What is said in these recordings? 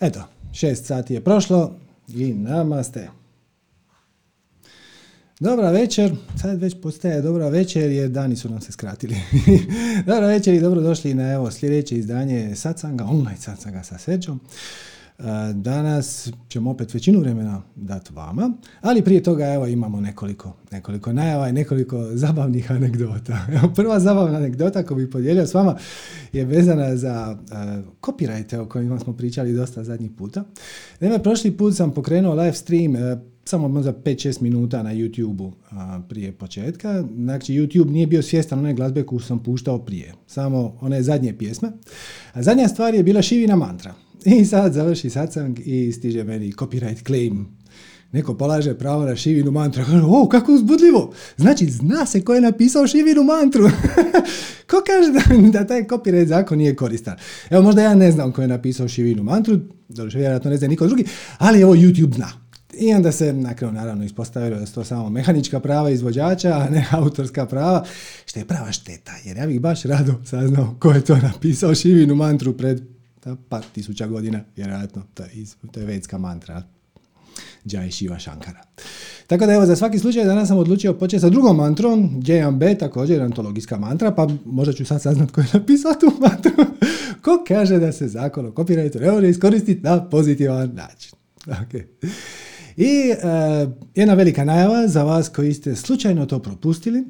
Eto, šest sati je prošlo i namaste. Dobra večer, sad već postaje dobra večer jer dani su nam se skratili. dobra večer i dobrodošli na evo sljedeće izdanje Satsanga, online Satsanga sa Seđom. Danas ćemo opet većinu vremena dati vama, ali prije toga evo imamo nekoliko, nekoliko najava i nekoliko zabavnih anegdota. Evo, prva zabavna anegdota koju bih podijelio s vama je vezana za uh, copyright o kojima smo pričali dosta zadnjih puta. Naime, prošli put sam pokrenuo live stream uh, samo možda 5-6 minuta na YouTube-u prije početka. Znači, YouTube nije bio svjestan one glazbe koju sam puštao prije. Samo one zadnje pjesme. A zadnja stvar je bila Šivina mantra. I sad završi satsang i stiže meni copyright claim. Neko polaže pravo na šivinu mantru. O, kako uzbudljivo! Znači, zna se ko je napisao šivinu mantru. ko kaže da, da taj copyright zakon nije koristan? Evo, možda ja ne znam ko je napisao šivinu mantru, dobro, vjerojatno ne zna niko drugi, ali evo YouTube zna. I onda se na kraju naravno ispostavilo da su to samo mehanička prava izvođača, a ne autorska prava, što je prava šteta, jer ja bih baš rado saznao ko je to napisao šivinu mantru pred da, par tisuća godina, vjerojatno, to je, to je vedska mantra. Jai Shiva Shankara. Tako da evo, za svaki slučaj danas sam odlučio početi sa drugom mantrom, JMB, također antologijska mantra, pa možda ću sad saznat ko je napisao tu mantru. ko kaže da se zakon o copyrightu ne može iskoristiti na pozitivan način. Okay. I uh, jedna velika najava za vas koji ste slučajno to propustili.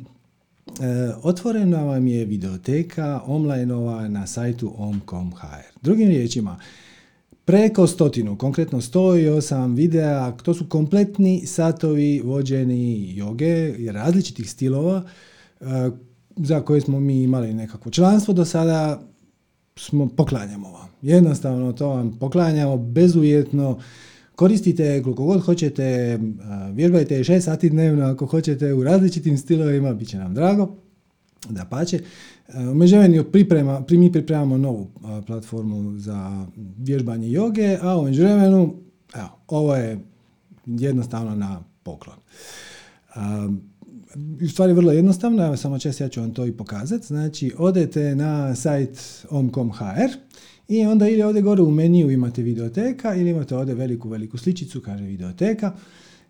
E, otvorena vam je videoteka online na sajtu om.com.hr. Drugim riječima, preko stotinu, konkretno 108 videa, to su kompletni satovi vođeni joge različitih stilova e, za koje smo mi imali nekakvo članstvo do sada, smo poklanjamo vam. Jednostavno to vam poklanjamo bezuvjetno, koristite koliko god hoćete, vježbajte 6 sati dnevno ako hoćete u različitim stilovima, bit će nam drago. Da pače. U međuvremenu priprema, mi pripremamo novu platformu za vježbanje joge, a u međuvremenu evo, ovo je jednostavno na poklon. U stvari vrlo jednostavno, evo samo čest ja ću vam to i pokazati. Znači, odete na sajt om.com.hr i onda ili ovdje gore u meniju imate videoteka ili imate ovdje veliku, veliku sličicu, kaže videoteka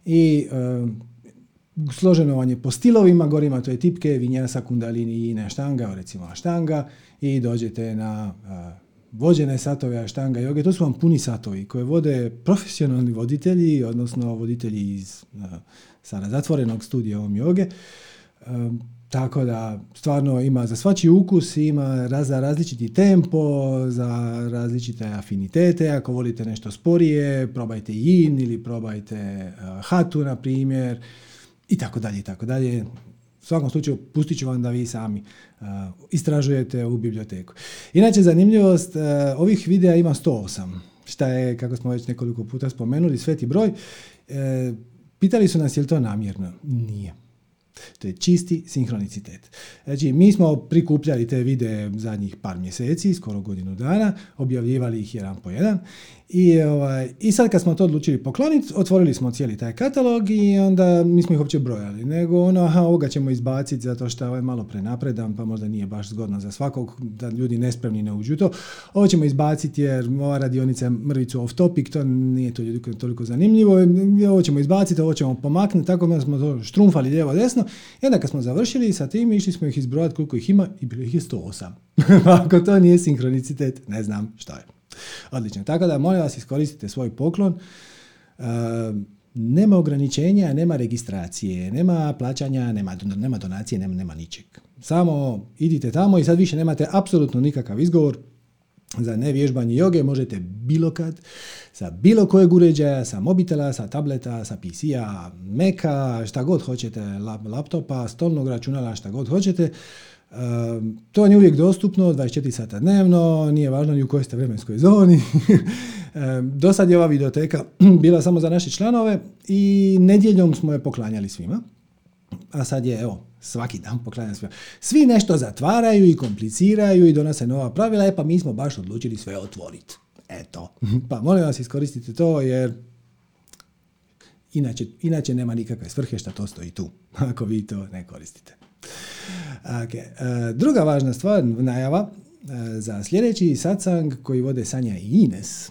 i e, složeno vam je po stilovima, gore imate tipke, vinjasa, kundalini i štanga, recimo štanga i dođete na vođene satove aštanga joge, to su vam puni satovi koje vode profesionalni voditelji, odnosno voditelji iz sada zatvorenog studija ovom joge. Tako da stvarno ima za svačiji ukus, ima za različiti tempo, za različite afinitete. Ako volite nešto sporije, probajte yin ili probajte hatu, na primjer, i tako dalje, i tako dalje. U svakom slučaju, pustit ću vam da vi sami uh, istražujete u biblioteku. Inače, zanimljivost, uh, ovih videa ima 108, šta je, kako smo već nekoliko puta spomenuli, sveti broj. Uh, pitali su nas je li to namjerno? Nije. To je čisti sinhronicitet. Znači, mi smo prikupljali te videe zadnjih par mjeseci, skoro godinu dana, objavljivali ih jedan po jedan i, ovaj, I sad kad smo to odlučili pokloniti, otvorili smo cijeli taj katalog i onda mi smo ih uopće brojali. Nego ono, aha, ovoga ćemo izbaciti zato što je ovaj malo prenapredan, pa možda nije baš zgodno za svakog, da ljudi nespremni ne uđu to. Ovo ćemo izbaciti jer ova radionica je mrvicu off topic, to nije to ljudi toliko zanimljivo. Ovo ćemo izbaciti, ovo ćemo pomaknuti, tako smo to štrumfali lijevo desno. I onda kad smo završili sa tim, išli smo ih izbrojati koliko ih ima i bilo ih je 108. Ako to nije sinkronicitet, ne znam šta je. Odlično. Tako da molim vas iskoristite svoj poklon. E, nema ograničenja, nema registracije, nema plaćanja, nema, nema donacije, nema, nema ničeg. Samo idite tamo i sad više nemate apsolutno nikakav izgovor za nevježbanje joge možete bilo kad, sa bilo kojeg uređaja, sa mobitela, sa tableta, sa PC-a, Maca, šta god hoćete, laptopa, stolnog računala, šta god hoćete, to je uvijek dostupno 24 sata dnevno, nije važno ni u kojoj ste vremenskoj zoni. Ehm, do sad je ova videoteka bila samo za naše članove i nedjeljom smo je poklanjali svima. A sad je, evo, svaki dan poklanjali svima. Svi nešto zatvaraju i kompliciraju i donose nova pravila, e pa mi smo baš odlučili sve otvoriti. Eto, pa molim vas iskoristite to jer inače, inače nema nikakve svrhe što to stoji tu, ako vi to ne koristite. Okay. E, druga važna stvar, najava e, za sljedeći satsang koji vode Sanja i Ines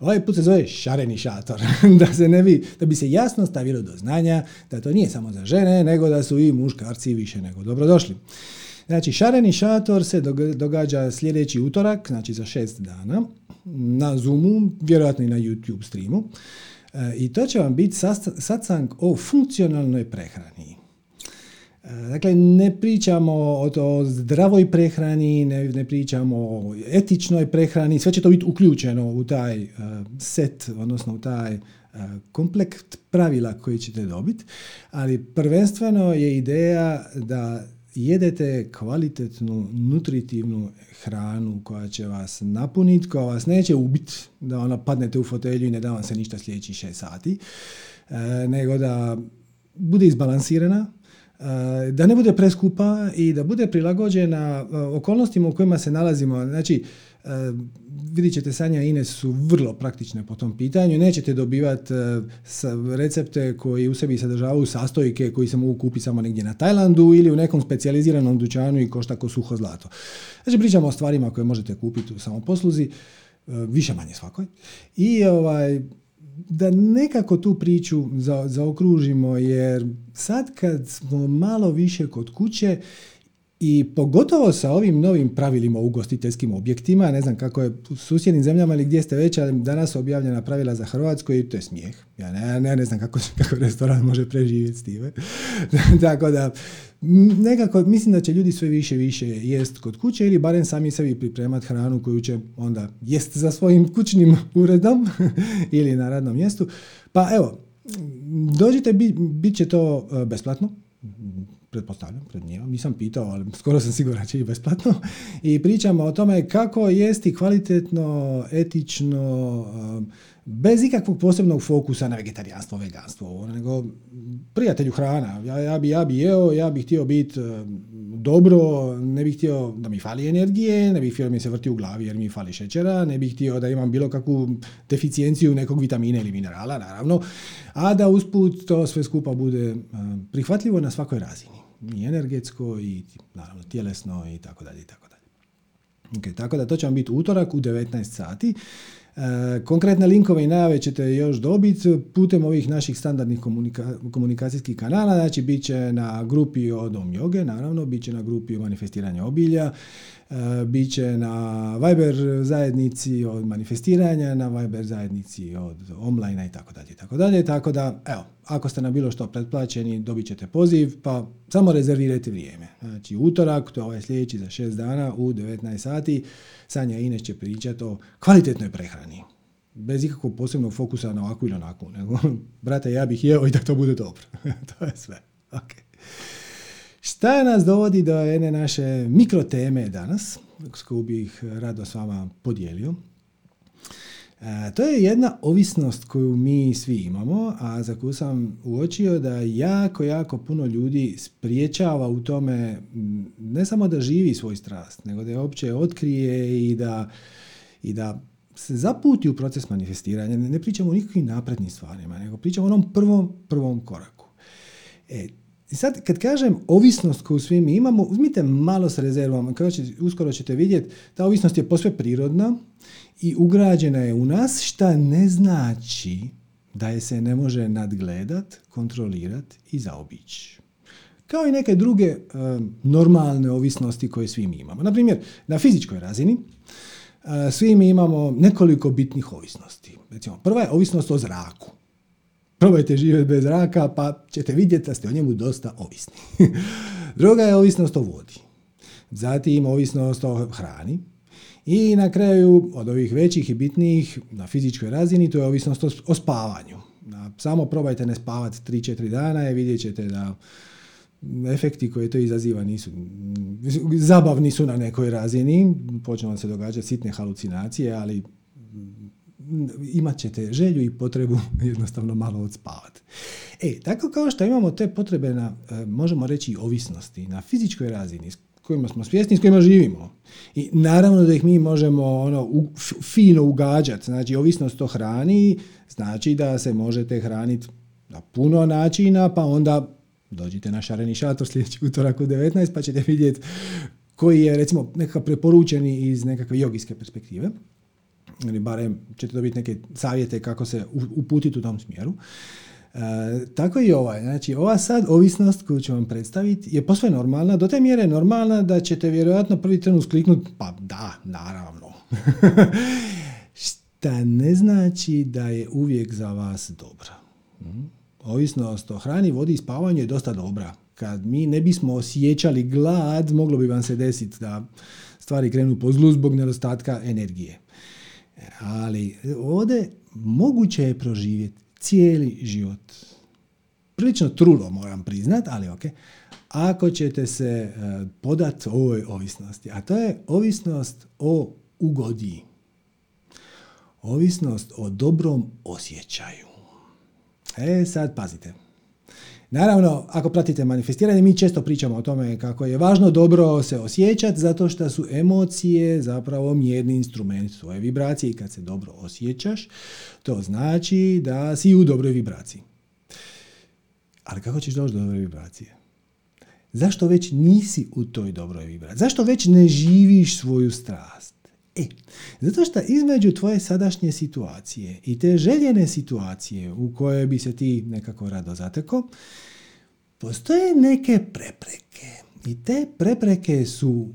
Ovaj put se zove šareni šator, da, se ne bi, da bi se jasno stavilo do znanja da to nije samo za žene, nego da su i muškarci više nego dobrodošli. Znači, šareni šator se događa sljedeći utorak, znači za šest dana, na Zoomu, vjerojatno i na YouTube streamu. E, I to će vam biti satsang o funkcionalnoj prehrani. E, dakle, ne pričamo o, o zdravoj prehrani, ne, ne pričamo o etičnoj prehrani, sve će to biti uključeno u taj uh, set, odnosno u taj uh, komplekt pravila koji ćete dobiti, ali prvenstveno je ideja da jedete kvalitetnu, nutritivnu hranu koja će vas napuniti, koja vas neće ubiti, da ona padnete u fotelju i ne da vam se ništa sljedeći šest sati, e, nego da bude izbalansirana, da ne bude preskupa i da bude prilagođena e, okolnostima u kojima se nalazimo. Znači, vidjet ćete Sanja i Ines su vrlo praktične po tom pitanju. Nećete dobivati e, recepte koji u sebi sadržavaju sastojke koji se mogu kupiti samo negdje na Tajlandu ili u nekom specijaliziranom dućanu i košta ko suho zlato. Znači pričamo o stvarima koje možete kupiti u samoposluzi, e, više manje svakoj. I ovaj, da nekako tu priču za, zaokružimo jer sad kad smo malo više kod kuće i pogotovo sa ovim novim pravilima u ugostiteljskim objektima, ne znam kako je u susjednim zemljama ili gdje ste već, ali danas objavljena pravila za Hrvatsku i to je smijeh. Ja ne, ne, ne znam kako, kako restoran može preživjeti s time. Tako da, nekako mislim da će ljudi sve više više jest kod kuće ili barem sami sebi pripremati hranu koju će onda jest za svojim kućnim uredom ili na radnom mjestu. Pa evo, dođite, bit će to e, besplatno pretpostavljam, pred njima, nisam pitao, ali skoro sam siguran će i besplatno. I pričamo o tome kako jesti kvalitetno, etično, um, bez ikakvog posebnog fokusa na vegetarijanstvo, veganstvo, nego prijatelju hrana. Ja, ja, bi, ja bi jeo, ja bih htio biti um, dobro, ne bih htio da mi fali energije, ne bih htio da mi se vrti u glavi jer mi fali šećera, ne bih htio da imam bilo kakvu deficijenciju nekog vitamina ili minerala, naravno, a da usput to sve skupa bude um, prihvatljivo na svakoj razini i energetsko i naravno tjelesno i tako dalje i tako dalje. Okay, tako da to će vam biti utorak u 19 sati. E, konkretne linkove i najave ćete još dobiti putem ovih naših standardnih komunikacijskih kanala, znači bit će na grupi o Dom Joge, naravno, bit će na grupi o manifestiranju obilja, bit će na Viber zajednici od manifestiranja, na Viber zajednici od online i tako dalje, tako dalje. Tako da, evo, ako ste na bilo što pretplaćeni, dobit ćete poziv, pa samo rezervirajte vrijeme. Znači, utorak, to je ovaj sljedeći za šest dana u 19 sati, Sanja Ines će pričati o kvalitetnoj prehrani. Bez ikakvog posebnog fokusa na ovakvu ili onakvu. Nego, brate, ja bih jeo i da to bude dobro. to je sve. Okay. Šta nas dovodi do jedne naše mikroteme danas, s koju bih rado s vama podijelio? E, to je jedna ovisnost koju mi svi imamo, a za koju sam uočio da jako, jako puno ljudi spriječava u tome ne samo da živi svoj strast, nego da je uopće otkrije i da, i da se zaputi u proces manifestiranja. Ne, pričamo o nikakvim naprednim stvarima, nego pričamo o onom prvom, prvom koraku. E, i sad, kad kažem ovisnost koju svi mi imamo, uzmite malo s rezervom, kao će, uskoro ćete vidjeti, ta ovisnost je posve prirodna i ugrađena je u nas, šta ne znači da je se ne može nadgledat, kontrolirat i zaobići. Kao i neke druge e, normalne ovisnosti koje svi mi imamo. Naprimjer, na fizičkoj razini e, svi mi imamo nekoliko bitnih ovisnosti. Recimo, prva je ovisnost o zraku probajte živjeti bez raka, pa ćete vidjeti da ste o njemu dosta ovisni. Druga je ovisnost o vodi. Zatim ovisnost o hrani. I na kraju od ovih većih i bitnijih na fizičkoj razini to je ovisnost o, spavanju. Samo probajte ne spavati 3-4 dana i vidjet ćete da efekti koje to izaziva nisu zabavni su na nekoj razini, počnu se događati sitne halucinacije, ali imat ćete želju i potrebu jednostavno malo odspavati. E, tako kao što imamo te potrebe na, e, možemo reći, ovisnosti na fizičkoj razini, s kojima smo svjesni, s kojima živimo. I naravno da ih mi možemo ono, u, fino ugađati. Znači, ovisnost o hrani znači da se možete hraniti na puno načina, pa onda dođite na šareni šator sljedeći utorak u 19, pa ćete vidjeti koji je, recimo, nekakav preporučeni iz nekakve jogijske perspektive. Ili barem ćete dobiti neke savjete kako se uputiti u tom smjeru. E, tako i ovaj. Znači, ova sad ovisnost koju ću vam predstaviti je posve normalna, do te mjere normalna da ćete vjerojatno prvi tren uskliknuti, pa da, naravno. Šta ne znači da je uvijek za vas dobra. Hm? Ovisnost o hrani, vodi i spavanju je dosta dobra. Kad mi ne bismo osjećali glad, moglo bi vam se desiti da stvari krenu po zlu zbog nedostatka energije. Ali ovdje moguće je proživjeti cijeli život. Prilično trulo moram priznat, ali ok. Ako ćete se e, podati ovoj ovisnosti, a to je ovisnost o ugodiji. Ovisnost o dobrom osjećaju. E sad pazite. Naravno, ako pratite manifestiranje, mi često pričamo o tome kako je važno dobro se osjećati, zato što su emocije zapravo mjerni instrument svoje vibracije i kad se dobro osjećaš, to znači da si u dobroj vibraciji. Ali kako ćeš doći do dobre vibracije? Zašto već nisi u toj dobroj vibraciji? Zašto već ne živiš svoju strast? E, zato što između tvoje sadašnje situacije i te željene situacije u kojoj bi se ti nekako rado zateko, postoje neke prepreke. I te prepreke su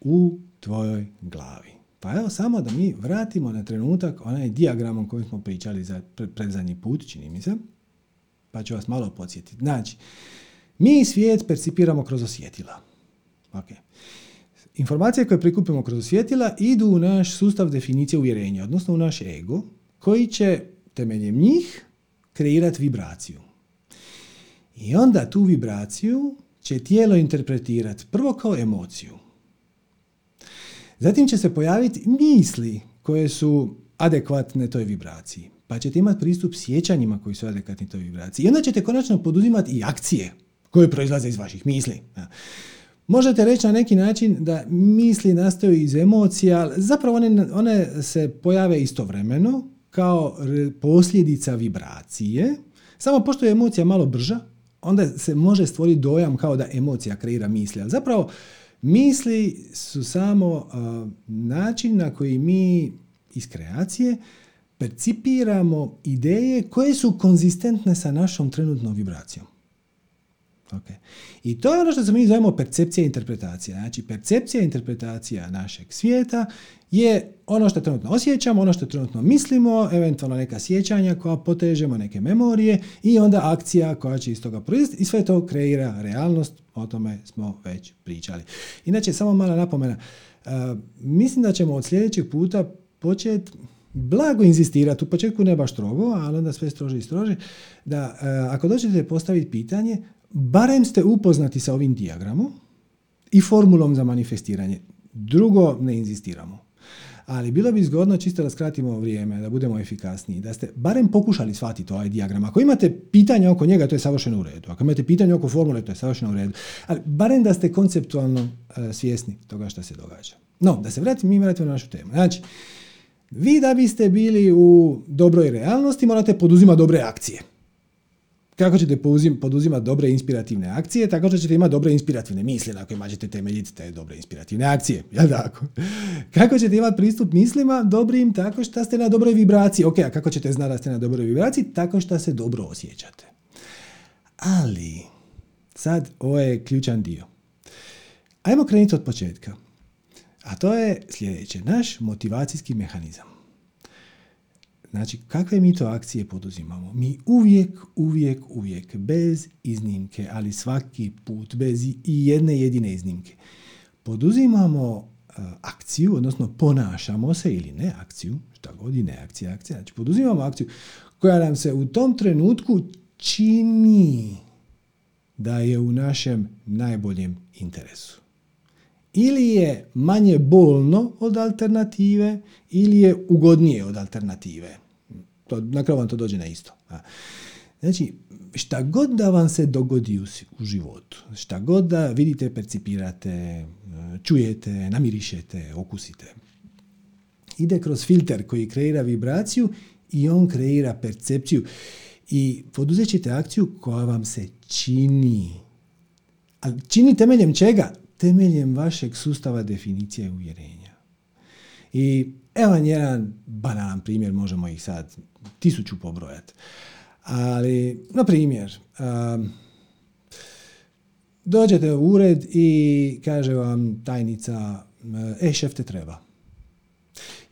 u tvojoj glavi. Pa evo samo da mi vratimo na trenutak onaj dijagram o kojem smo pričali za predzadnji put, čini mi se, pa ću vas malo podsjetiti. Znači, mi svijet percipiramo kroz osjetila. Okay. Informacije koje prikupimo kroz osjetila idu u naš sustav definicije uvjerenja, odnosno u naš ego, koji će temeljem njih kreirati vibraciju. I onda tu vibraciju će tijelo interpretirati prvo kao emociju. Zatim će se pojaviti misli koje su adekvatne toj vibraciji. Pa ćete imati pristup sjećanjima koji su adekvatni toj vibraciji. I onda ćete konačno poduzimati i akcije koje proizlaze iz vaših misli. Možete reći na neki način da misli nastaju iz emocija, zapravo one, one se pojave istovremeno kao posljedica vibracije, samo pošto je emocija malo brža, onda se može stvoriti dojam kao da emocija kreira misli. Ali zapravo misli su samo način na koji mi iz kreacije percipiramo ideje koje su konzistentne sa našom trenutnom vibracijom. Okay. I to je ono što se mi zovemo percepcija i interpretacija. Znači, percepcija i interpretacija našeg svijeta je ono što trenutno osjećamo, ono što trenutno mislimo, eventualno neka sjećanja koja potežemo, neke memorije i onda akcija koja će iz toga proizvesti i sve to kreira realnost, o tome smo već pričali. Inače, samo mala napomena, uh, mislim da ćemo od sljedećeg puta početi blago inzistirati, u početku ne baš strogo, ali onda sve strože i strože, da uh, ako dođete postaviti pitanje, barem ste upoznati sa ovim dijagramom i formulom za manifestiranje. Drugo ne inzistiramo. Ali bilo bi zgodno čisto da skratimo vrijeme, da budemo efikasniji, da ste barem pokušali shvatiti ovaj dijagram. Ako imate pitanje oko njega, to je savršeno u redu. Ako imate pitanje oko formule, to je savršeno u redu. Ali barem da ste konceptualno uh, svjesni toga što se događa. No, da se vratimo, mi vratimo na našu temu. Znači, vi da biste bili u dobroj realnosti morate poduzimati dobre akcije kako ćete poduzimati dobre inspirativne akcije, tako što ćete imati dobre inspirativne misli na kojima ćete temeljiti te dobre inspirativne akcije. Jel tako? Kako ćete imati pristup mislima dobrim tako što ste na dobroj vibraciji. Ok, a kako ćete znati da ste na dobroj vibraciji? Tako što se dobro osjećate. Ali, sad ovo je ključan dio. Ajmo krenuti od početka. A to je sljedeće. Naš motivacijski mehanizam. Znači, kakve mi to akcije poduzimamo? Mi uvijek, uvijek, uvijek, bez iznimke, ali svaki put, bez i jedne jedine iznimke, poduzimamo e, akciju, odnosno ponašamo se ili ne akciju, šta god i ne akcija, akcija, znači poduzimamo akciju koja nam se u tom trenutku čini da je u našem najboljem interesu. Ili je manje bolno od alternative, ili je ugodnije od alternative. To, na kraju vam to dođe na isto. Znači, šta god da vam se dogodi u, životu, šta god da vidite, percipirate, čujete, namirišete, okusite, ide kroz filter koji kreira vibraciju i on kreira percepciju. I poduzet ćete akciju koja vam se čini. Ali čini temeljem čega? Temeljem vašeg sustava definicije uvjerenja. I Evo vam jedan banalan primjer, možemo ih sad tisuću pobrojati. Ali, na primjer, um, dođete u ured i kaže vam tajnica, e, šef te treba.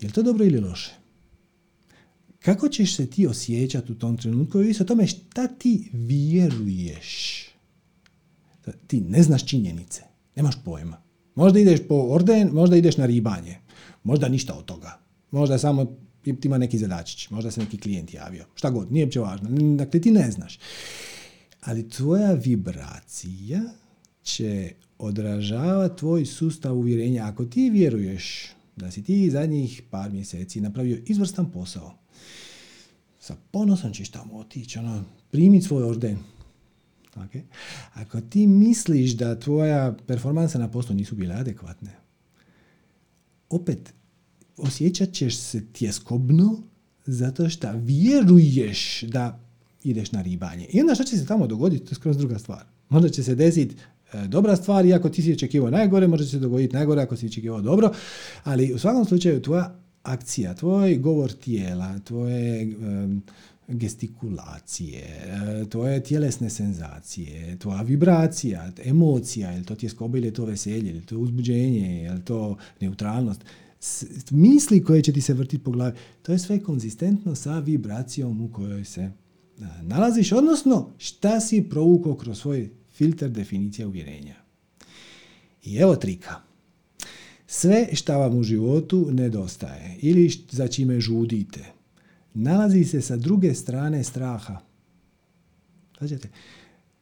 Je li to dobro ili loše? Kako ćeš se ti osjećati u tom trenutku i o tome šta ti vjeruješ? Ti ne znaš činjenice, nemaš pojma. Možda ideš po orden, možda ideš na ribanje. Možda ništa od toga. Možda samo ima neki zadačić, možda se neki klijent javio. Šta god, nije uopće važno. Dakle, ti ne znaš. Ali tvoja vibracija će odražavati tvoj sustav uvjerenja. Ako ti vjeruješ da si ti zadnjih par mjeseci napravio izvrstan posao, sa ponosom ćeš tamo otići, ono, primiti svoj orden. Okay? Ako ti misliš da tvoja performansa na poslu nisu bile adekvatne, opet osjećat ćeš se tjeskobno zato što vjeruješ da ideš na ribanje. I onda što će se tamo dogoditi, to je skroz druga stvar. Možda će se desiti e, dobra stvar, iako ti si očekivao najgore, može se dogoditi najgore ako si očekivao dobro, ali u svakom slučaju tvoja akcija, tvoj govor tijela, tvoje gestikulacije, e, tvoje tjelesne senzacije, tvoja vibracija, emocija, je li to tjeskoba ili je to veselje, je li to uzbuđenje, je li to neutralnost, misli koje će ti se vrtiti po glavi, to je sve konzistentno sa vibracijom u kojoj se nalaziš, odnosno šta si provukao kroz svoj filter definicija uvjerenja. I evo trika. Sve šta vam u životu nedostaje ili za čime žudite, nalazi se sa druge strane straha. Znači,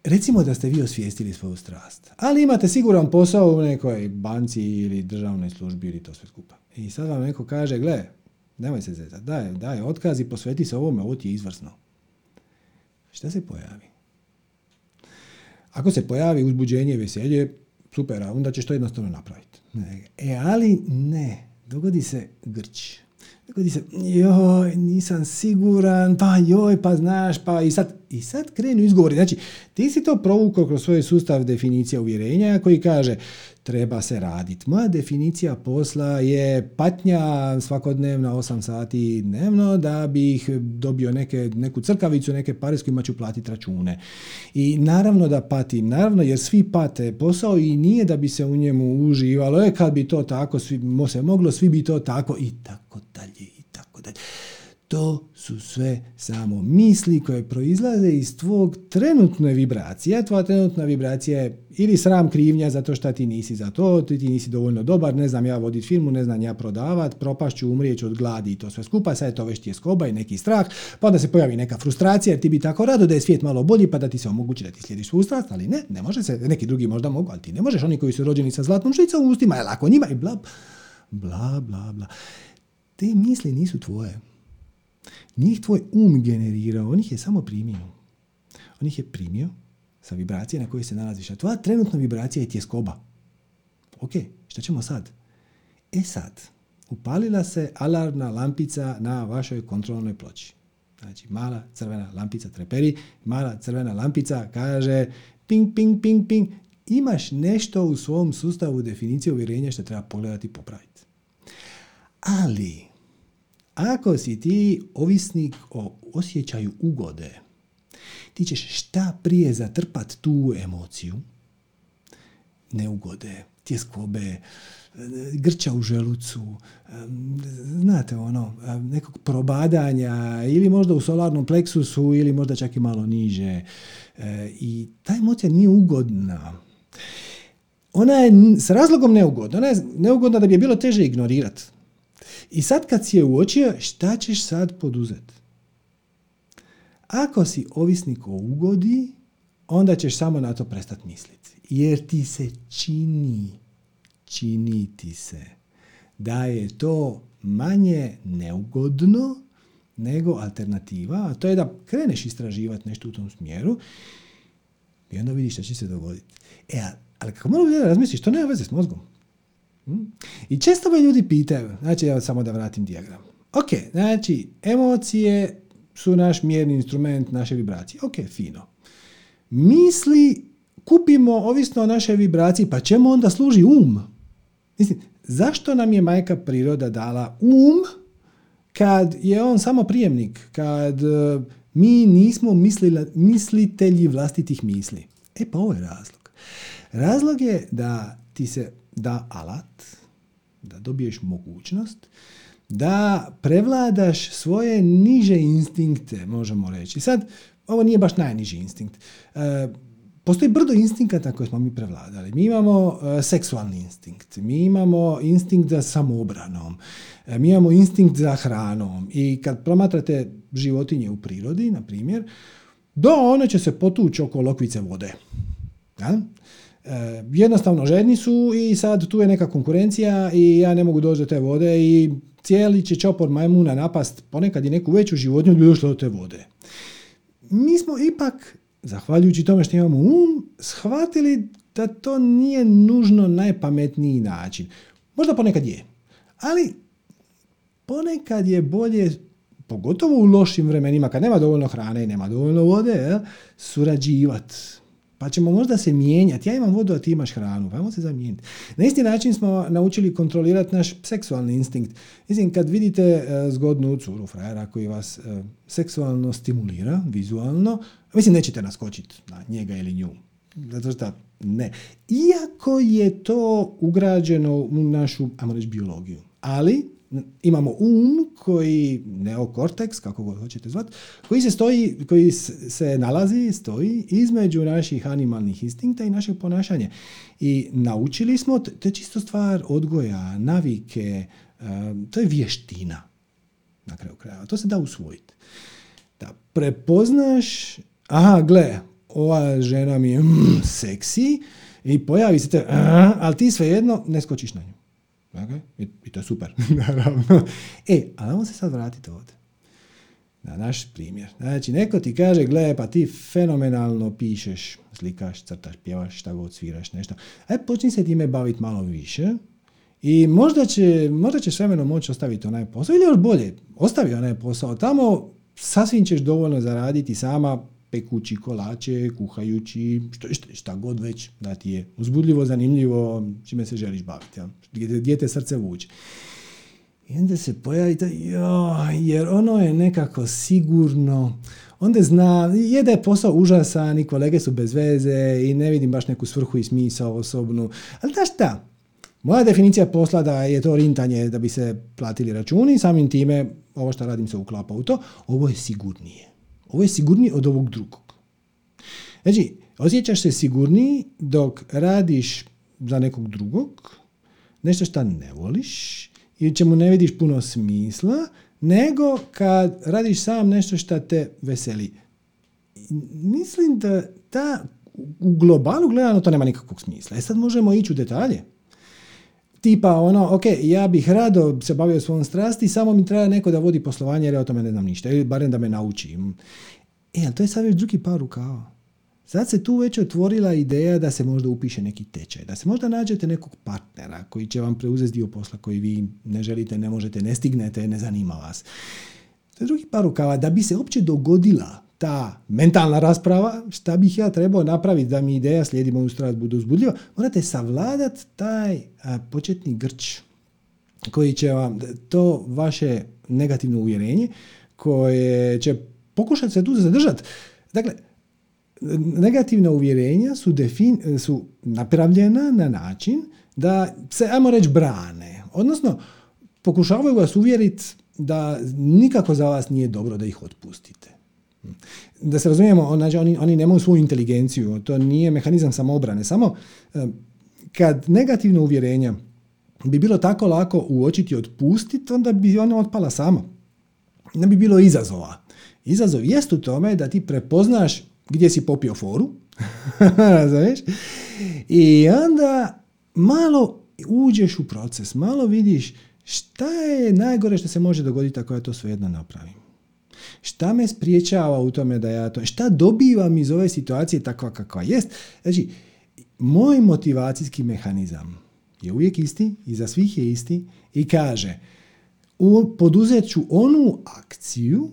recimo da ste vi osvijestili svoju strast, ali imate siguran posao u nekoj banci ili državnoj službi ili to sve skupa. I sad vam neko kaže, gle, nemoj se zezati, daj, daj otkaz i posveti se ovome, ovo ti je izvrsno. Šta se pojavi? Ako se pojavi uzbuđenje veselje, super, onda ćeš to jednostavno napraviti. E, ali ne, dogodi se grč. Dogodi se, joj, nisam siguran, pa joj, pa znaš, pa i sad, i sad krenu izgovori. Znači, ti si to provukao kroz svoj sustav definicija uvjerenja koji kaže, treba se raditi. Moja definicija posla je patnja svakodnevna 8 sati dnevno da bih dobio neke, neku crkavicu, neke pare s kojima ću platiti račune. I naravno da patim, naravno jer svi pate posao i nije da bi se u njemu uživalo, e kad bi to tako svi, se moglo, svi bi to tako i tako dalje i tako dalje. To su sve samo misli koje proizlaze iz tvog trenutne vibracije. Tvoja trenutna vibracija je ili sram krivnja zato što ti nisi za to, ti, ti nisi dovoljno dobar, ne znam ja voditi filmu, ne znam ja prodavat, propašću, umrijeću od gladi i to sve skupa, sad je to već ti je skoba i neki strah, pa onda se pojavi neka frustracija jer ti bi tako rado da je svijet malo bolji pa da ti se omogući da ti slijediš svu strast, ali ne, ne može se, neki drugi možda mogu, ali ti ne možeš, oni koji su rođeni sa zlatnom šicom u ustima, je lako njima i bla, bla, bla, bla. Te misli nisu tvoje njih tvoj um generirao, on ih je samo primio. On ih je primio sa vibracije na kojoj se nalaziš. A tvoja trenutna vibracija je tjeskoba. Ok, šta ćemo sad? E sad, upalila se alarmna lampica na vašoj kontrolnoj ploči. Znači, mala crvena lampica treperi, mala crvena lampica kaže ping, ping, ping, ping. Imaš nešto u svom sustavu definicije uvjerenja što treba pogledati i popraviti. Ali, ako si ti ovisnik o osjećaju ugode, ti ćeš šta prije zatrpat tu emociju, neugode, tjeskobe, grča u želucu, znate ono, nekog probadanja ili možda u solarnom pleksusu ili možda čak i malo niže. E, I ta emocija nije ugodna. Ona je s razlogom neugodna. Ona je neugodna da bi je bilo teže ignorirati. I sad kad si je uočio, šta ćeš sad poduzeti? Ako si ovisnik o ugodi, onda ćeš samo na to prestati misliti. Jer ti se čini, čini ti se da je to manje neugodno nego alternativa, a to je da kreneš istraživati nešto u tom smjeru i onda vidiš šta će se dogoditi. E, ali kako malo razmisliš, to nema veze s mozgom. I često me ljudi pitaju, znači ja samo da vratim dijagram. Ok, znači emocije su naš mjerni instrument naše vibracije. Ok, fino. Misli kupimo ovisno o našoj vibraciji, pa čemu onda služi um? Mislim, zašto nam je majka priroda dala um kad je on samo prijemnik, kad e, mi nismo mislila, mislitelji vlastitih misli? E pa ovo je razlog. Razlog je da ti se da alat, da dobiješ mogućnost da prevladaš svoje niže instinkte, možemo reći. Sad, ovo nije baš najniži instinkt. E, postoji brdo instinkata koje smo mi prevladali. Mi imamo e, seksualni instinkt, mi imamo instinkt za samoobranom, e, mi imamo instinkt za hranom i kad promatrate životinje u prirodi, na primjer, do one će se potući oko lokvice vode. Ja? E, jednostavno žedni su i sad tu je neka konkurencija i ja ne mogu doći do te vode i cijeli će čopor majmuna napast ponekad i neku veću životinju bi došlo do te vode. Mi smo ipak, zahvaljujući tome što imamo um, shvatili da to nije nužno najpametniji način. Možda ponekad je, ali ponekad je bolje pogotovo u lošim vremenima, kad nema dovoljno hrane i nema dovoljno vode, surađivati pa ćemo možda se mijenjati. Ja imam vodu, a ti imaš hranu. Pa ajmo se zamijeniti. Na isti način smo naučili kontrolirati naš seksualni instinkt. Mislim, kad vidite e, zgodnu curu frajera koji vas e, seksualno stimulira, vizualno, mislim, nećete naskočiti na njega ili nju. Zato što ne. Iako je to ugrađeno u našu, ajmo reći, biologiju. Ali, imamo um koji, neokorteks, kako god hoćete zvati, koji se stoji, koji se nalazi, stoji između naših animalnih instinkta i našeg ponašanja. I naučili smo, to je čisto stvar odgoja, navike, to je vještina na kraju kraja. To se da usvojiti. Da prepoznaš, aha, gle, ova žena mi je mm, seksi i pojavi se te, ali ti svejedno ne skočiš na nju. Okay? I, to je super, naravno. E, ali se sad vratiti ovdje. Na naš primjer. Znači, neko ti kaže, gle, pa ti fenomenalno pišeš, slikaš, crtaš, pjevaš, šta god sviraš, nešto. E, počni se time baviti malo više i možda, će, možda ćeš vremenom moći ostaviti onaj posao ili još bolje, ostavi onaj posao. Tamo sasvim ćeš dovoljno zaraditi sama, pekući kolače, kuhajući, šta, šta god već da ti je uzbudljivo, zanimljivo, čime se želiš baviti, ja? gdje te srce vuče. I onda se pojavi to, jo, jer ono je nekako sigurno, onda zna, je da je posao užasan i kolege su bez veze i ne vidim baš neku svrhu i smisao osobnu, ali da šta, moja definicija posla da je to rintanje da bi se platili računi, samim time ovo što radim se uklapa u to, ovo je sigurnije. Ovo je sigurniji od ovog drugog. Znači, osjećaš se sigurniji dok radiš za nekog drugog, nešto što ne voliš ili čemu ne vidiš puno smisla, nego kad radiš sam nešto što te veseli. Mislim da ta, u globalu gledano to nema nikakvog smisla. E sad možemo ići u detalje. Tipa ono, ok, ja bih rado se bavio svojom strasti, samo mi treba neko da vodi poslovanje jer ja o tome ne znam ništa, ili barem da me nauči. E, ali to je sad već drugi par rukava. Sad se tu već otvorila ideja da se možda upiše neki tečaj, da se možda nađete nekog partnera koji će vam preuzeti dio posla koji vi ne želite, ne možete, ne stignete, ne zanima vas. To je drugi par rukava. Da bi se uopće dogodila ta mentalna rasprava, šta bih ja trebao napraviti da mi ideja slijedi moju strast budu uzbudljiva, morate savladati taj početni grč koji će vam to vaše negativno uvjerenje koje će pokušati se tu zadržati. Dakle, negativna uvjerenja su, defin, su napravljena na način da se, ajmo reći, brane. Odnosno, pokušavaju vas uvjeriti da nikako za vas nije dobro da ih otpustite. Da se razumijemo, znači oni, oni nemaju svoju inteligenciju, to nije mehanizam samoobrane. Samo eh, kad negativno uvjerenja bi bilo tako lako uočiti i otpustiti, onda bi ona otpala sama. Ne bi bilo izazova. Izazov jest u tome da ti prepoznaš gdje si popio foru, I onda malo uđeš u proces, malo vidiš šta je najgore što se može dogoditi ako ja to svejedno napravim. Šta me spriječava u tome da ja to... Šta dobivam iz ove situacije takva kakva jest? Znači, moj motivacijski mehanizam je uvijek isti i za svih je isti i kaže poduzet ću onu akciju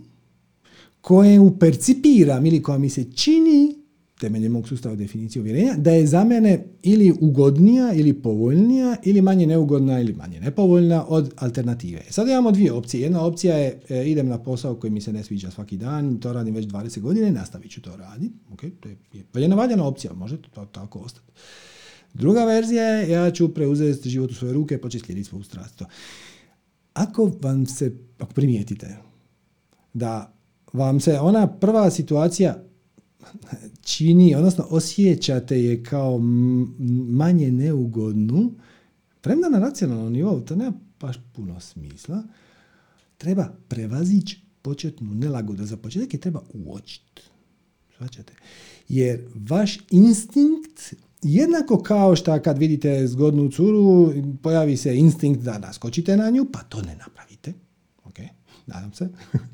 koju percipiram ili koja mi se čini temeljem mog sustava definicije uvjerenja, da je za mene ili ugodnija ili povoljnija ili manje neugodna ili manje nepovoljna od alternative. Sad imamo dvije opcije. Jedna opcija je e, idem na posao koji mi se ne sviđa svaki dan, to radim već 20 godina i nastavit ću to raditi. Okay, to je valjena valjana opcija, može to tako ostati. Druga verzija je ja ću preuzeti život u svoje ruke i početi slijediti svoju strast. Ako vam se, ako primijetite da vam se ona prva situacija čini, odnosno osjećate je kao manje neugodnu, premda na racionalnom nivou to nema baš puno smisla, treba prevazići početnu nelagodu. Za početak je treba uočiti. Svačate? Jer vaš instinkt jednako kao što kad vidite zgodnu curu, pojavi se instinkt da naskočite na nju, pa to ne napravite. Nadam se.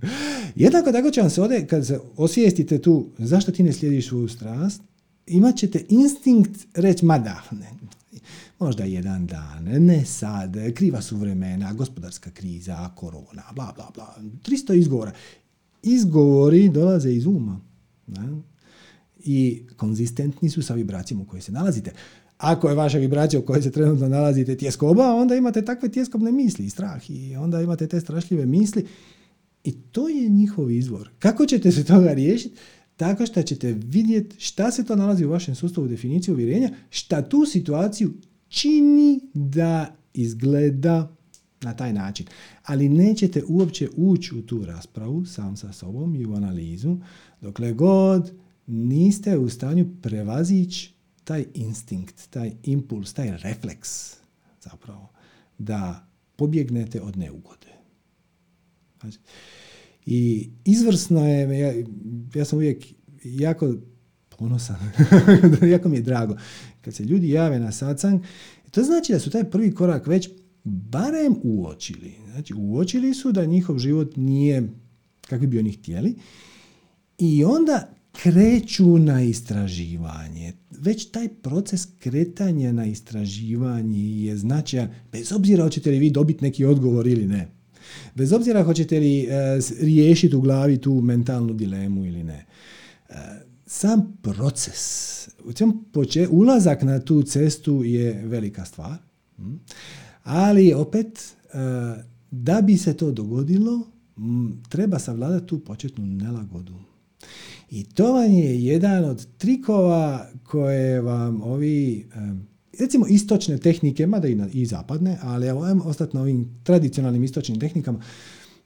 Jednako tako će vam se ovdje, kad se osvijestite tu, zašto ti ne slijediš svoju strast, imat ćete instinkt reći, ma da, ne, možda jedan dan, ne sad, kriva su vremena, gospodarska kriza, korona, bla, bla, bla, 300 izgovora. Izgovori dolaze iz uma. Ne? I konzistentni su sa vibracijom u kojoj se nalazite. Ako je vaša vibracija u kojoj se trenutno nalazite tjeskoba, onda imate takve tjeskobne misli i strah i onda imate te strašljive misli i to je njihov izvor. Kako ćete se toga riješiti? Tako što ćete vidjeti šta se to nalazi u vašem sustavu definicije uvjerenja, šta tu situaciju čini da izgleda na taj način. Ali nećete uopće ući u tu raspravu sam sa sobom i u analizu dokle god niste u stanju prevazići taj instinkt, taj impuls, taj refleks zapravo da pobjegnete od neugode. Znači, I izvrsno je, ja, ja sam uvijek jako ponosan, jako mi je drago, kad se ljudi jave na satsang, to znači da su taj prvi korak već barem uočili. Znači, uočili su da njihov život nije kakvi bi oni htjeli i onda kreću na istraživanje. Već taj proces kretanja na istraživanje je značajan, bez obzira hoćete li vi dobiti neki odgovor ili ne. Bez obzira hoćete li e, riješiti u glavi tu mentalnu dilemu ili ne. E, sam proces, ulazak na tu cestu je velika stvar, ali opet e, da bi se to dogodilo, treba savladati tu početnu nelagodu i to vam je jedan od trikova koje vam ovi, recimo istočne tehnike, mada i, zapadne, ali evo, ajmo ostati na ovim tradicionalnim istočnim tehnikama,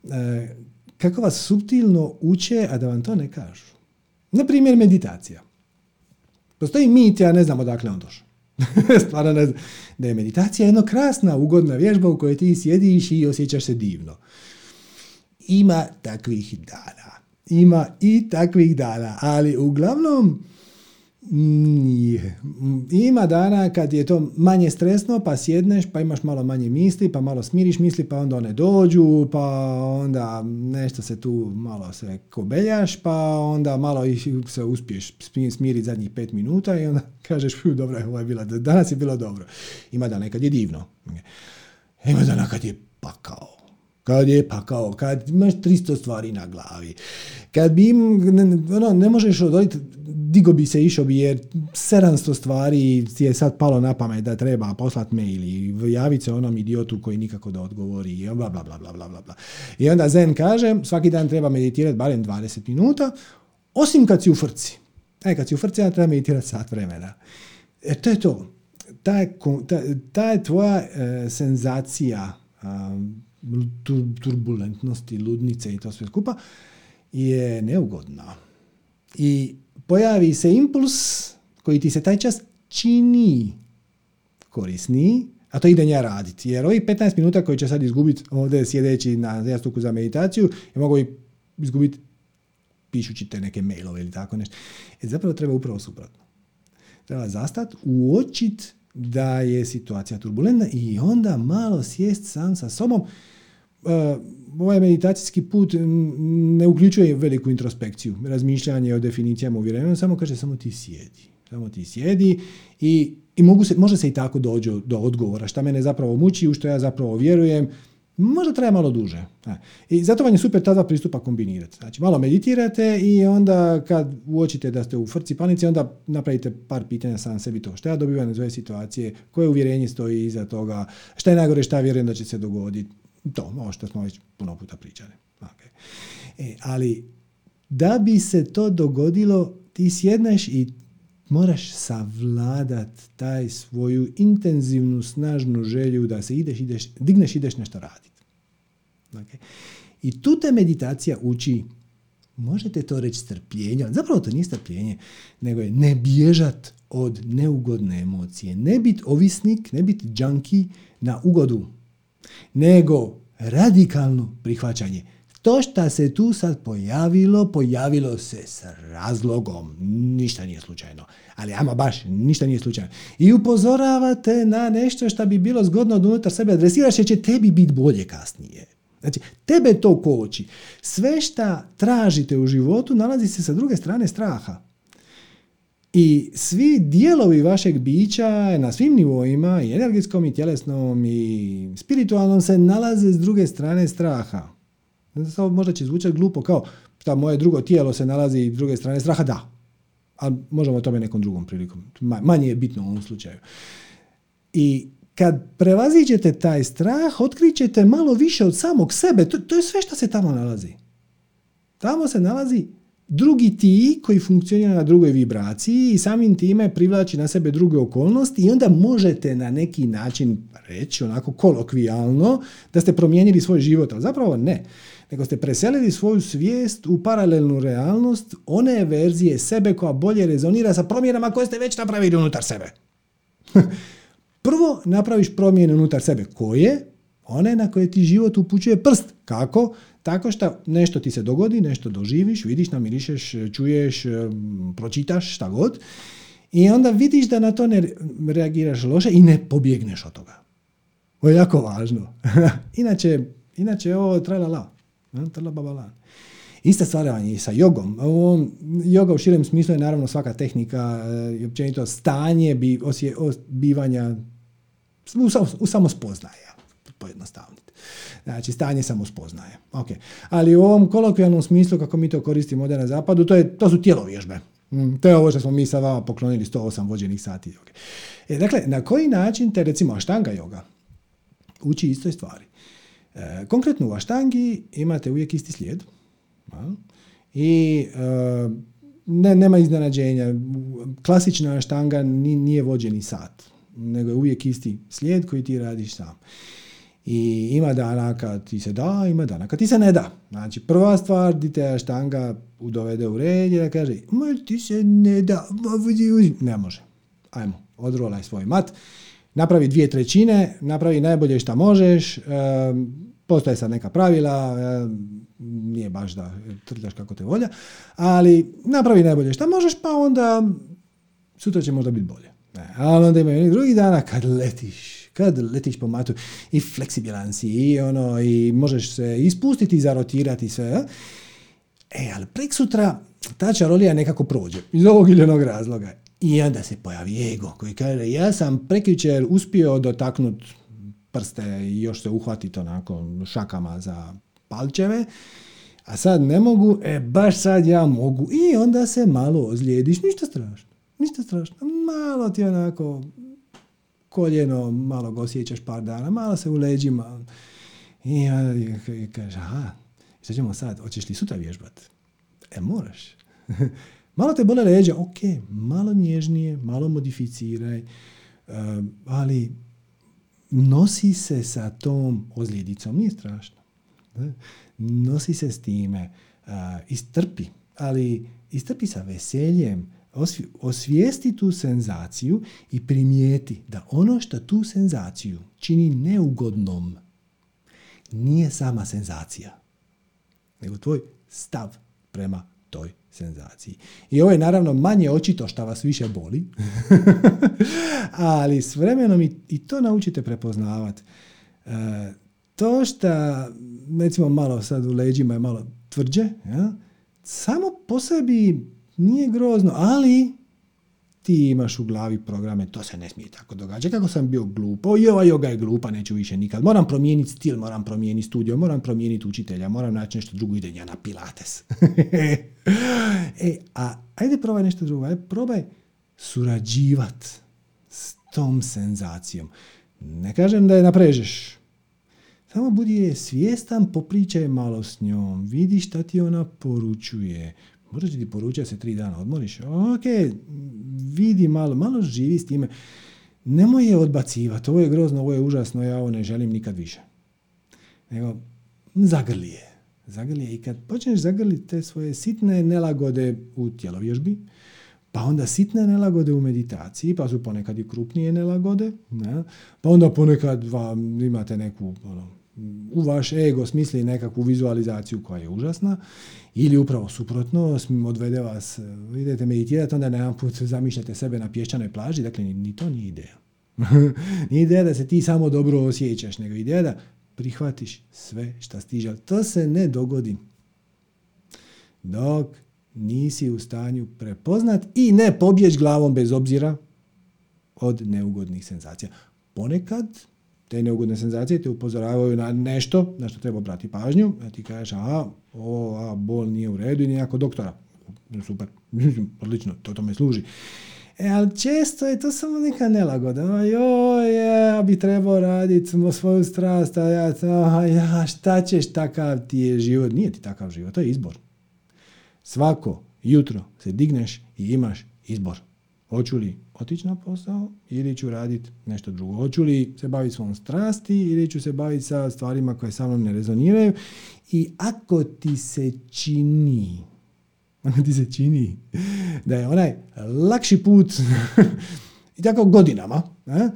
e, kako vas subtilno uče, a da vam to ne kažu. Na primjer, meditacija. Postoji mit, ja ne znam odakle on došao. Stvarno ne znam. Da je meditacija jedna krasna, ugodna vježba u kojoj ti sjediš i osjećaš se divno. Ima takvih dana ima i takvih dana, ali uglavnom nije. Ima dana kad je to manje stresno, pa sjedneš, pa imaš malo manje misli, pa malo smiriš misli, pa onda one dođu, pa onda nešto se tu malo se kobeljaš, pa onda malo se uspiješ smiriti zadnjih pet minuta i onda kažeš, dobro, ovo je bilo, danas je bilo dobro. Ima dana kad je divno. Ima dana kad je pakao. Je pa kao, kad imaš 300 stvari na glavi. Kad bi im, ono, ne možeš odoliti, digo bi se išao bi jer 700 stvari ti je sad palo na pamet da treba poslati mail i javiti se onom idiotu koji nikako da odgovori i bla bla bla bla bla bla. I onda Zen kaže, svaki dan treba meditirati barem 20 minuta, osim kad si u frci. E, kad si u frci, ja treba meditirati sat vremena. E, to je to. Ta ta, ta je tvoja e, senzacija turbulentnosti, ludnice i to sve skupa, je neugodna. I pojavi se impuls koji ti se taj čas čini korisniji, a to idem ja raditi. Jer ovih 15 minuta koji će sad izgubiti ovdje sjedeći na jastuku za meditaciju, ja mogu izgubiti pišući te neke mailove ili tako nešto. E zapravo treba upravo suprotno. Treba zastati, uočiti da je situacija turbulentna i onda malo sjest sam sa sobom. Ovaj meditacijski put ne uključuje veliku introspekciju, razmišljanje o definicijama uvjerenja, samo kaže samo ti sjedi. Samo ti sjedi i, i mogu se, može se i tako doći do odgovora. Šta mene zapravo muči, u što ja zapravo vjerujem, Možda traje malo duže. I zato vam je super ta dva pristupa kombinirati. Znači, malo meditirate i onda kad uočite da ste u frci panici, onda napravite par pitanja sam sebi to. Šta ja dobivam iz ove situacije, koje uvjerenje stoji iza toga, šta je najgore, šta vjerujem da će se dogoditi. To, ovo što smo već puno puta pričali. Okay. E, ali da bi se to dogodilo, ti sjedneš i moraš savladat taj svoju intenzivnu, snažnu želju da se ideš, ideš, digneš, ideš nešto raditi. Okay. I tu te meditacija uči, možete to reći strpljenje, zapravo to nije strpljenje, nego je ne bježat od neugodne emocije, ne biti ovisnik, ne biti džanki na ugodu, nego radikalno prihvaćanje to što se tu sad pojavilo, pojavilo se s razlogom. Ništa nije slučajno. Ali ama baš, ništa nije slučajno. I upozoravate na nešto što bi bilo zgodno od unutar sebe adresiraš jer će tebi biti bolje kasnije. Znači, tebe to koči. Sve što tražite u životu nalazi se sa druge strane straha. I svi dijelovi vašeg bića na svim nivoima, i energetskom, i tjelesnom, i spiritualnom, se nalaze s druge strane straha. Samo možda će zvučati glupo kao ta moje drugo tijelo se nalazi s druge strane straha, da. Ali možemo o tome nekom drugom prilikom. Manje je bitno u ovom slučaju. I kad prevaziđete taj strah, otkrićete malo više od samog sebe. To, to je sve što se tamo nalazi. Tamo se nalazi drugi ti koji funkcionira na drugoj vibraciji i samim time privlači na sebe druge okolnosti i onda možete na neki način reći onako kolokvijalno da ste promijenili svoj život, ali zapravo ne nego ste preselili svoju svijest u paralelnu realnost one verzije sebe koja bolje rezonira sa promjenama koje ste već napravili unutar sebe. Prvo napraviš promjene unutar sebe. Koje? One na koje ti život upućuje prst. Kako? Tako što nešto ti se dogodi, nešto doživiš, vidiš, namirišeš, čuješ, pročitaš, šta god. I onda vidiš da na to ne reagiraš loše i ne pobjegneš od toga. Ovo je jako važno. inače, inače ovo tralala. Ista stvar je i sa jogom. Joga u širem smislu je naravno svaka tehnika i općenito stanje bi, osje, bivanja u, u samospoznaje, pojednostavniti. Znači, stanje samospoznaje. Okay. Ali u ovom kolokvijalnom smislu, kako mi to koristimo ovdje na zapadu, to, je, to su tjelovježbe. Mm, to je ovo što smo mi sa vama poklonili 108 vođenih sati joge. E, dakle, na koji način te, recimo, aštanga joga uči istoj stvari? E, konkretno u aštangi imate uvijek isti slijed i e, ne, nema iznenađenja. Klasična aštanga nije vođeni sat, nego je uvijek isti slijed koji ti radiš sam. I ima dana kad ti se da, ima dana kad ti se ne da. Znači, prva stvar di te aštanga dovede u red je da kaže, ma ti se ne da, ne može. Ajmo, odrolaj svoj mat, napravi dvije trećine, napravi najbolje što možeš, Postoje sad neka pravila, e, nije baš da trljaš kako te volja, ali napravi najbolje šta možeš, pa onda sutra će možda biti bolje. Ne, ali onda ima i drugi dana kad letiš, kad letiš po matu i fleksibilan si i, ono, i možeš se ispustiti i zarotirati sve. E, ali prek sutra ta čarolija nekako prođe iz ovog ili onog razloga. I onda se pojavi ego koji kaže ja sam prekjučer uspio dotaknuti prste i još se uhvatiti onako šakama za palčeve, a sad ne mogu, e baš sad ja mogu i onda se malo ozlijediš, ništa strašno, ništa strašno, malo ti onako koljeno, malo ga osjećaš par dana, malo se u leđima i, i kaže, aha, što ćemo sad, hoćeš li sutra vježbat? E, moraš. malo te bole leđa, ok, malo nježnije, malo modificiraj, ali nosi se sa tom ozljedicom, nije strašno. Nosi se s time, istrpi, ali istrpi sa veseljem, osvijesti tu senzaciju i primijeti da ono što tu senzaciju čini neugodnom nije sama senzacija, nego tvoj stav prema toj senzaciji. I ovo je naravno manje očito što vas više boli, ali s vremenom i, to naučite prepoznavati. E, to što, recimo malo sad u leđima je malo tvrđe, ja, samo po sebi nije grozno, ali ti imaš u glavi programe, to se ne smije tako događati, kako sam bio glup, o ova joga je glupa, neću više nikad, moram promijeniti stil, moram promijeniti studio, moram promijeniti učitelja, moram naći nešto drugo, idem ja na pilates. e, a ajde probaj nešto drugo, ajde probaj surađivat s tom senzacijom. Ne kažem da je naprežeš, samo budi svjestan, popričaj malo s njom, vidi šta ti ona poručuje, Možda ti poručiti se tri dana odmoriš. Ok, vidi malo, malo živi s time. Nemoj je odbacivati. Ovo je grozno, ovo je užasno, ja ovo ne želim nikad više. Nego, zagrli je. Zagrli je. I kad počneš zagrliti te svoje sitne nelagode u tjelovježbi, pa onda sitne nelagode u meditaciji, pa su ponekad i krupnije nelagode, ne? pa onda ponekad vam imate neku ono, u vaš ego smisli nekakvu vizualizaciju koja je užasna ili upravo suprotno, odvede vas, idete meditirati, onda jedan put zamišljate sebe na pješčanoj plaži, dakle ni, to nije ideja. nije ideja da se ti samo dobro osjećaš, nego ideja da prihvatiš sve što stiže. to se ne dogodi dok nisi u stanju prepoznat i ne pobjeć glavom bez obzira od neugodnih senzacija. Ponekad te neugodne senzacije te upozoravaju na nešto na što treba brati pažnju, a ti kažeš, aha, o, a, bol nije u redu i nijako doktora. Super, odlično, to tome služi. E, ali često je to samo neka nelagoda. Joj, ja bi trebao raditi svoju strast, a ja, ja, šta ćeš, takav ti je život. Nije ti takav život, to je izbor. Svako jutro se digneš i imaš izbor. Hoću li otići na posao ili ću raditi nešto drugo. Hoću li se baviti svom strasti ili ću se baviti sa stvarima koje sa mnom ne rezoniraju. I ako ti se čini, ako ti se čini da je onaj lakši put i tako godinama, a,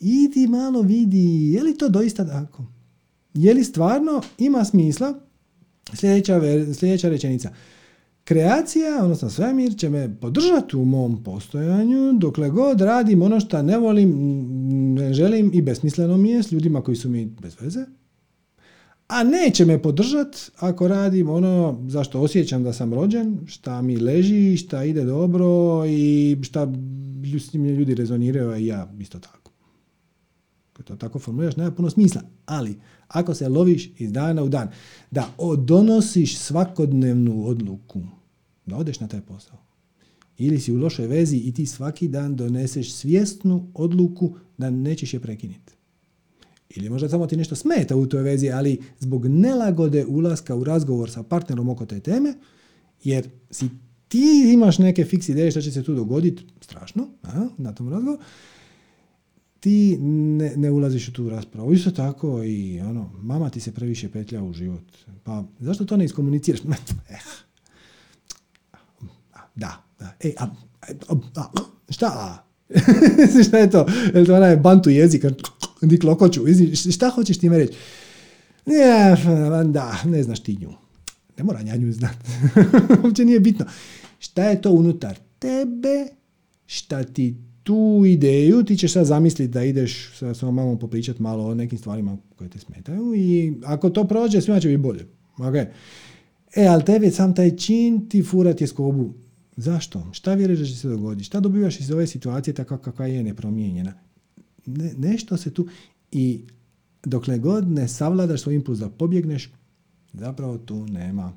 idi malo vidi je li to doista tako. Je li stvarno ima smisla sljedeća, sljedeća rečenica. Kreacija, odnosno svemir, će me podržati u mom postojanju dokle god radim ono što ne volim, ne želim i besmisleno mi je s ljudima koji su mi bez veze. A neće me podržati ako radim ono zašto osjećam da sam rođen, šta mi leži, šta ide dobro i šta s njim ljudi rezoniraju, a i ja isto tako. Kad to tako formuliraš, nema puno smisla. Ali, ako se loviš iz dana u dan, da donosiš svakodnevnu odluku, da odeš na taj posao. Ili si u lošoj vezi i ti svaki dan doneseš svjesnu odluku da nećeš je prekiniti. Ili možda samo ti nešto smeta u toj vezi, ali zbog nelagode ulaska u razgovor sa partnerom oko te teme, jer si ti imaš neke fiks ideje što će se tu dogoditi, strašno, a, na tom razgovoru, ti ne, ne ulaziš u tu raspravu. Isto tako i ono, mama ti se previše petlja u život. Pa zašto to ne iskomuniciraš? da, da. E, a, a, a šta? šta je to? Je to onaj bantu jezik? Di klokoću? Šta hoćeš time reći? Ne, da, ne znaš ti nju. Ne mora ja nju znat. Uopće nije bitno. Šta je to unutar tebe? Šta ti tu ideju, ti ćeš sad zamisliti da ideš sa svojom mamom popričati malo o nekim stvarima koje te smetaju i ako to prođe, svima će biti bolje. Okay. E, ali tebi sam taj čin ti furat je skobu Zašto? Šta vjeruješ da će se dogoditi? Šta dobivaš iz ove situacije takva kakva je nepromijenjena? Ne, nešto se tu... I dokle god ne savladaš svoj impuls da pobjegneš, zapravo tu nema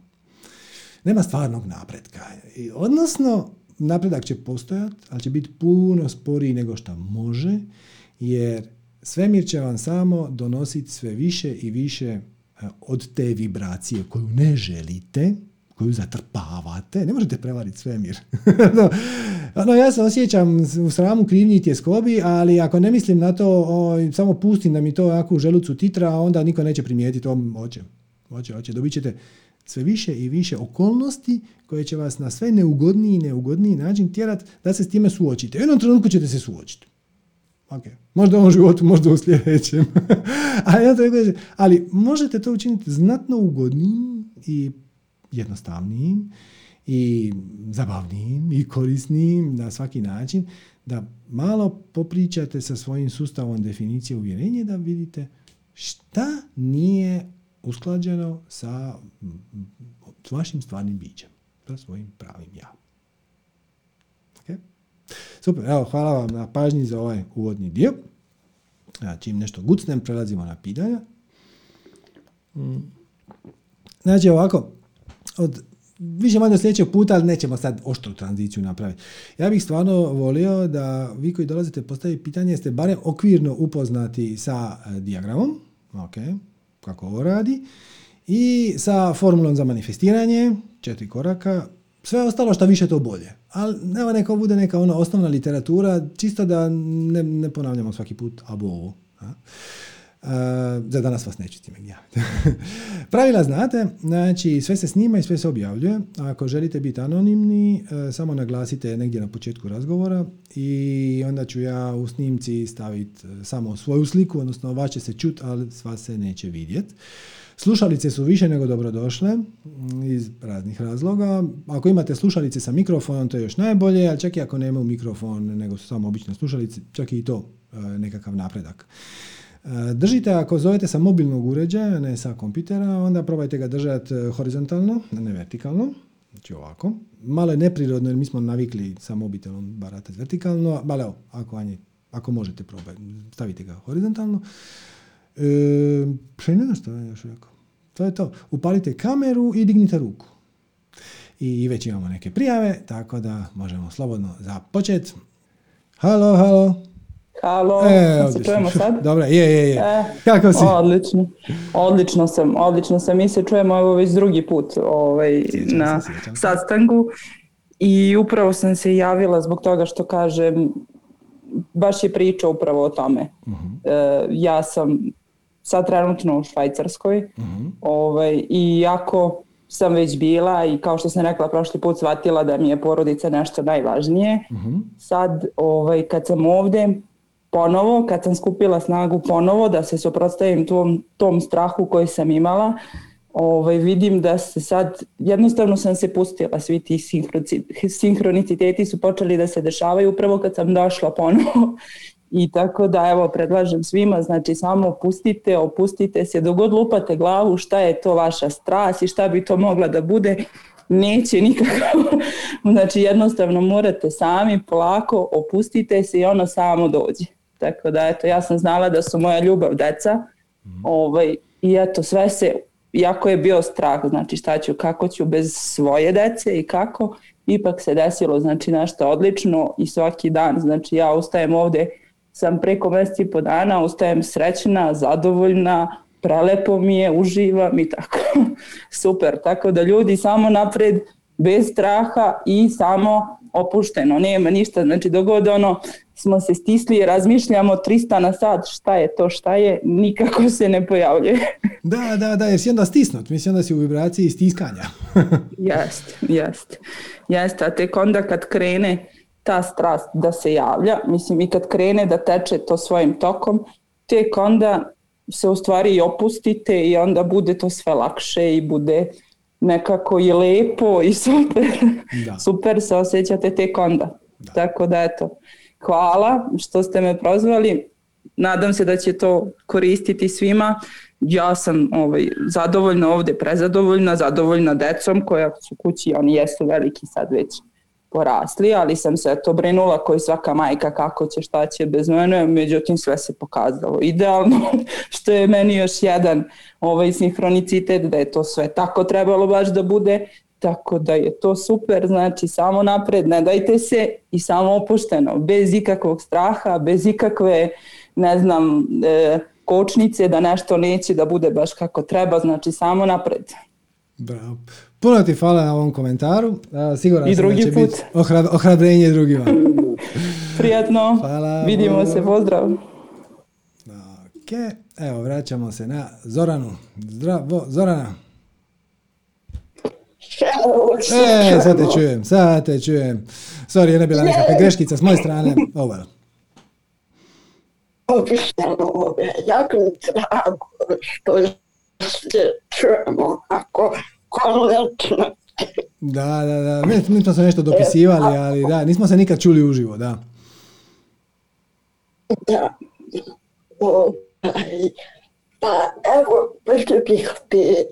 nema stvarnog napretka. I odnosno, napredak će postojati, ali će biti puno sporiji nego što može, jer svemir će vam samo donositi sve više i više e, od te vibracije koju ne želite, koju zatrpavate, ne možete prevariti svemir. no, ono, ja se osjećam u sramu krivnji i tjeskobi, ali ako ne mislim na to, o, samo pustim da mi to jako u želucu titra, onda niko neće primijetiti, o, hoće, hoće, hoće, dobit ćete sve više i više okolnosti koje će vas na sve neugodniji i neugodniji način tjerati da se s time suočite. U jednom trenutku ćete se suočiti. Ok, možda u ovom životu, možda u sljedećem. ali, ali možete to učiniti znatno ugodnijim i jednostavnijim i zabavnijim i korisnijim na svaki način, da malo popričate sa svojim sustavom definicije uvjerenja da vidite šta nije usklađeno sa vašim stvarnim bićem, sa svojim pravim ja. Okay? Super, evo, hvala vam na pažnji za ovaj uvodni dio. Čim nešto gucnem, prelazimo na pitanja. Mm. Znači ovako, od više manje sljedećeg puta, ali nećemo sad oštru tranziciju napraviti. Ja bih stvarno volio da vi koji dolazite postaviti pitanje ste barem okvirno upoznati sa e, dijagramom, ok, kako ovo radi, i sa formulom za manifestiranje, četiri koraka, sve ostalo što više to bolje. Ali nema neka bude neka ona osnovna literatura, čisto da ne, ne ponavljamo svaki put abo ovo. Za danas vas neću s time Pravila znate, znači sve se snima i sve se objavljuje. Ako želite biti anonimni, e, samo naglasite negdje na početku razgovora i onda ću ja u snimci staviti e, samo svoju sliku, odnosno vas će se čut, ali sva se neće vidjeti. Slušalice su više nego dobrodošle iz raznih razloga. Ako imate slušalice sa mikrofonom, to je još najbolje, ali čak i ako nema mikrofon, nego su samo obične slušalice, čak i to e, nekakav napredak. E, držite, ako zovete sa mobilnog uređaja, ne sa kompitera, onda probajte ga držati e, horizontalno, ne vertikalno, znači ovako. Malo je neprirodno jer mi smo navikli sa mobitelom baratati vertikalno, ali evo, ako, ako možete probajte, stavite ga horizontalno. E, ne što je još rekao. To je to. Upalite kameru i dignite ruku. I već imamo neke prijave, tako da možemo slobodno započeti. Halo, halo. Halo, e, se čujemo sad? Dobro, je, je, je. E, Kako si? Odlično. Odlično sam, odlično sam. Mi se čujemo ovo već drugi put ovaj, na sastanku. I upravo sam se javila zbog toga što kažem, baš je priča upravo o tome. Uh-huh. E, ja sam sad trenutno u Švajcarskoj uh ovaj, i jako sam već bila i kao što sam rekla prošli put shvatila da mi je porodica nešto najvažnije. uh Sad ovaj, kad sam ovdje ponovo, kad sam skupila snagu ponovo da se suprotstavim tom, tom strahu koji sam imala, ovaj, vidim da se sad, jednostavno sam se pustila, svi ti sinhroniciteti su počeli da se dešavaju upravo kad sam došla ponovo i tako da evo predlažem svima, znači samo opustite, opustite se, dogod lupate glavu šta je to vaša strast i šta bi to mogla da bude, neće nikako. znači jednostavno morate sami polako opustite se i ono samo dođe. Tako da eto, ja sam znala da su moja ljubav deca. Mm ovaj, i eto sve se, jako je bio strah, znači šta ću, kako ću bez svoje dece i kako, ipak se desilo znači nešto odlično i svaki dan, znači ja ustajem ovdje sam preko mjesec i po dana, ustajem srećna, zadovoljna, prelepo mi je, uživam i tako. Super, tako da ljudi samo napred, bez straha i samo opušteno, nema ništa, znači dogod ono smo se stisli i razmišljamo 300 na sat, šta je to, šta je, nikako se ne pojavljuje. da, da, da, jer si onda stisnut, mislim da si u vibraciji stiskanja. jest, jest, jest, a tek onda kad krene ta strast da se javlja, mislim i kad krene da teče to svojim tokom, tek onda se u stvari i opustite i onda bude to sve lakše i bude nekako i lepo i super. super se osjećate tek onda. Tako da eto, hvala što ste me prozvali. Nadam se da će to koristiti svima. Ja sam ovaj, zadovoljna ovdje, prezadovoljna, zadovoljna decom koja su kući, oni jesu veliki sad već porasli, ali sam se to brinula koji svaka majka kako će, šta će bez mene, međutim sve se pokazalo idealno, što je meni još jedan ovaj sinhronicitet da je to sve tako trebalo baš da bude, tako da je to super, znači samo napred, ne dajte se i samo opušteno, bez ikakvog straha, bez ikakve, ne znam, e, kočnice da nešto neće da bude baš kako treba, znači samo napred. Bravo. Puno ti hvala na ovom komentaru. Siguran I sam drugi da će put. biti ohrabrenje drugima. Prijatno. Hvala. Vidimo se. Pozdrav. Ok. Evo, vraćamo se na Zoranu. Zdravo, Zorana. E, sad te čujem, sad te čujem. Sorry, je ne bila nekakva greškica s moje strane. Ovo. Obično, jako mi drago što se čujemo ako da, da, da. Mi, mi smo se nešto dopisivali, ali da, nismo se nikad čuli uživo, da. Da. Ovaj, pa evo, bih bi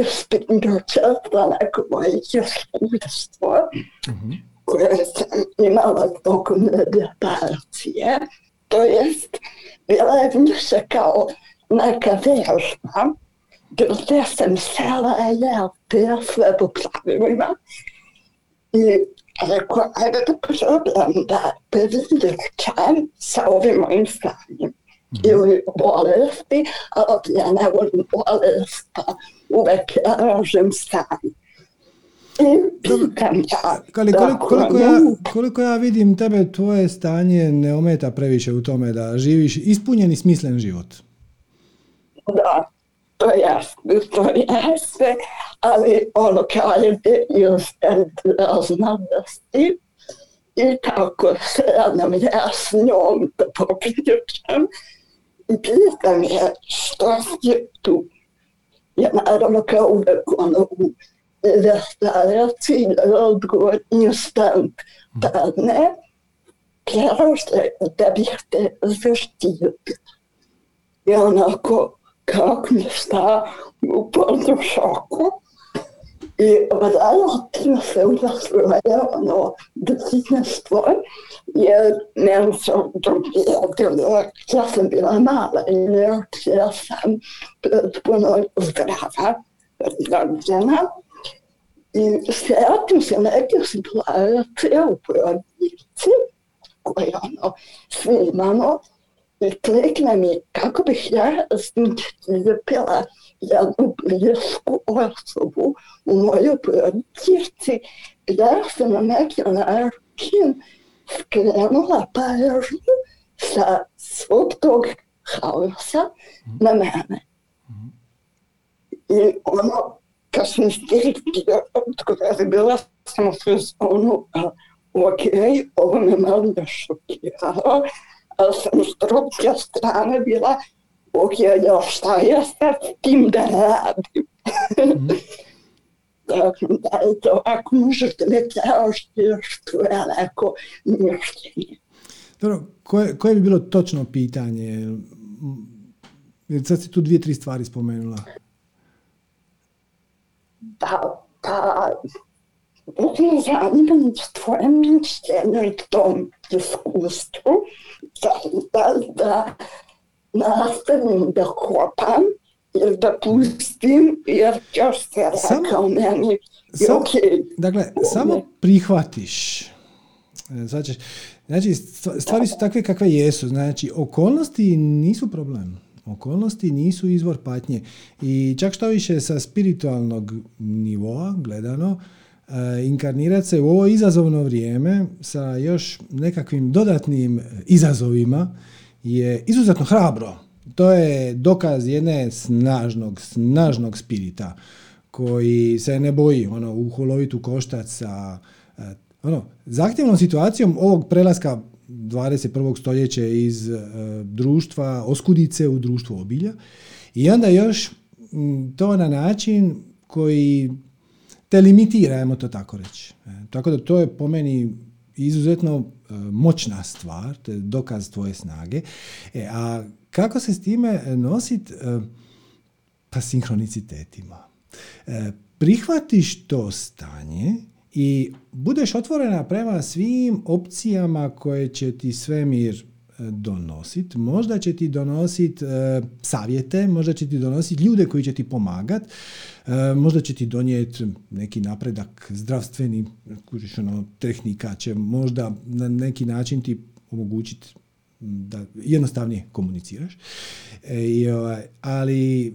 ispitno četla neko moje iskustvo. Uh-huh. koje sam imala tokom meditacije, to jest bila je više kao neka vježba, gdje sam sela i ja te sve po pravilima i rekao, ajde da probam da previdječam sa ovim mojim stanjem ili bolesti, ali ja ne volim bolest, pa uvek ražem stan. I pitam ja, Ali koliko, koliko, ja, koliko ja vidim tebe, tvoje stanje ne ometa previše u tome da živiš ispunjen i smislen život. Da, to jeste, to jeste, ali ono kao je još raznavosti i tako sedam ja s njom da popričam i pitam je što je tu. Ja naravno kao uvek ono u restauraciji odgovor instant. Da ne, kaže da bih te zaštitio. I onako, kako mi šta, u polnu šoku. I vratila se u svoje ono detinjstvo, jer su drugi odjeli, ja sam bila mala i ja sam puno zdrava, rođena. I sjetim se neke situacije u porodici koje ono svi imamo i klikne mi kako bih ja lijepila jednu blisku osobu u mojoj porodici. Ja sam na neki način skrenula pažnju sa svog tog haosa na mene. I ono, kad sam stigla odgovorila sam kroz onu, ok, ovo me malo šokiralo, s druge strane bila, ok, ja šta ja sad s tim da radim? Dakle, da je to, ako možete mi kažete što je neko mišljenje. Dobro, koje, koje bi bilo točno pitanje? Jer sad si tu dvije, tri stvari spomenula. Da, pa, ne znam, tvoje mišljenje u tom iskustvu, da, da nastavim da kopam, jer da pustim, jer još se rekao meni, Samo, okay. dakle, samo prihvatiš. E, znači, stva- stvari su takve kakve jesu. Znači, okolnosti nisu problem. Okolnosti nisu izvor patnje. I čak što više sa spiritualnog nivoa gledano, inkarnirati se u ovo izazovno vrijeme sa još nekakvim dodatnim izazovima je izuzetno hrabro. To je dokaz jedne snažnog, snažnog spirita koji se ne boji ono, uholoviti u koštac sa e, ono, zahtjevnom situacijom ovog prelaska 21. stoljeća iz e, društva oskudice u društvo obilja i onda još to na način koji te limitira, ajmo to tako reći. E, tako da to je po meni izuzetno e, moćna stvar, to je dokaz tvoje snage. E, a kako se s time nositi? Pa sinhronicitetima. E, prihvatiš to stanje i budeš otvorena prema svim opcijama koje će ti svemir e, donositi. Možda će ti donositi e, savjete, možda će ti donositi ljude koji će ti pomagati, možda će ti donijeti neki napredak zdravstveni, kužiš ono, tehnika će možda na neki način ti omogućiti da jednostavnije komuniciraš. E, i, ovaj, ali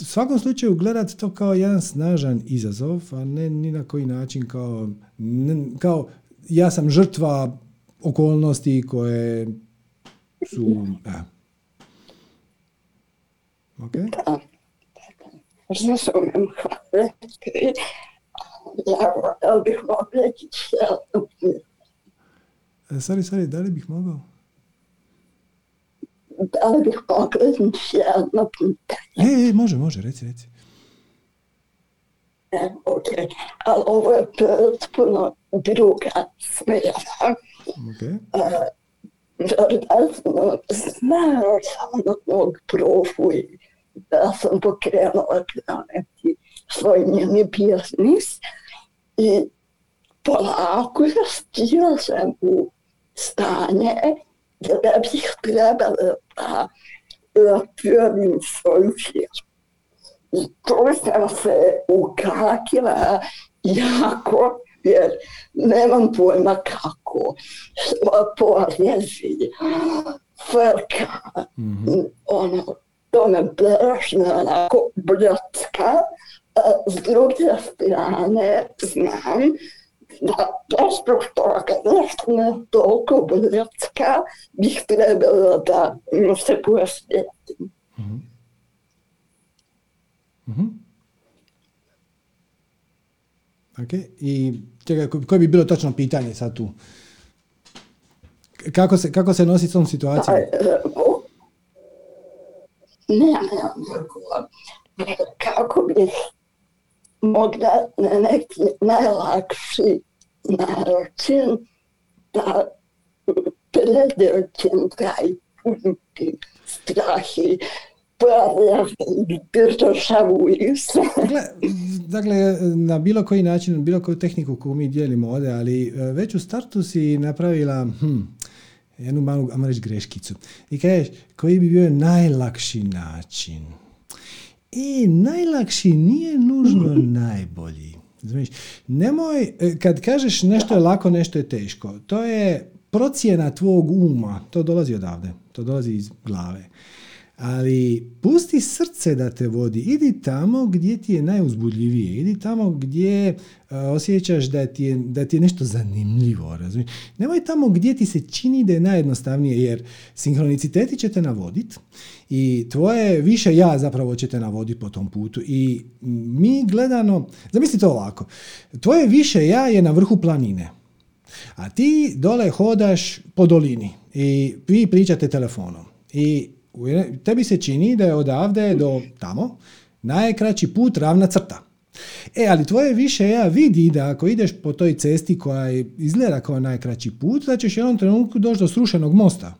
u svakom slučaju gledati to kao jedan snažan izazov, a ne ni na koji način kao, ne, kao ja sam žrtva okolnosti koje su... E. Ok? Da, hvala. Ja bih mogla reći E, Sorry, sorry, da li bih mogao? da li bih mogla reći jedno pitanje. E, e, može, može, reci, reci. E, ok, ali ovo je potpuno druga smjera. Ok. Verovatno znao sam od mog profu i da sam pokrenula neki svoj njeni biznis i polako stižem u stanje da bih trebala da otvorim svoju firmu. I tu sam se ukakila jako, jer nemam pojma kako. Porezi, frka, mm-hmm. ono, to me brežne onako bljocka. S druge strane znam da baš toga nešto ne toliko bljocka bih trebala da se posjetim. Mm-hmm. Mm-hmm. Ok, i čekaj, koje bi bilo točno pitanje sad tu? Kako se, kako se nosi s tom situacijom? Ne, ne, kako bi mogla na neki najlakši način da predoćem taj strah i Dakle, dakle, na bilo koji način, bilo koju tehniku koju mi dijelimo ovdje, ali e, već u startu si napravila hm, jednu malu, ajmo greškicu. I kažeš, koji bi bio najlakši način? I najlakši nije nužno najbolji. Znači, nemoj, e, kad kažeš nešto je lako, nešto je teško, to je procjena tvog uma, to dolazi odavde, to dolazi iz glave. Ali pusti srce da te vodi. Idi tamo gdje ti je najuzbudljivije. Idi tamo gdje uh, osjećaš da ti, je, da ti je nešto zanimljivo. Razumiješ? Nemoj tamo gdje ti se čini da je najjednostavnije jer sinhroniciteti će te navoditi i tvoje više ja zapravo će te navoditi po tom putu. I mi gledano, zamislite ovako, tvoje više ja je na vrhu planine. A ti dole hodaš po dolini i vi pričate telefonom. I tebi se čini da je odavde do tamo najkraći put ravna crta. E, ali tvoje više ja vidi da ako ideš po toj cesti koja izgleda kao najkraći put, da ćeš jednom trenutku doći do srušenog mosta.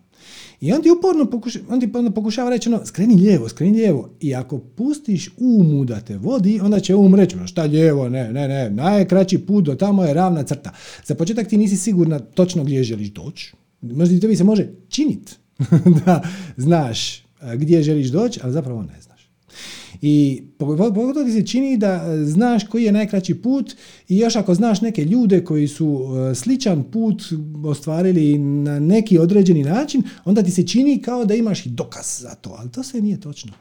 I on ti uporno pokuša, on ti pokušava reći ono, skreni lijevo, skreni lijevo. I ako pustiš umu da te vodi, onda će um reći, šta lijevo, ne, ne, ne, najkraći put do tamo je ravna crta. Za početak ti nisi sigurna točno gdje želiš doći. Možda tebi se može činiti da znaš gdje želiš doći, ali zapravo ne znaš. I pogotovo ti se čini da znaš koji je najkraći put i još ako znaš neke ljude koji su sličan put ostvarili na neki određeni način, onda ti se čini kao da imaš i dokaz za to, ali to sve nije točno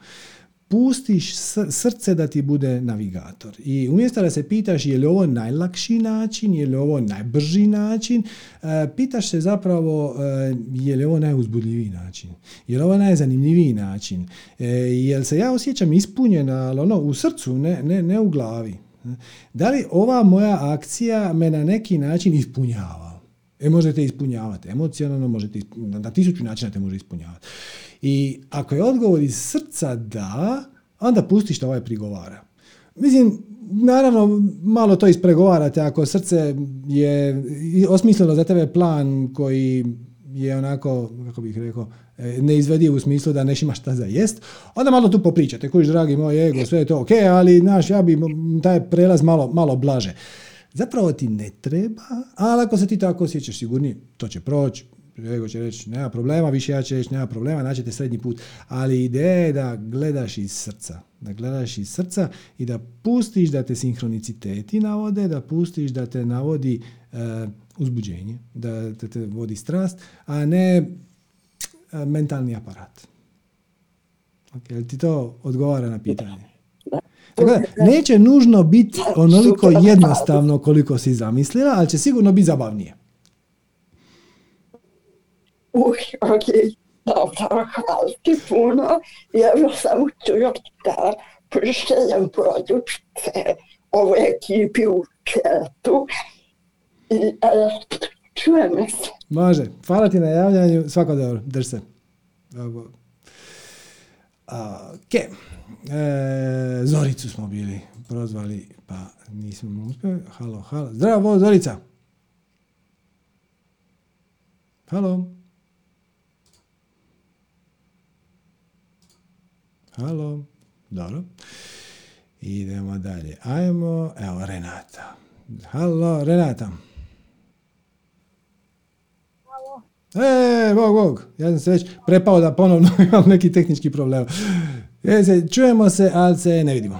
pustiš srce da ti bude navigator. I umjesto da se pitaš je li ovo najlakši način, je li ovo najbrži način, e, pitaš se zapravo e, je li ovo najuzbudljiviji način, je li ovo najzanimljiviji način, e, jel se ja osjećam ispunjena, ali ono u srcu, ne, ne, ne u glavi. Da li ova moja akcija me na neki način ispunjava? E, možete ispunjavati emocionalno, možete, na tisuću načina te može ispunjavati. I ako je odgovor iz srca da, onda pusti što ovaj prigovara. Mislim, naravno, malo to ispregovarate ako srce je osmislilo za tebe plan koji je onako, kako bih rekao, e, neizvediv u smislu da neš imaš šta za jest, onda malo tu popričate, kojiš dragi moj ego, sve je to ok, ali znaš, ja bi taj prelaz malo, malo blaže. Zapravo ti ne treba, ali ako se ti tako osjećaš sigurni, to će proći, ego će reći nema problema, više ja će reći nema problema, naćete srednji put. Ali ideja je da gledaš iz srca. Da gledaš iz srca i da pustiš da te sinhroniciteti navode, da pustiš da te navodi uh, uzbuđenje, da te, te vodi strast, a ne uh, mentalni aparat. Ok, jel ti to odgovara na pitanje? Dakle, neće nužno biti onoliko jednostavno koliko si zamislila, ali će sigurno biti zabavnije. Uj, ok, dobro, hvala ti puno. Samo htio da prišeljem produčce ove ekipi u četu i e, se. Može, hvala ti na javljanju, svako dobro, drž se. Ok, e, Zoricu smo bili prozvali, pa nismo uspjeli. Halo, halo. Zdravo, Zorica. Halo. Halo, dobro. Idemo dalje. Ajmo, evo Renata. Halo, Renata. Halo. E, bog, bog. Ja sam se već prepao da ponovno imam neki tehnički problem. E, se, čujemo se, ali se ne vidimo. E,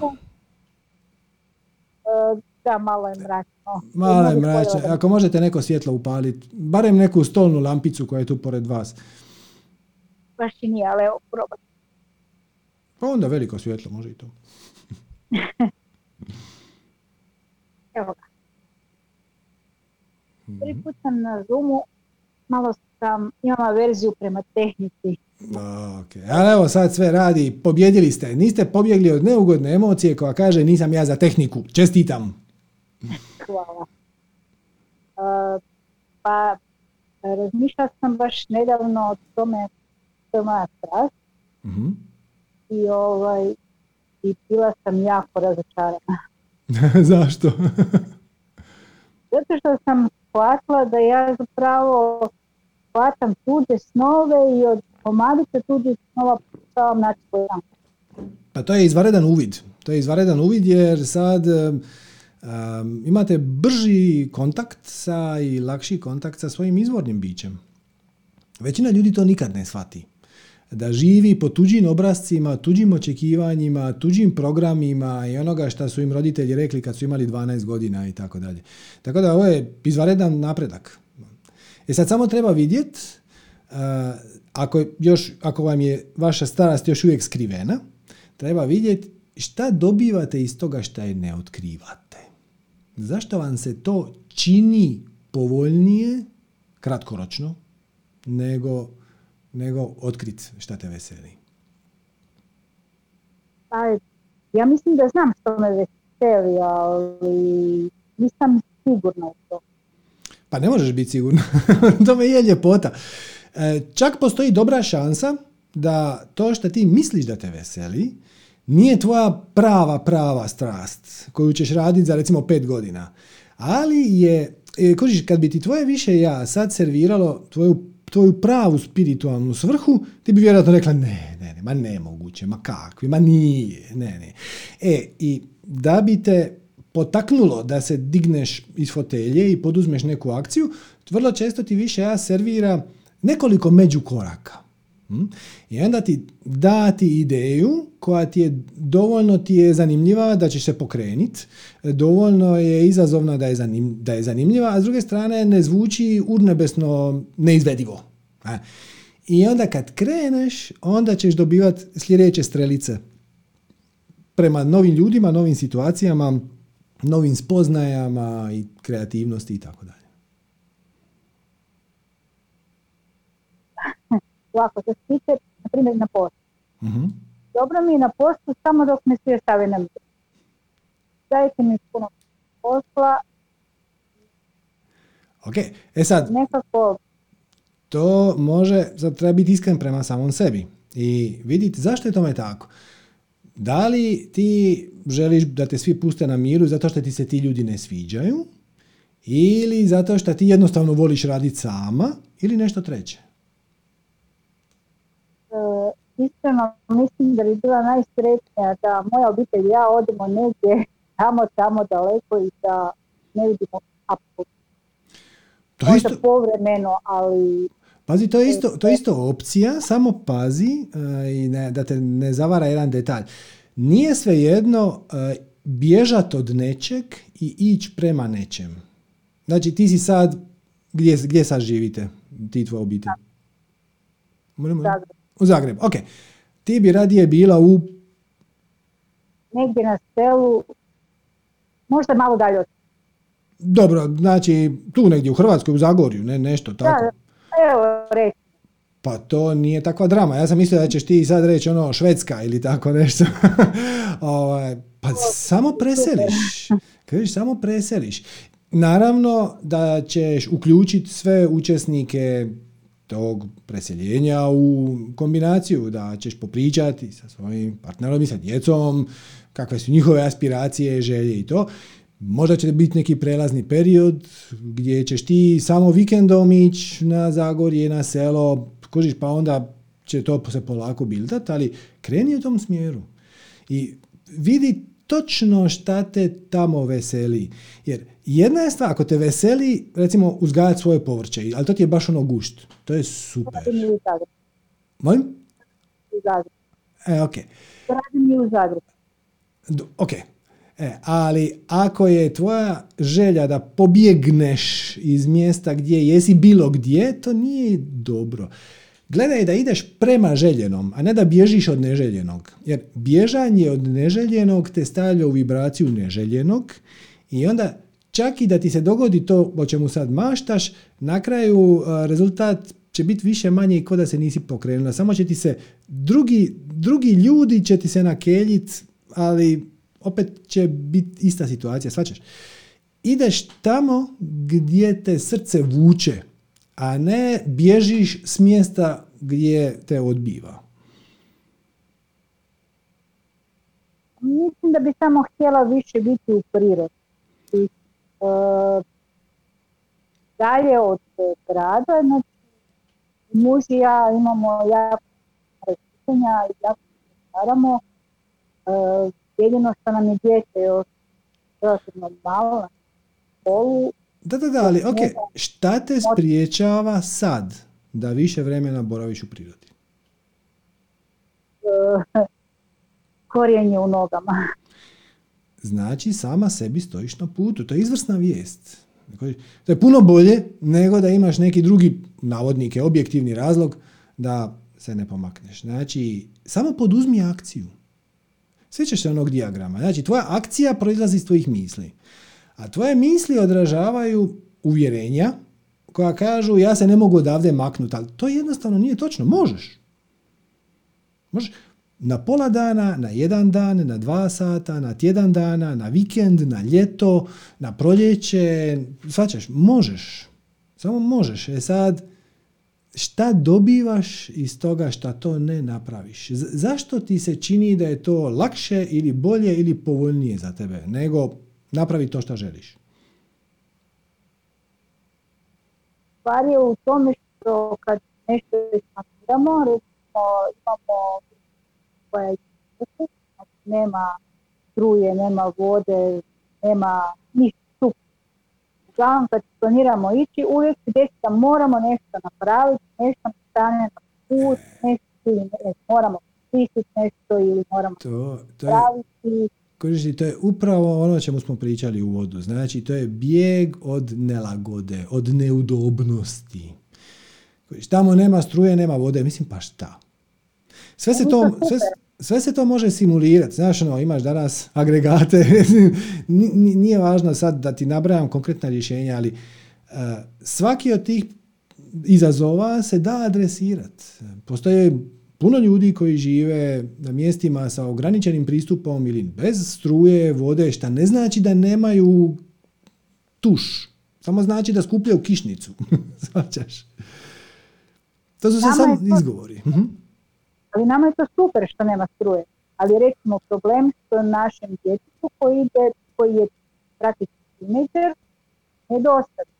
da, malo je mračno. Malo je mračno. Ako možete neko svjetlo upaliti, barem neku stolnu lampicu koja je tu pored vas. Baš i nije, ali probati. Pa onda veliko svjetlo, može i to. evo ga. Prvi put sam na Zoomu, malo sam imala verziju prema tehnici. Ok, ali evo sad sve radi, pobjedili ste. Niste pobjegli od neugodne emocije koja kaže nisam ja za tehniku. Čestitam. Hvala. Uh, pa razmišljala sam baš nedavno o tome što je moja strast. uh I, ovaj, I bila sam jako razočarana. Zašto? Zato što sam shvatila da ja zapravo shvatam tuđe snove i od komadica tuđe snova pokušavam naći svoj Pa to je izvaredan uvid. To je izvaredan uvid jer sad um, imate brži kontakt sa i lakši kontakt sa svojim izvornim bićem. Većina ljudi to nikad ne shvati. Da živi po tuđim obrazcima, tuđim očekivanjima, tuđim programima i onoga što su im roditelji rekli kad su imali 12 godina i tako dalje. Tako da ovo je izvaredan napredak. E sad samo treba vidjeti ako, još, ako vam je vaša starost još uvijek skrivena, treba vidjeti šta dobivate iz toga šta je ne otkrivate. Zašto vam se to čini povoljnije, kratkoročno, nego, nego otkrit šta te veseli? Pa, ja mislim da znam što me veseli, ali nisam sigurna u to. Pa ne možeš biti sigurna. to me je ljepota. E, čak postoji dobra šansa da to što ti misliš da te veseli, nije tvoja prava, prava strast koju ćeš raditi za recimo pet godina. Ali je, e, kožiš, kad bi ti tvoje više ja sad serviralo tvoju, tvoju pravu spiritualnu svrhu, ti bi vjerojatno rekla ne, ne, ne, ma nemoguće, ma kakvi, ma nije, ne, ne. E, i da bi te potaknulo da se digneš iz fotelje i poduzmeš neku akciju, vrlo često ti više ja servira nekoliko međukoraka. Hm? I onda ti dati ideju koja ti je dovoljno ti je zanimljiva da ćeš se pokrenit, dovoljno je izazovna da je, zanim, da je zanimljiva, a s druge strane ne zvuči urnebesno neizvedivo. I onda kad kreneš, onda ćeš dobivati sljedeće strelice prema novim ljudima, novim situacijama, novim spoznajama i kreativnosti i tako dalje. Ovako, tiče, na primjer, na poslu. uh Dobro mi je na poslu samo dok me sve stave na mir. Dajte mi puno posla. Ok, e sad, nekako... to može, sad treba biti iskren prema samom sebi i vidjeti zašto je tome tako. Da li ti želiš da te svi puste na miru zato što ti se ti ljudi ne sviđaju ili zato što ti jednostavno voliš raditi sama ili nešto treće? Iskreno mislim da bi bila najsretnija da moja obitelj i ja odemo negdje tamo, tamo daleko i da ne vidimo apsolutno. To isto... povremeno, ali... Pazi, to je isto, to je isto opcija, samo pazi uh, i ne, da te ne zavara jedan detalj. Nije svejedno uh, bježat od nečeg i ići prema nečem. Znači, ti si sad, gdje, gdje sad živite, ti i tvoja obitelj? Zagreb. U Zagrebu, ok. Ti bi radije bila u... Negdje na selu, možda malo dalje od... Dobro, znači tu negdje u Hrvatskoj, u Zagorju, ne nešto tako. Da, evo reći. Pa to nije takva drama. Ja sam mislio da ćeš ti sad reći ono Švedska ili tako nešto. Ovaj, pa samo preseliš. Kažeš, samo preseliš. Naravno da ćeš uključiti sve učesnike tog preseljenja u kombinaciju da ćeš popričati sa svojim partnerom i sa djecom, kakve su njihove aspiracije, želje i to. Možda će biti neki prelazni period gdje ćeš ti samo vikendom ići na Zagorje, na selo, kožiš pa onda će to se polako bildat, ali kreni u tom smjeru. I vidi točno šta te tamo veseli. Jer jedna je stvar, ako te veseli, recimo, uzgajati svoje povrće, ali to ti je baš ono gušt. To je super. Radim u Zagrebu. Molim? U Zagrebu. E, ok. Radim i u Zagrebu. Ok. E, ali ako je tvoja želja da pobjegneš iz mjesta gdje jesi bilo gdje, to nije dobro. Gledaj da ideš prema željenom, a ne da bježiš od neželjenog. Jer bježanje od neželjenog te stavlja u vibraciju neželjenog i onda čak i da ti se dogodi to o čemu sad maštaš, na kraju a, rezultat će biti više manje i ko da se nisi pokrenula. Samo će ti se drugi, drugi ljudi će ti se nakeljit, ali opet će biti ista situacija, svačaš. Ideš tamo gdje te srce vuče, a ne bježiš s mjesta gdje te odbiva. Mislim da bi samo htjela više biti u prirodi. E, dalje od e, grada, znači muž i ja imamo jako razmišljenja i jako se staramo. E, jedino što nam je djete još relativno malo na školu, Da, da, da, ali ok, šta te spriječava sad da više vremena boraviš u prirodi? e, korijenje u nogama. Znači, sama sebi stojiš na putu. To je izvrsna vijest. To je puno bolje nego da imaš neki drugi, navodnike, objektivni razlog da se ne pomakneš. Znači, samo poduzmi akciju. Sjećaš se onog dijagrama. Znači, tvoja akcija proizlazi iz tvojih misli. A tvoje misli odražavaju uvjerenja koja kažu ja se ne mogu odavde maknuti, ali to jednostavno nije točno. Možeš. Možeš na pola dana, na jedan dan, na dva sata, na tjedan dana, na vikend, na ljeto, na proljeće, svačaš, možeš. Samo možeš. E sad, šta dobivaš iz toga šta to ne napraviš? Zašto ti se čini da je to lakše ili bolje ili povoljnije za tebe nego napravi to što želiš? Stvar je u tome što kad nešto eksplaniramo, recimo imamo koja je znači nema struje, nema vode, nema ništa. Uglavnom kad planiramo ići, uvijek se desi da moramo nešto napraviti, nešto nam stane na put, nešto ili ne, moramo pisati nešto ili moramo To, to je, praviti. Kužiš, to je upravo ono o čemu smo pričali u vodu. Znači, to je bijeg od nelagode, od neudobnosti. Kužiš, tamo nema struje, nema vode. Mislim, pa šta? Sve se to, sve, sve se to može simulirati. Znaš, ono, imaš danas agregate. Ni- ni- Nije važno sad da ti nabrajam konkretna rješenja, ali uh, svaki od tih izazova se da adresirati. Postoje puno ljudi koji žive na mjestima sa ograničenim pristupom ili bez struje, vode, šta ne znači da nemaju tuš. Samo znači da skupljaju kišnicu. Svačaš? To su Nama samo je to- izgovori. Mhm. Ali nama je to super što nema struje. Ali recimo problem što našem djetetu koji, ide, koji je praktički teenager nedostatno.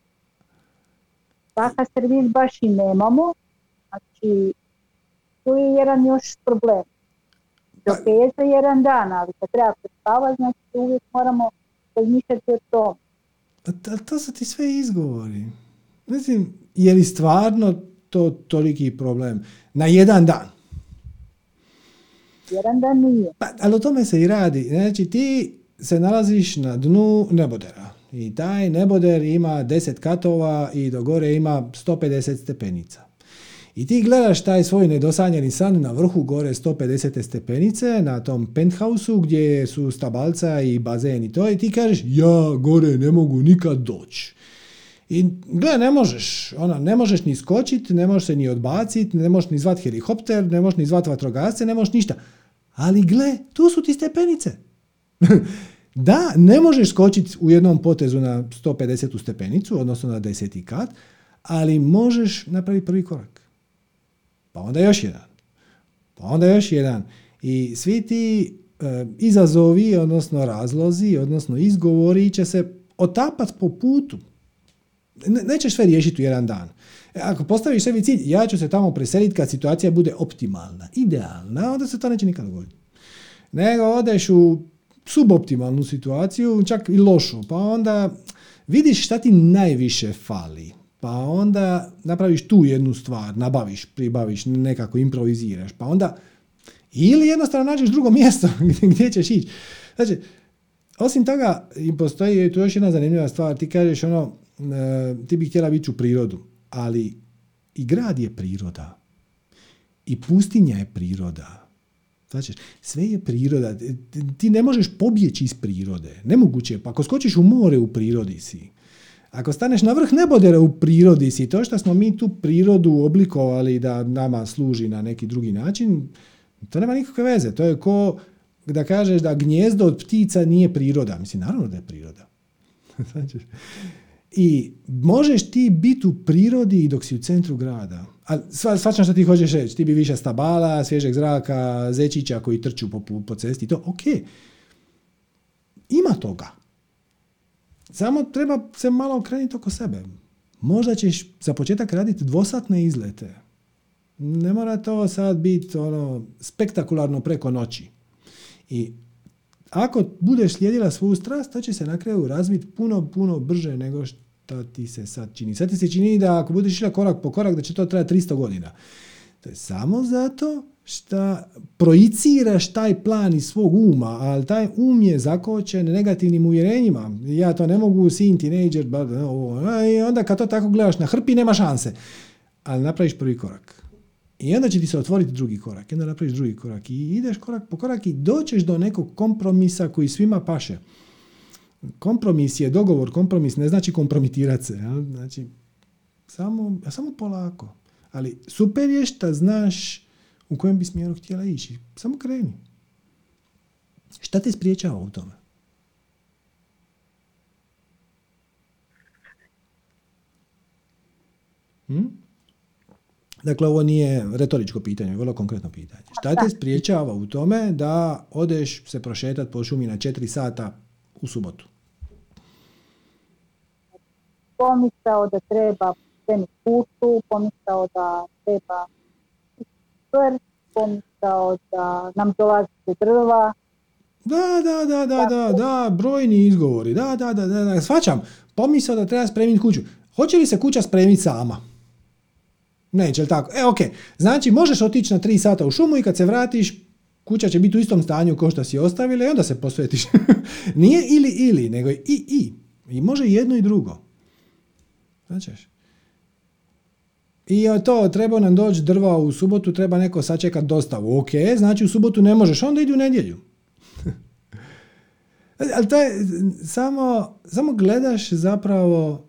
Takav servis baš i nemamo. Znači, tu je jedan još problem. Dok je za jedan dan, ali kad treba prespavati, znači uvijek moramo razmišljati o tom. A to, to su ti sve izgovori. Mislim, je li stvarno to toliki problem? Na jedan dan. Jedan dan nije. Pa, ali o tome se i radi. Znači, ti se nalaziš na dnu nebodera. I taj neboder ima 10 katova i do gore ima 150 stepenica. I ti gledaš taj svoj nedosanjeni san na vrhu gore 150 stepenice, na tom penthausu gdje su stabalca i bazen i to, i ti kažeš, ja gore ne mogu nikad doći. I gle, ne možeš, ona, ne možeš ni skočiti, ne možeš se ni odbaciti, ne možeš ni zvat helikopter, ne možeš ni zvat vatrogasce, ne možeš ništa. Ali gle, tu su ti stepenice. da, ne možeš skočiti u jednom potezu na 150 stepenicu, odnosno na 10. kat, ali možeš napraviti prvi korak. Pa onda još jedan. Pa onda još jedan. I svi ti e, izazovi, odnosno razlozi, odnosno izgovori će se otapati po putu. Ne, nećeš sve riješiti u jedan dan. E, Ako postaviš sebi cilj, ja ću se tamo preseliti kad situacija bude optimalna, idealna, onda se to neće nikad dogoditi. Nego odeš u suboptimalnu situaciju, čak i lošu, pa onda vidiš šta ti najviše fali. Pa onda napraviš tu jednu stvar, nabaviš, pribaviš, nekako improviziraš. Pa onda ili jednostavno nađeš drugo mjesto gdje ćeš ići. Znači, osim toga, postoji tu još jedna zanimljiva stvar. Ti kažeš ono, ti bi htjela biti u prirodu, ali i grad je priroda. I pustinja je priroda. Znači, sve je priroda. Ti ne možeš pobjeći iz prirode. Nemoguće je. Pa ako skočiš u more, u prirodi si. Ako staneš na vrh nebodera u prirodi si. To što smo mi tu prirodu oblikovali da nama služi na neki drugi način, to nema nikakve veze. To je ko da kažeš da gnjezdo od ptica nije priroda. Mislim, naravno da je priroda. Znači, I možeš ti biti u prirodi dok si u centru grada. A svačam što ti hoćeš reći. Ti bi više stabala, svježeg zraka, zečića koji trču po, po cesti. To, ok. Ima toga. Samo treba se malo okrenuti oko sebe. Možda ćeš za početak raditi dvosatne izlete. Ne mora to sad biti ono spektakularno preko noći. I ako budeš slijedila svoju strast, to će se na kraju razviti puno, puno brže nego što ti se sad čini. Sad ti se čini da ako budeš išla korak po korak, da će to trajati 300 godina. To je samo zato što projiciraš taj plan iz svog uma, ali taj um je zakočen negativnim uvjerenjima. Ja to ne mogu, sin, teenager, i onda kad to tako gledaš na hrpi, nema šanse. Ali napraviš prvi korak. I onda će ti se otvoriti drugi korak. I onda napraviš drugi korak. I ideš korak po korak i doćeš do nekog kompromisa koji svima paše. Kompromis je dogovor, kompromis ne znači kompromitirati se. Ja? Znači, samo, samo polako. Ali super je što znaš u kojem bi smjeru htjela ići. Samo kreni. Šta te spriječava u tome? Hm? Dakle, ovo nije retoričko pitanje, vrlo konkretno pitanje. Šta te spriječava u tome da odeš se prošetati po šumi na četiri sata u subotu? Pomisao da treba tenis putu, pomisao da treba vrst, pomisao da nam dolazi drva. Da, da, da, da, da, da, brojni izgovori, da, da, da, da, da, svačam, pomisao da treba spremiti kuću. Hoće li se kuća spremiti sama? Neće, li tako? E, ok. Znači, možeš otići na tri sata u šumu i kad se vratiš, kuća će biti u istom stanju kao što si ostavila i onda se posvetiš. Nije ili ili, nego i i. I može jedno i drugo. Znači, i to, treba nam doći drva u subotu, treba neko sačekat dostavu. Ok, znači u subotu ne možeš, onda idi u nedjelju. Ali to je, samo, samo gledaš zapravo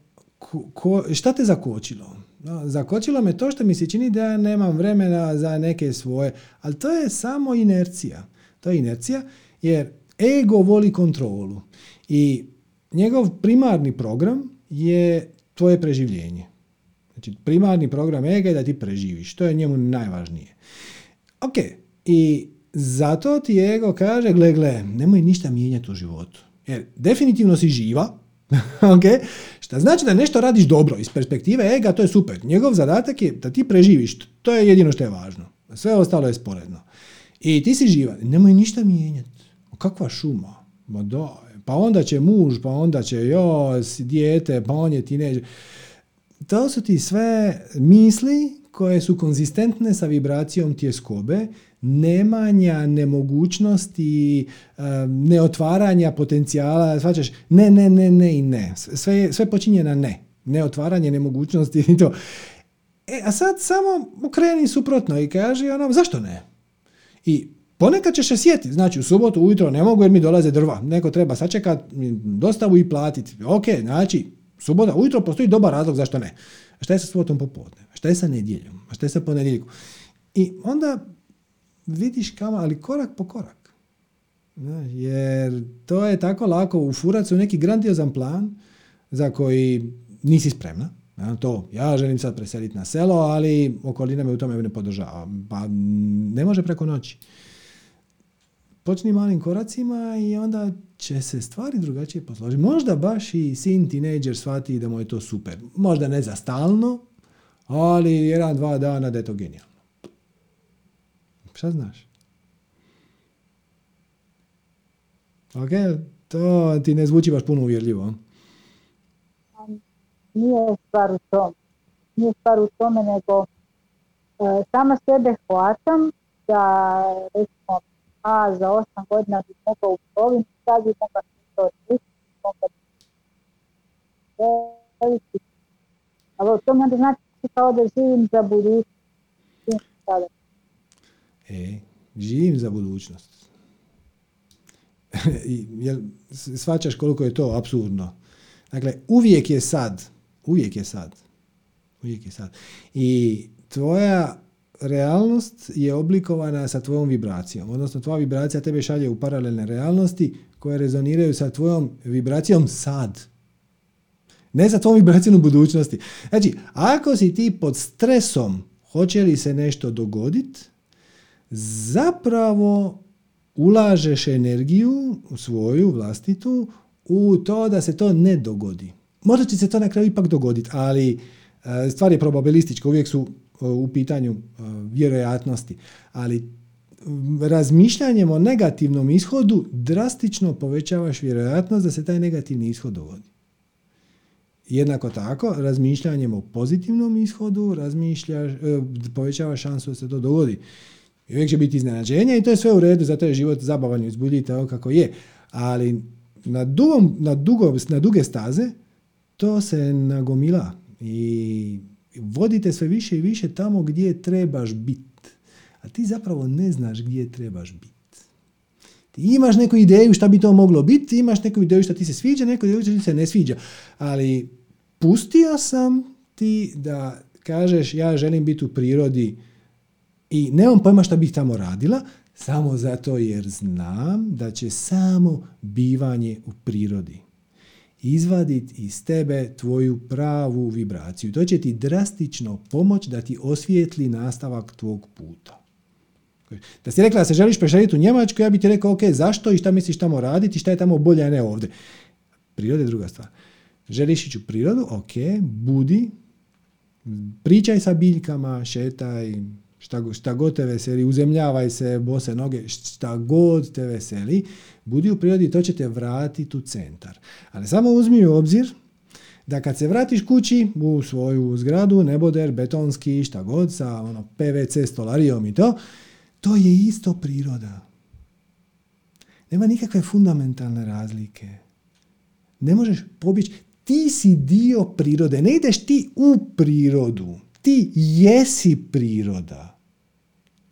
ko, šta te zakočilo. No, zakočilo me to što mi se čini da ja nemam vremena za neke svoje, ali to je samo inercija. To je inercija jer ego voli kontrolu i njegov primarni program je tvoje preživljenje. Znači, primarni program ega je da ti preživiš. To je njemu najvažnije. Ok, i zato ti ego kaže, gle, gle, nemoj ništa mijenjati u životu. Jer definitivno si živa, ok? Šta znači da nešto radiš dobro iz perspektive ega, to je super. Njegov zadatak je da ti preživiš. To je jedino što je važno. Sve ostalo je sporedno. I ti si živa. Nemoj ništa mijenjati. Kakva šuma? Ma da, pa onda će muž, pa onda će jos, dijete, pa on je tineđer. To su ti sve misli koje su konzistentne sa vibracijom tjeskobe nemanja, nemogućnosti, neotvaranja potencijala, svačaš, ne, ne, ne, ne i ne. Sve, sve počinje na ne. Neotvaranje, nemogućnosti i to. E, a sad samo okreni suprotno i kaže ono, zašto ne? I ponekad ćeš se sjetiti, znači u subotu ujutro ne mogu jer mi dolaze drva, neko treba sačekat dostavu i platiti. Ok, znači, subota ujutro postoji dobar razlog zašto ne. A šta je sa subotom popodne? A šta je sa nedjeljom? A šta je sa ponedjeljkom? I onda vidiš kamo, ali korak po korak. Jer to je tako lako ufurat se u neki grandiozan plan za koji nisi spremna. To, ja želim sad preseliti na selo, ali okolina me u tome ne podržava. Pa ne može preko noći. Počni malim koracima i onda će se stvari drugačije posložiti. Možda baš i sin, tinejdžer shvati da mu je to super. Možda ne za stalno, ali jedan, dva dana da je to genijalno. Šta? Ok? To ti ne zvuči baš puno uvjerljivo. Nije stvar u tome. Nije tome, nego e, sama sebe hvatam da recimo a za osam godina bi mogao u sad bi mogao to mogao ali to mi onda znači kao da živim za budućnost. E, živim za budućnost. Jel, svačaš koliko je to absurdno. Dakle, uvijek je sad. Uvijek je sad. Uvijek je sad. I tvoja realnost je oblikovana sa tvojom vibracijom. Odnosno, tvoja vibracija tebe šalje u paralelne realnosti koje rezoniraju sa tvojom vibracijom sad. Ne za tvojom vibracijom u budućnosti. Znači, ako si ti pod stresom, hoće li se nešto dogoditi, zapravo ulažeš energiju svoju vlastitu u to da se to ne dogodi. Možda će se to na kraju ipak dogoditi, ali e, stvar je probabilistička, uvijek su e, u pitanju e, vjerojatnosti, ali razmišljanjem o negativnom ishodu drastično povećavaš vjerojatnost da se taj negativni ishod dogodi. Jednako tako, razmišljanjem o pozitivnom ishodu razmišljaš, povećava šansu da se to dogodi. I uvijek će biti iznenađenja i to je sve u redu, zato je život zabavan i uzbudljiv tako kako je. Ali na, dugom, na, dugo, na duge staze to se nagomila i vodite sve više i više tamo gdje trebaš biti. A ti zapravo ne znaš gdje trebaš biti. Ti imaš neku ideju šta bi to moglo biti, imaš neku ideju šta ti se sviđa, neku ideju šta ti se ne sviđa. Ali pustio sam ti da kažeš ja želim biti u prirodi i nemam pojma šta bih tamo radila, samo zato jer znam da će samo bivanje u prirodi izvaditi iz tebe tvoju pravu vibraciju. To će ti drastično pomoć da ti osvijetli nastavak tvog puta. Da si rekla da se želiš prešaliti u Njemačku, ja bih ti rekao, ok, zašto i šta misliš tamo raditi šta je tamo bolje, a ne ovdje. Priroda je druga stvar. Želiš ići u prirodu, ok, budi, pričaj sa biljkama, šetaj, šta, šta god te veseli, uzemljavaj se, bose noge, šta god te veseli, budi u prirodi, to će te vratiti u centar. Ali samo uzmi u obzir da kad se vratiš kući u svoju zgradu, neboder, betonski, šta god, sa ono, PVC stolarijom i to, to je isto priroda. Nema nikakve fundamentalne razlike. Ne možeš pobjeći. Ti si dio prirode. Ne ideš ti u prirodu. Ti jesi priroda.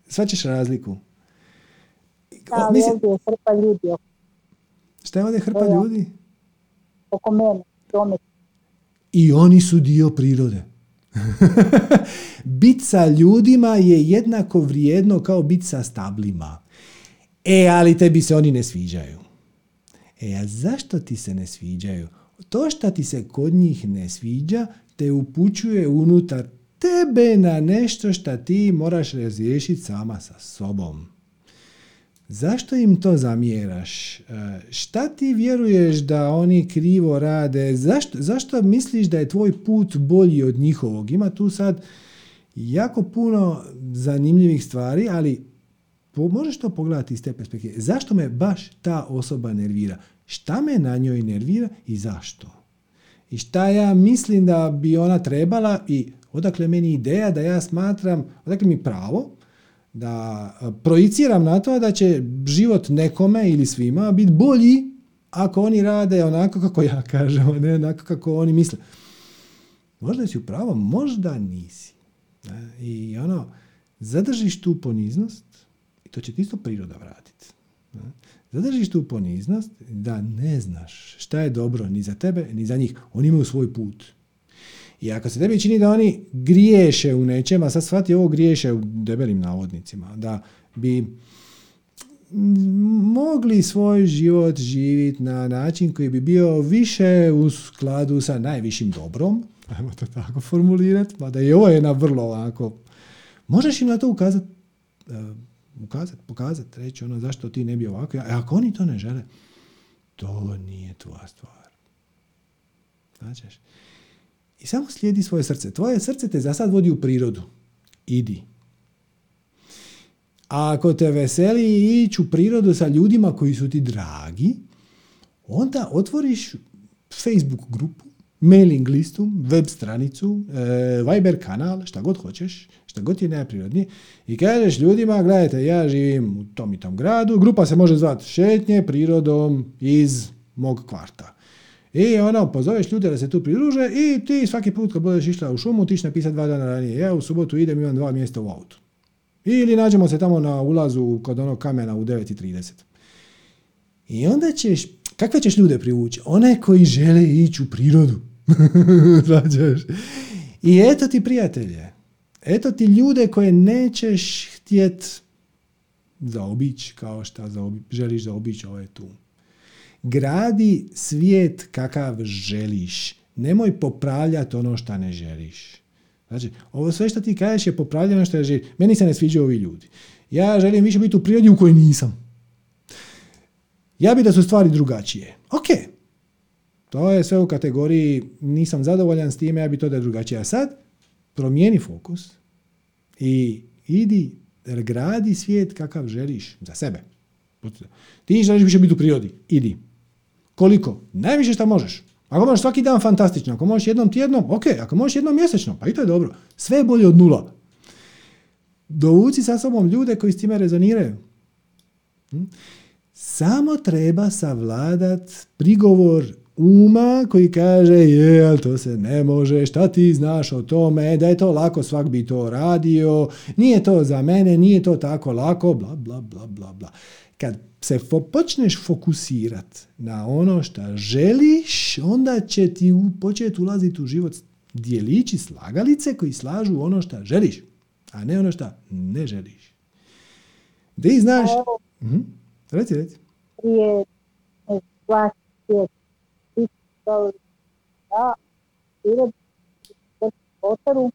Svaćeš razliku. Da, mislim... ovdje je hrpa ljudi. Šta je ovdje hrpa ljudi? Oko mene, I oni su dio prirode. bit sa ljudima je jednako vrijedno kao bit sa stablima. E, ali tebi se oni ne sviđaju. E, a zašto ti se ne sviđaju? To što ti se kod njih ne sviđa te upućuje unutar tebe na nešto što ti moraš razriješiti sama sa sobom. Zašto im to zamjeraš? E, šta ti vjeruješ da oni krivo rade? Zašto, zašto misliš da je tvoj put bolji od njihovog? Ima tu sad jako puno zanimljivih stvari, ali možeš to pogledati iz te perspektive. Zašto me baš ta osoba nervira? Šta me na njoj nervira i zašto? I šta ja mislim da bi ona trebala i odakle meni ideja da ja smatram, odakle mi pravo da projiciram na to da će život nekome ili svima biti bolji ako oni rade onako kako ja kažem, ne onako kako oni misle. Možda si u pravo, možda nisi. I ono, zadržiš tu poniznost i to će ti isto priroda vratiti. Zadržiš tu poniznost da ne znaš šta je dobro ni za tebe, ni za njih. Oni imaju svoj put. I ako se tebi čini da oni griješe u nečem, a sad shvati ovo griješe u debelim navodnicima, da bi mogli svoj život živjeti na način koji bi bio više u skladu sa najvišim dobrom, ajmo to tako formulirati, mada i ovo je na vrlo ovako, možeš im na to ukazati, uh, ukazati, pokazati, reći ono zašto ti ne bi ovako, a ako oni to ne žele, to nije tvoja stvar. Znači, i samo slijedi svoje srce. Tvoje srce te za sad vodi u prirodu. Idi. A ako te veseli ići u prirodu sa ljudima koji su ti dragi, onda otvoriš Facebook grupu, mailing listu, web stranicu, e, Viber kanal, šta god hoćeš, šta god je najprirodnije i kažeš ljudima, gledajte, ja živim u tom i tom gradu, grupa se može zvati šetnje prirodom iz mog kvarta. I ono, pozoveš ljude da se tu pridruže i ti svaki put kad budeš išla u šumu, ti ćeš napisati dva dana ranije. Ja u subotu idem, imam dva mjesta u autu. Ili nađemo se tamo na ulazu kod onog kamena u 9.30. I onda ćeš, kakve ćeš ljude privući? One koji žele ići u prirodu. I eto ti prijatelje. Eto ti ljude koje nećeš htjet zaobići kao što želiš zaobići ove tu. Gradi svijet kakav želiš. Nemoj popravljati ono što ne želiš. Znači, ovo sve što ti kažeš je popravljeno što je Meni se ne sviđaju ovi ljudi. Ja želim više biti u prirodi u kojoj nisam. Ja bi da su stvari drugačije. Ok. To je sve u kategoriji nisam zadovoljan s time, ja bi to da je drugačije. A sad promijeni fokus i idi gradi svijet kakav želiš za sebe. Ti želiš više biti u prirodi. Idi. Koliko? Najviše što možeš. Ako možeš svaki dan, fantastično. Ako možeš jednom tjednom, ok. Ako možeš jednom mjesečno, pa i to je dobro. Sve je bolje od nula. Dovuci sa sobom ljude koji s time rezoniraju. Hm? Samo treba savladat prigovor uma koji kaže je, to se ne može, šta ti znaš o tome, da je to lako, svak bi to radio, nije to za mene, nije to tako lako, bla, bla, bla, bla, bla. Kad se fo- počneš fokusirat na ono što želiš, onda će ti početi ulaziti u život dijelići slagalice koji slažu ono što želiš, a ne ono što ne želiš. Ti znaš... Mhm. Reci, reci. Prije da bili u Kotaru,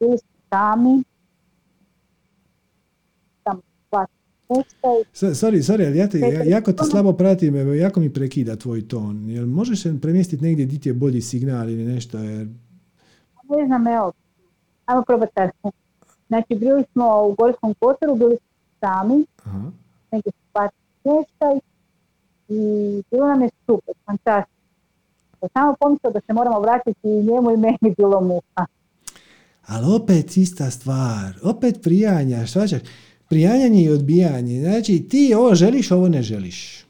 bili smo sami, Sorry, sorry, ali ja te, ja, jako te slabo pratim, jako mi prekida tvoj ton. Jel možeš se premjestiti negdje gdje ti je bolji signal ili nešto? Jer... Ne znam, evo, ajmo probati Znači, bili smo u Gorskom Kotaru, bili smo sami, Aha. negdje par smještaj i bilo nam je super, fantastično. Samo pomislio da se moramo vratiti i njemu i meni bilo muha. Ali opet ista stvar, opet prijanja, šta ćeš? Prijanjanje i odbijanje. Znači ti ovo želiš, ovo ne želiš.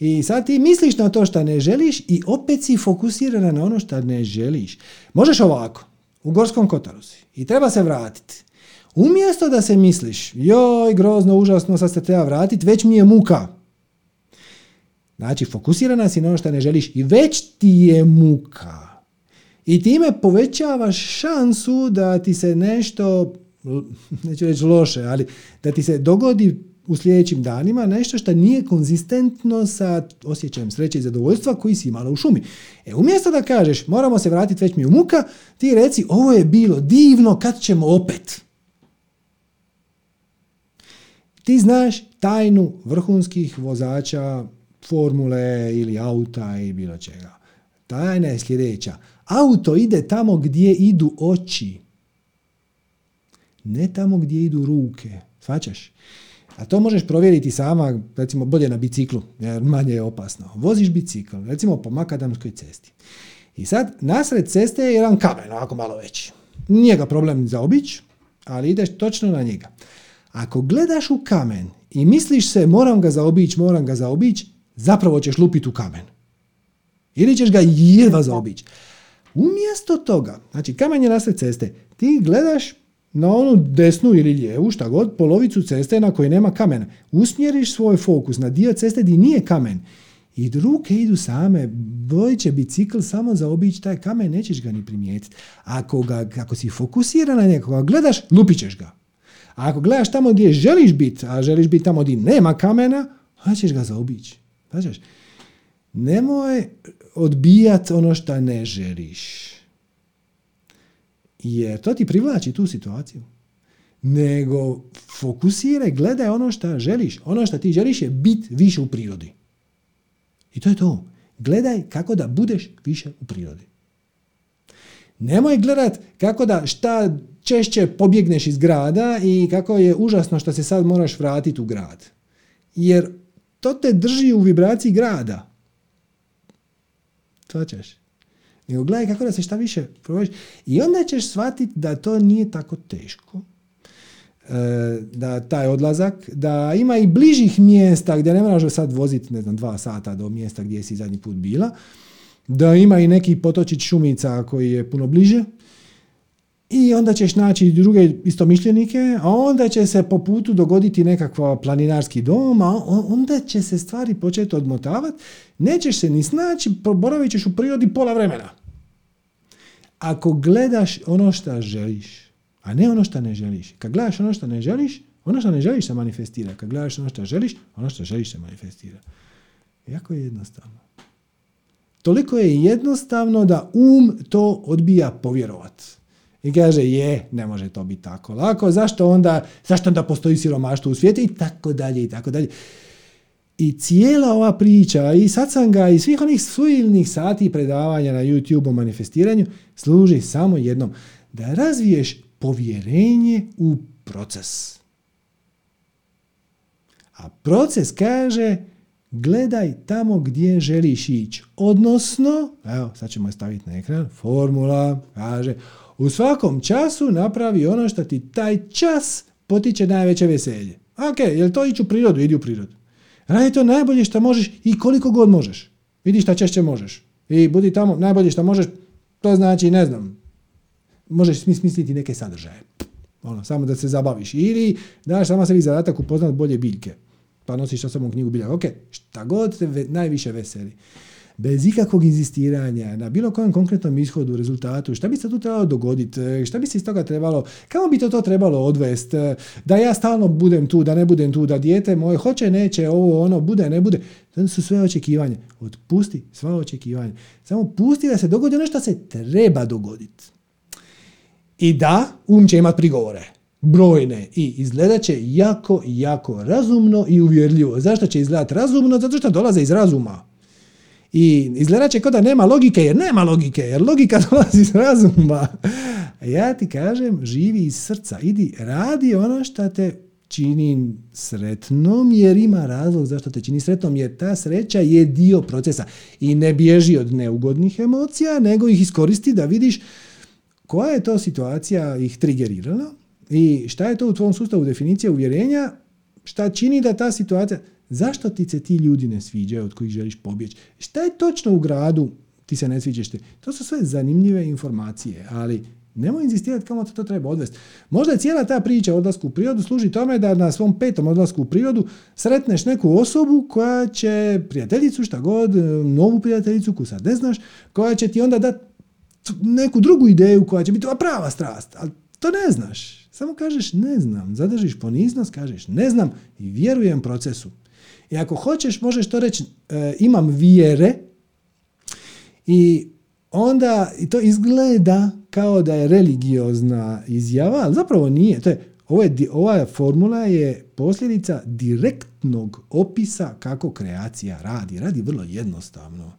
I sad ti misliš na to što ne želiš i opet si fokusirana na ono što ne želiš. Možeš ovako, u Gorskom Kotaru si i treba se vratiti. Umjesto da se misliš, joj, grozno, užasno, sad se treba vratiti, već mi je muka. Znači, fokusirana si na ono što ne želiš i već ti je muka. I time povećavaš šansu da ti se nešto, neću reći loše, ali da ti se dogodi u sljedećim danima nešto što nije konzistentno sa osjećajem sreće i zadovoljstva koji si imala u šumi. E, umjesto da kažeš moramo se vratiti, već mi je muka, ti reci ovo je bilo divno, kad ćemo opet? Ti znaš tajnu vrhunskih vozača formule ili auta i bilo čega. Tajna je sljedeća. Auto ide tamo gdje idu oči. Ne tamo gdje idu ruke. Svačaš? A to možeš provjeriti sama, recimo, bolje na biciklu, jer manje je opasno. Voziš bicikl, recimo po makadamskoj cesti. I sad, nasred ceste je jedan kamen, ovako malo veći. Nije ga problem za obić, ali ideš točno na njega. Ako gledaš u kamen i misliš se moram ga zaobići, moram ga zaobići, zapravo ćeš lupiti u kamen. Ili ćeš ga jedva zaobići. Umjesto toga, znači kamen je nasred ceste, ti gledaš na onu desnu ili lijevu, šta god, polovicu ceste na kojoj nema kamen. Usmjeriš svoj fokus na dio ceste gdje nije kamen. I ruke idu same, boj će bicikl samo zaobići taj kamen, nećeš ga ni primijetiti. Ako, ga, ako si fokusiran na njega, gledaš, lupit ćeš ga. A ako gledaš tamo gdje želiš biti, a želiš biti tamo gdje nema kamena, onda ćeš ga zaobići. Znači, nemoj odbijati ono što ne želiš. Jer to ti privlači tu situaciju. Nego fokusiraj, gledaj ono što želiš. Ono što ti želiš je biti više u prirodi. I to je to. Gledaj kako da budeš više u prirodi. Nemoj gledat kako da šta češće pobjegneš iz grada i kako je užasno što se sad moraš vratiti u grad. Jer to te drži u vibraciji grada. Svačaš? Nego gledaj kako da se šta više provodiš. I onda ćeš shvatiti da to nije tako teško. E, da taj odlazak, da ima i bližih mjesta gdje ne moraš sad voziti, ne znam, dva sata do mjesta gdje si zadnji put bila. Da ima i neki potočić šumica koji je puno bliže i onda ćeš naći druge istomišljenike, a onda će se po putu dogoditi nekakva planinarski dom, a onda će se stvari početi odmotavati, nećeš se ni snaći, boravit ćeš u prirodi pola vremena. Ako gledaš ono što želiš, a ne ono što ne želiš, kad gledaš ono što ne želiš, ono što ne želiš se manifestira. Kad gledaš ono što želiš, ono što želiš se manifestira. Jako je jednostavno. Toliko je jednostavno da um to odbija povjerovat. I kaže, je, ne može to biti tako lako, zašto onda, zašto onda postoji siromaštvo u svijetu i tako dalje i tako dalje. I cijela ova priča i satsanga i svih onih silnih sati predavanja na YouTube o manifestiranju služi samo jednom. Da razviješ povjerenje u proces. A proces kaže gledaj tamo gdje želiš ići. Odnosno, evo sad ćemo je staviti na ekran, formula kaže u svakom času napravi ono što ti taj čas potiče najveće veselje. Ok, jel to ići u prirodu? Idi u prirodu. Radi to najbolje što možeš i koliko god možeš. Vidi šta češće možeš. I budi tamo najbolje što možeš, to znači, ne znam, možeš smisliti neke sadržaje. Ono, samo da se zabaviš. Ili daš sama sebi zadatak upoznat bolje biljke. Pa nosiš sa sobom knjigu biljaka. Ok, šta god te najviše veseli bez ikakvog inzistiranja na bilo kojem konkretnom ishodu, rezultatu, šta bi se tu trebalo dogoditi, šta bi se iz toga trebalo, kamo bi to to trebalo odvesti, da ja stalno budem tu, da ne budem tu, da dijete moje hoće, neće, ovo, ono, bude, ne bude. To su sve očekivanje. Otpusti sva očekivanja. Samo pusti da se dogodi ono što se treba dogoditi. I da, um će imati prigovore brojne i izgledat će jako, jako razumno i uvjerljivo. Zašto će izgledati razumno? Zato što dolaze iz razuma. I izgleda će kao da nema logike, jer nema logike, jer logika dolazi iz razuma. Ja ti kažem, živi iz srca, idi, radi ono što te čini sretnom, jer ima razlog zašto te čini sretnom, jer ta sreća je dio procesa i ne bježi od neugodnih emocija, nego ih iskoristi da vidiš koja je to situacija ih trigerirala i šta je to u tvom sustavu definicije uvjerenja, šta čini da ta situacija, Zašto ti se ti ljudi ne sviđaju od kojih želiš pobjeći? Šta je točno u gradu ti se ne sviđaš te? To su sve zanimljive informacije, ali nemoj inzistirati kamo te to treba odvesti. Možda je cijela ta priča o odlasku u prirodu služi tome da na svom petom odlasku u prirodu sretneš neku osobu koja će prijateljicu, šta god, novu prijateljicu koju sad ne znaš, koja će ti onda dati neku drugu ideju koja će biti prava strast, ali to ne znaš. Samo kažeš ne znam, zadržiš poniznost, kažeš ne znam i vjerujem procesu. I ako hoćeš, možeš to reći, e, imam vjere i onda i to izgleda kao da je religiozna izjava, ali zapravo nije. To je, ovo je, ova formula je posljedica direktnog opisa kako kreacija radi. Radi vrlo jednostavno.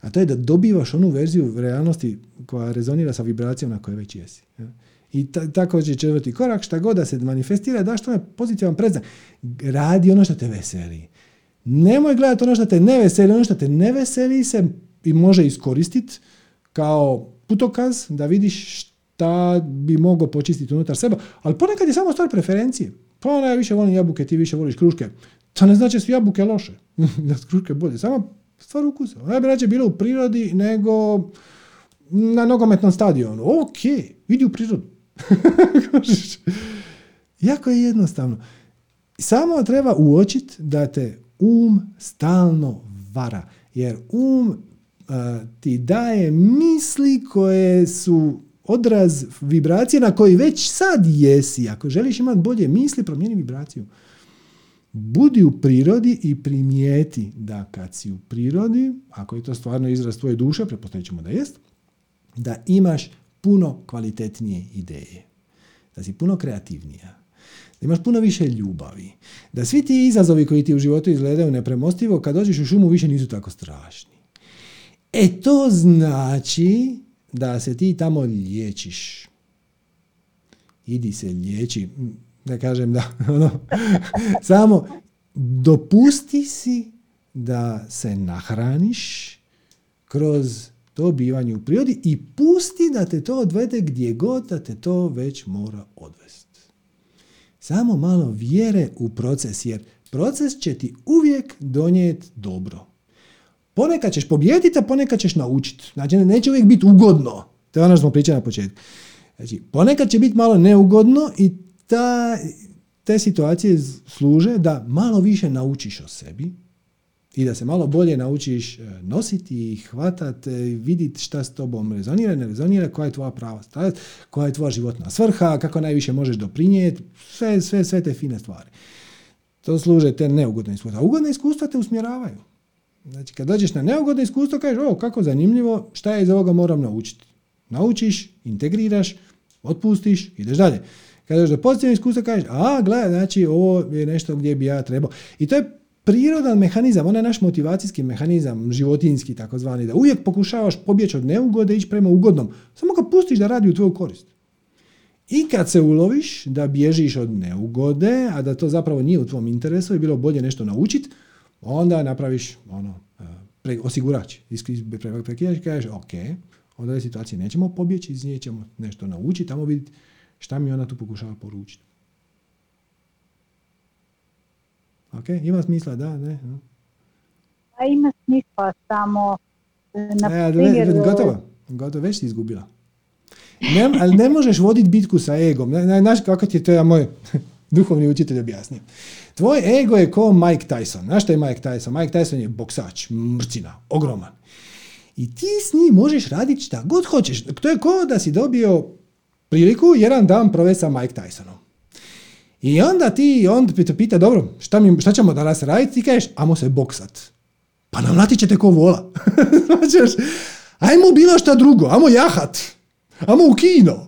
A to je da dobivaš onu verziju realnosti koja rezonira sa vibracijom na kojoj već jesi. I tako će četvrti korak, šta god da se manifestira, daš tome pozitivan predznak. Radi ono što te veseli. Nemoj gledati ono što te ne veseli, ono što te ne veseli se i može iskoristiti kao putokaz da vidiš šta bi mogao počistiti unutar sebe, ali ponekad je samo stvar preferencije. Pa ona ja više volim jabuke, ti više voliš kruške. To ne znači da su jabuke loše, da su kruške bolje. Samo stvar ukusa. Ona bi rađe bila u prirodi nego na nogometnom stadionu. Ok, idi u prirodu. jako je jednostavno. Samo treba uočiti da te um stalno vara. Jer um ti daje misli koje su odraz vibracije na koji već sad jesi. Ako želiš imati bolje misli, promijeni vibraciju. Budi u prirodi i primijeti da kad si u prirodi, ako je to stvarno izraz tvoje duše, pretpostavit ćemo da jest, da imaš puno kvalitetnije ideje. Da si puno kreativnija da imaš puno više ljubavi, da svi ti izazovi koji ti u životu izgledaju nepremostivo, kad dođeš u šumu više nisu tako strašni. E to znači da se ti tamo liječiš. Idi se liječi. Ne kažem da, ono, samo dopusti si da se nahraniš kroz to bivanje u prirodi i pusti da te to odvede gdje god da te to već mora odvesti. Samo malo vjere u proces, jer proces će ti uvijek donijeti dobro. Ponekad ćeš pobijediti, a ponekad ćeš naučiti. Znači, neće uvijek biti ugodno. To je ono što smo pričali na početku. Znači, ponekad će biti malo neugodno i ta, te situacije služe da malo više naučiš o sebi i da se malo bolje naučiš e, nositi, hvatati, vidjeti šta s tobom rezonira, ne rezonira, koja je tvoja prava stavljati, koja je tvoja životna svrha, kako najviše možeš doprinijeti, sve, sve, sve te fine stvari. To služe te neugodne iskustva. Ugodne iskustva te usmjeravaju. Znači, kad dođeš na neugodno iskustvo, kažeš, o, kako zanimljivo, šta ja iz ovoga moram naučiti. Naučiš, integriraš, otpustiš, ideš dalje. Kad dođeš do pozitivnog iskustva, kažeš, a, gledaj, znači, ovo je nešto gdje bi ja trebao. I to je prirodan mehanizam, onaj naš motivacijski mehanizam, životinski takozvani, da uvijek pokušavaš pobjeći od neugode i ići prema ugodnom. Samo ga pustiš da radi u tvoju korist. I kad se uloviš da bježiš od neugode, a da to zapravo nije u tvom interesu i bilo bolje nešto naučiti, onda napraviš ono, e, pre, osigurač, prekidaš i kažeš, ok, od ove situacije nećemo pobjeći, iz nje ćemo nešto naučiti, tamo vidjeti šta mi ona tu pokušava poručiti. Ok, ima smisla, da, ne? A ima smisla, samo na e, primjer... Gotovo, gotovo, već si izgubila. Ne, ali ne možeš voditi bitku sa egom. Znaš kako ti je to ja moj duhovni učitelj objasnio. Tvoj ego je ko Mike Tyson. Znaš što je Mike Tyson? Mike Tyson je boksač, mrcina, ogroman. I ti s njim možeš raditi šta god hoćeš. To je ko da si dobio priliku jedan dan provesti sa Mike Tysonom. I onda ti, on te pita, dobro, šta, mi, šta ćemo danas raditi? Ti kažeš, amo se boksat. Pa nam ćete ko vola. Znači, ajmo bilo šta drugo, ajmo jahat, ajmo u kino,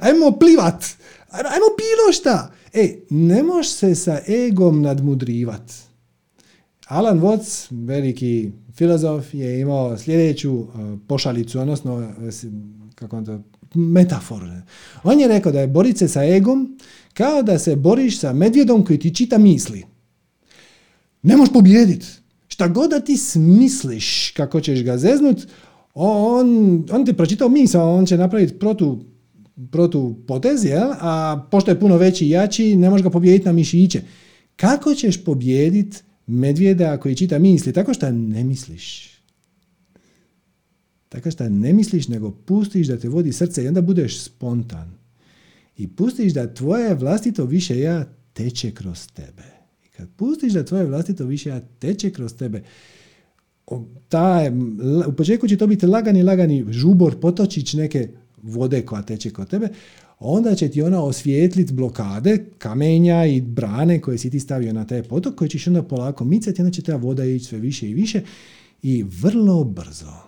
ajmo plivat, ajmo bilo šta. E, ne možeš se sa egom nadmudrivat. Alan Watts, veliki filozof, je imao sljedeću uh, pošalicu, odnosno uh, kako on to, metaforu. On je rekao da je borit se sa egom kao da se boriš sa medvjedom koji ti čita misli. Ne možeš pobijediti. Šta god da ti smisliš kako ćeš ga zeznut, on, on ti pročitao misao, on će napraviti protu, protu potez, jel? a pošto je puno veći i jači, ne možeš ga pobijediti na mišiće. Kako ćeš pobijediti medvjeda koji čita misli? Tako što ne misliš. Tako što ne misliš, nego pustiš da te vodi srce i onda budeš spontan i pustiš da tvoje vlastito više ja teče kroz tebe. I kad pustiš da tvoje vlastito više ja teče kroz tebe, ta, u početku će to biti lagani, lagani žubor, potočić neke vode koja teče kod tebe, onda će ti ona osvijetliti blokade, kamenja i brane koje si ti stavio na taj potok, koje ćeš onda polako micati, onda će ta voda ići sve više i više i vrlo brzo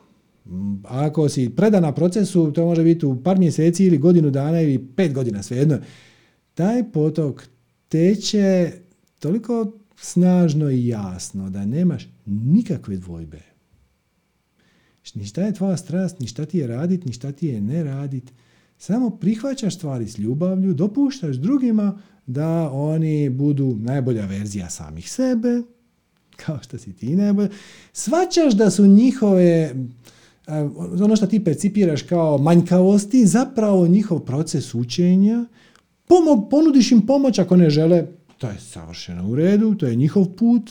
ako si predan procesu, to može biti u par mjeseci ili godinu dana ili pet godina, svejedno. Taj potok teče toliko snažno i jasno da nemaš nikakve dvojbe. Ni šta je tvoja strast, ni šta ti je radit, ni šta ti je ne radit. Samo prihvaćaš stvari s ljubavlju, dopuštaš drugima da oni budu najbolja verzija samih sebe, kao što si ti najbolja. Svaćaš da su njihove ono što ti percipiraš kao manjkavosti, zapravo njihov proces učenja, Pomo, ponudiš im pomoć ako ne žele, to je savršeno u redu, to je njihov put.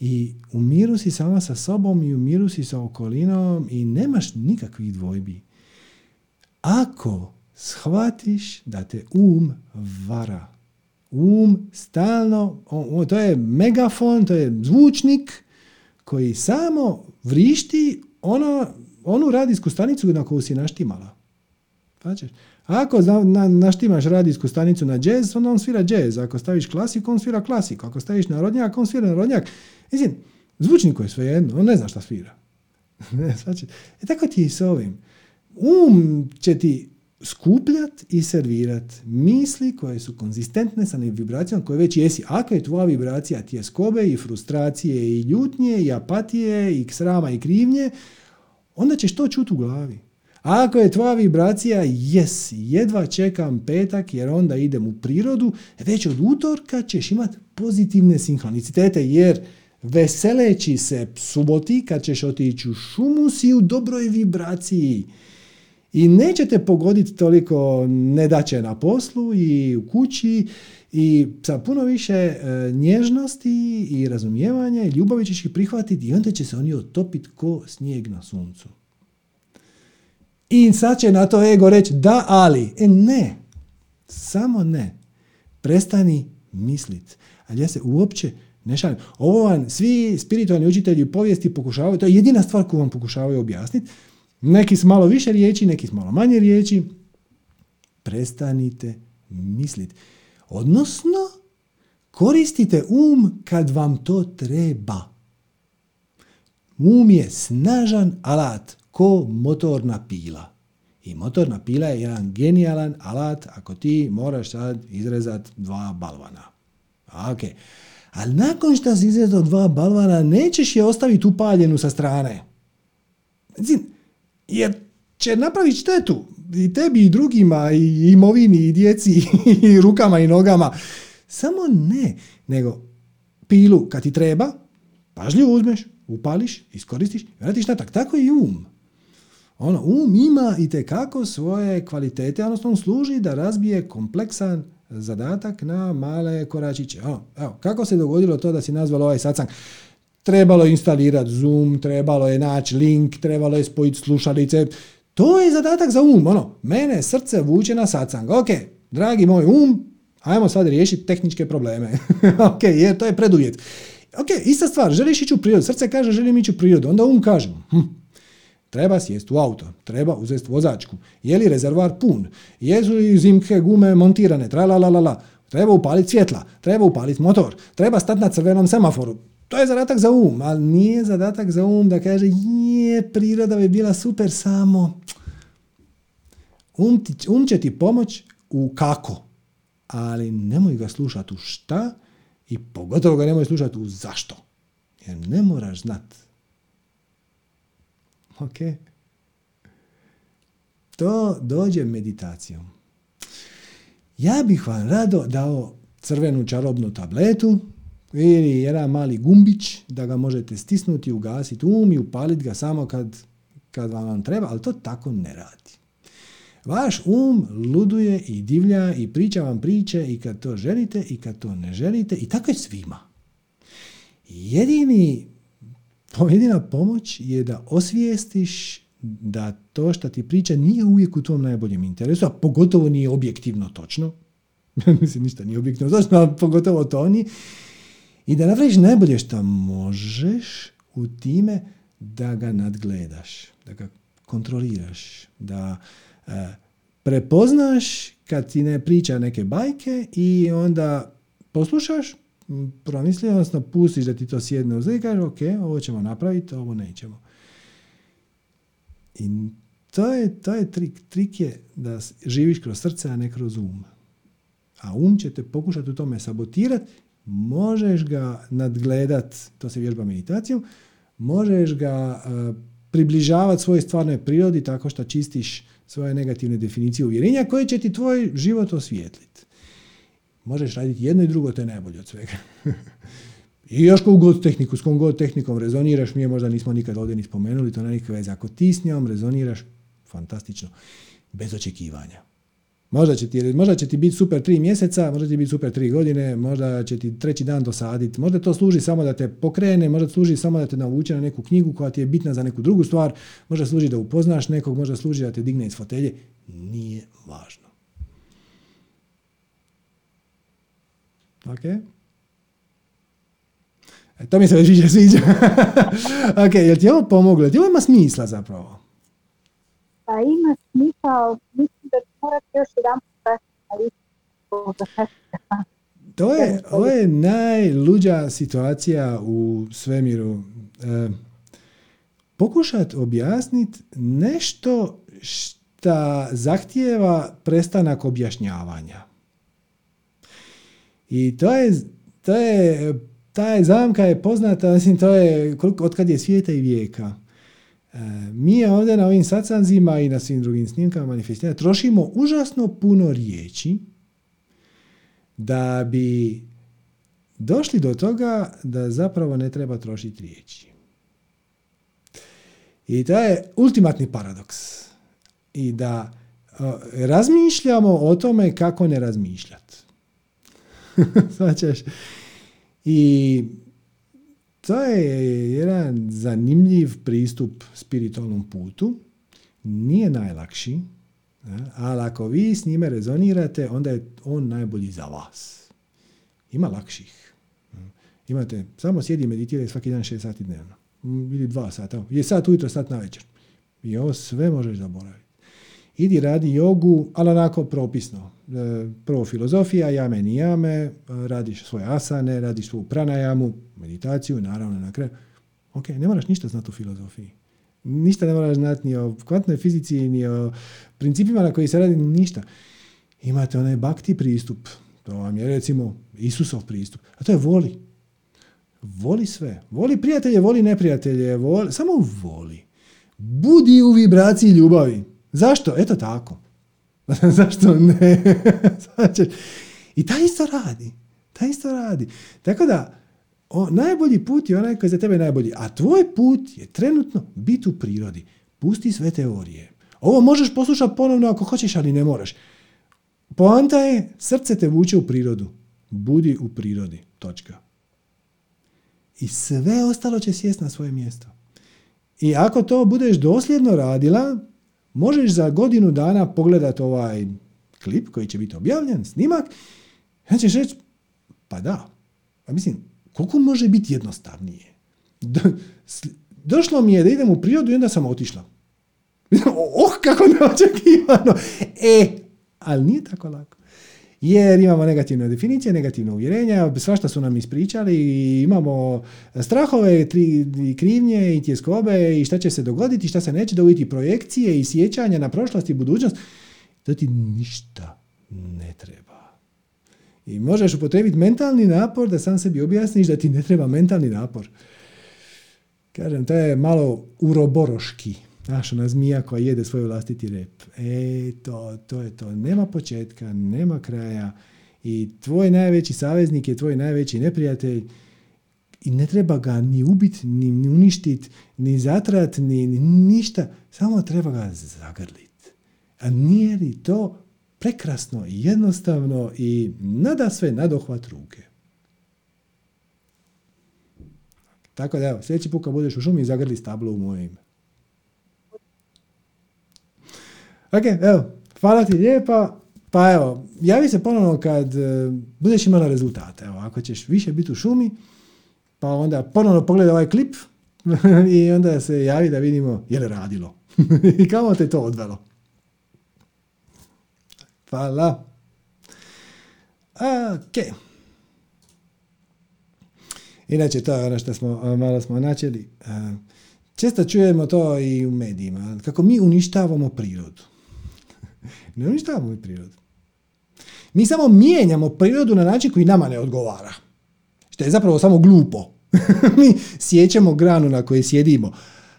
I u miru si sama sa sobom i u miru si sa okolinom i nemaš nikakvih dvojbi. Ako shvatiš da te um vara, um stalno, to je megafon, to je zvučnik koji samo vrišti ono, onu radijsku stanicu na koju si naštimala. Znači, ako na, naštimaš radijsku stanicu na jazz, onda on svira jazz. Ako staviš klasiku, on svira klasiku. Ako staviš narodnjak, on svira narodnjak. Mislim, zvučniku je sve jedno, on ne zna šta svira. e tako ti i s ovim. Um će ti skupljat i servirat misli koje su konzistentne sa vibracijom koje već jesi. Ako je tvoja vibracija tjeskobe i frustracije i ljutnje i apatije i srama i krivnje, onda ćeš to čuti u glavi. Ako je tvoja vibracija jes, jedva čekam petak jer onda idem u prirodu, već od utorka ćeš imati pozitivne sinhronicitete jer veseleći se suboti kad ćeš otići u šumu si u dobroj vibraciji. I nećete pogoditi toliko nedaće na poslu i u kući i sa puno više e, nježnosti i razumijevanja i ljubavi ćeš ih prihvatiti i onda će se oni otopiti ko snijeg na suncu. I sad će na to ego reći da, ali. E ne, samo ne. Prestani mislit. Ali ja se uopće ne šalim. Ovo vam svi spiritualni učitelji povijesti pokušavaju, to je jedina stvar koju vam pokušavaju objasniti. Neki s malo više riječi, neki s malo manje riječi. Prestanite misliti. Odnosno, koristite um kad vam to treba. Um je snažan alat ko motorna pila. I motorna pila je jedan genijalan alat ako ti moraš sad izrezat dva balvana. Ok. Ali nakon što si izrezao dva balvana, nećeš je ostaviti upaljenu sa strane. Jer će napraviti štetu i tebi i drugima i imovini i djeci i rukama i nogama. Samo ne, nego pilu kad ti treba, pažljivo uzmeš, upališ, iskoristiš vratiš natak. Tako i um. Ono, um ima i tekako svoje kvalitete, odnosno on služi da razbije kompleksan zadatak na male koračiće. Ono, evo, kako se dogodilo to da si nazvalo ovaj sacang? Trebalo je instalirati Zoom, trebalo je naći link, trebalo je spojiti slušalice. To je zadatak za um. Ono, mene srce vuče na sacang. Ok, dragi moj um, ajmo sad riješiti tehničke probleme. ok, jer to je preduvjet. Ok, ista stvar, želiš ići u prirodu. Srce kaže želim ići u prirodu. Onda um kaže, hm, Treba sjesti u auto, treba uzeti vozačku. Je li rezervoar pun? Jesu li zimke gume montirane? Tra, la, la, la, la. Treba upaliti svjetla, treba upaliti motor, treba stati na crvenom semaforu. To je zadatak za um, ali nije zadatak za um da kaže je, priroda bi bila super samo. Um, ti, um će ti pomoć u kako, ali nemoj ga slušati u šta i pogotovo ga nemoj slušati u zašto. Jer ne moraš znati Ok? To dođe meditacijom. Ja bih vam rado dao crvenu čarobnu tabletu ili jedan mali gumbić da ga možete stisnuti, ugasiti um i upaliti ga samo kad, kad vam treba, ali to tako ne radi. Vaš um luduje i divlja i priča vam priče i kad to želite i kad to ne želite i tako je svima. Jedini jedina pomoć je da osvijestiš da to što ti priča nije uvijek u tom najboljem interesu, a pogotovo nije objektivno točno. Mislim, ništa nije objektivno točno, a pogotovo to nije. I da napraviš najbolje što možeš u time da ga nadgledaš, da ga kontroliraš, da e, prepoznaš kad ti ne priča neke bajke i onda poslušaš, promisli, odnosno pustiš da ti to sjedne uz i kažeš, ok, ovo ćemo napraviti, ovo nećemo. I to je, to je trik. Trik je da živiš kroz srce, a ne kroz um. A um će te pokušati u tome sabotirati, možeš ga nadgledat, to se vježba meditacijom, možeš ga uh, približavati svojoj stvarnoj prirodi tako što čistiš svoje negativne definicije uvjerenja koje će ti tvoj život osvijetliti. Možeš raditi jedno i drugo, to je najbolje od svega. I još koju god tehniku, s kom god tehnikom rezoniraš, mi je možda nismo nikad ovdje ni spomenuli, to nema nikakve veze. Ako ti s njom rezoniraš, fantastično, bez očekivanja. Možda će, ti, možda će ti biti super tri mjeseca, možda će ti biti super tri godine, možda će ti treći dan dosaditi, možda to služi samo da te pokrene, možda služi samo da te navuče na neku knjigu koja ti je bitna za neku drugu stvar, možda služi da upoznaš nekog, možda služi da te digne iz fotelje, nije važno. Ok? E, to mi se već više sviđa. ok, jel ti je ovo pomoglo? Ti ovo ima smisla zapravo? Pa ima smisla, morate još jedan to je, ovo je najluđa situacija u svemiru. E, pokušat objasniti nešto što zahtijeva prestanak objašnjavanja. I to je, to je, ta je zamka je poznata, mislim, to je od kad je svijeta i vijeka. Mi ovdje na ovim sacanzima i na svim drugim snimkama manifestiranja trošimo užasno puno riječi da bi došli do toga da zapravo ne treba trošiti riječi. I to je ultimatni paradoks. I da razmišljamo o tome kako ne razmišljati. I to je jedan zanimljiv pristup spiritualnom putu. Nije najlakši, ali ako vi s njime rezonirate, onda je on najbolji za vas. Ima lakših. Imate, samo sjedi i meditiraj svaki dan 6 sati dnevno. Ili dva sata. Je sat ujutro, sat na večer. I ovo sve možeš zaboraviti. Idi radi jogu, ali onako propisno. E, prvo filozofija, jame ni jame, radiš svoje asane, radiš svoju pranajamu, meditaciju, naravno na kraju. Ok, ne moraš ništa znati o filozofiji. Ništa ne moraš znati ni o kvantnoj fizici, ni o principima na koji se radi, ništa. Imate onaj bakti pristup. To vam je recimo Isusov pristup. A to je voli. Voli sve. Voli prijatelje, voli neprijatelje. Voli, samo voli. Budi u vibraciji ljubavi. Zašto? Eto tako. Zašto ne? I ta isto radi. Ta isto radi. Tako da, o, najbolji put je onaj koji je za tebe najbolji. A tvoj put je trenutno biti u prirodi. Pusti sve teorije. Ovo možeš poslušati ponovno ako hoćeš, ali ne moraš. Poanta je, srce te vuče u prirodu. Budi u prirodi. Točka. I sve ostalo će sjest na svoje mjesto. I ako to budeš dosljedno radila, možeš za godinu dana pogledati ovaj klip koji će biti objavljen, snimak, ja ćeš reći, pa da, pa mislim, koliko može biti jednostavnije? Došlo mi je da idem u prirodu i onda sam otišla. Oh, kako neočekivano! E, ali nije tako lako. Jer imamo negativne definicije, negativne uvjerenja, svašta su nam ispričali i imamo strahove, tri, krivnje i tjeskobe i šta će se dogoditi, šta se neće dogoditi, projekcije i sjećanja na prošlost i budućnost. To ti ništa ne treba. I možeš upotrebiti mentalni napor da sam sebi objasniš da ti ne treba mentalni napor. Kažem, to je malo uroboroški. Znaš, ona zmija koja jede svoj vlastiti rep. E, to, to je to. Nema početka, nema kraja. I tvoj najveći saveznik je tvoj najveći neprijatelj. I ne treba ga ni ubiti, ni uništiti, ni zatrat, ni, ni ništa. Samo treba ga zagrliti. A nije li to prekrasno jednostavno i nada sve nadohvat ruke. Tako da evo, sljedeći put kad budeš u šumi, zagrli stablo u moje. Ok, evo, hvala ti lijepa. Pa evo, javi se ponovno kad uh, budeš imala rezultate. Evo, ako ćeš više biti u šumi, pa onda ponovno pogledaj ovaj klip i onda se javi da vidimo je li radilo. I kamo te to odvelo. Hvala. Ok. Inače, to je ono što smo, malo smo načeli. Često čujemo to i u medijima, kako mi uništavamo prirodu. Ne uništavamo mi prirodu. Mi samo mijenjamo prirodu na način koji nama ne odgovara. Što je zapravo samo glupo. mi sjećamo granu na kojoj sjedimo.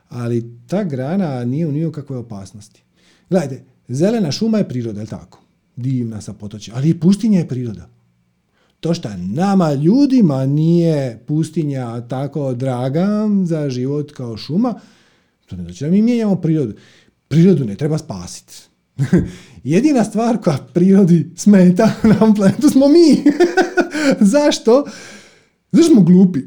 Ali ta grana nije u nikakve opasnosti. Gledajte, zelena šuma je priroda, je tako? Divna sa potočima. Ali i pustinja je priroda. To što nama ljudima nije pustinja tako draga za život kao šuma, to ne znači da mi mijenjamo prirodu. Prirodu ne treba spasiti. Jedina stvar koja prirodi smeta na planetu smo mi. Zašto? Zašto smo glupi?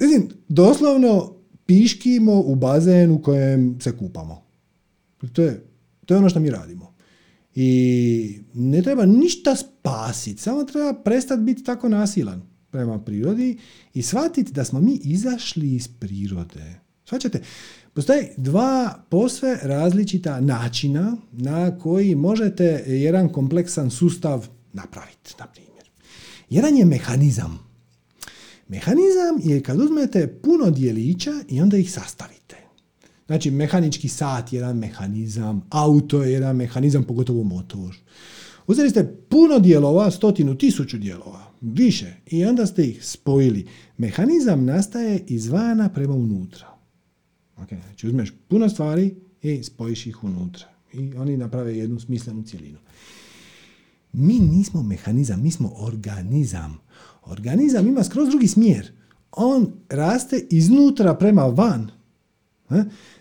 Mislim, doslovno piškimo u bazen u kojem se kupamo. To je, to je ono što mi radimo. I ne treba ništa spasiti, samo treba prestati biti tako nasilan prema prirodi i shvatiti da smo mi izašli iz prirode. Svaćate, Postoje dva posve različita načina na koji možete jedan kompleksan sustav napraviti, na primjer. Jedan je mehanizam. Mehanizam je kad uzmete puno dijelića i onda ih sastavite. Znači, mehanički sat je jedan mehanizam, auto je jedan mehanizam, pogotovo motor. Uzeli ste puno dijelova, stotinu, tisuću dijelova, više, i onda ste ih spojili. Mehanizam nastaje izvana prema unutra. Okay, znači uzmeš puno stvari i spojiš ih unutra. I oni naprave jednu smislenu cjelinu. Mi nismo mehanizam, mi smo organizam. Organizam ima skroz drugi smjer. On raste iznutra prema van.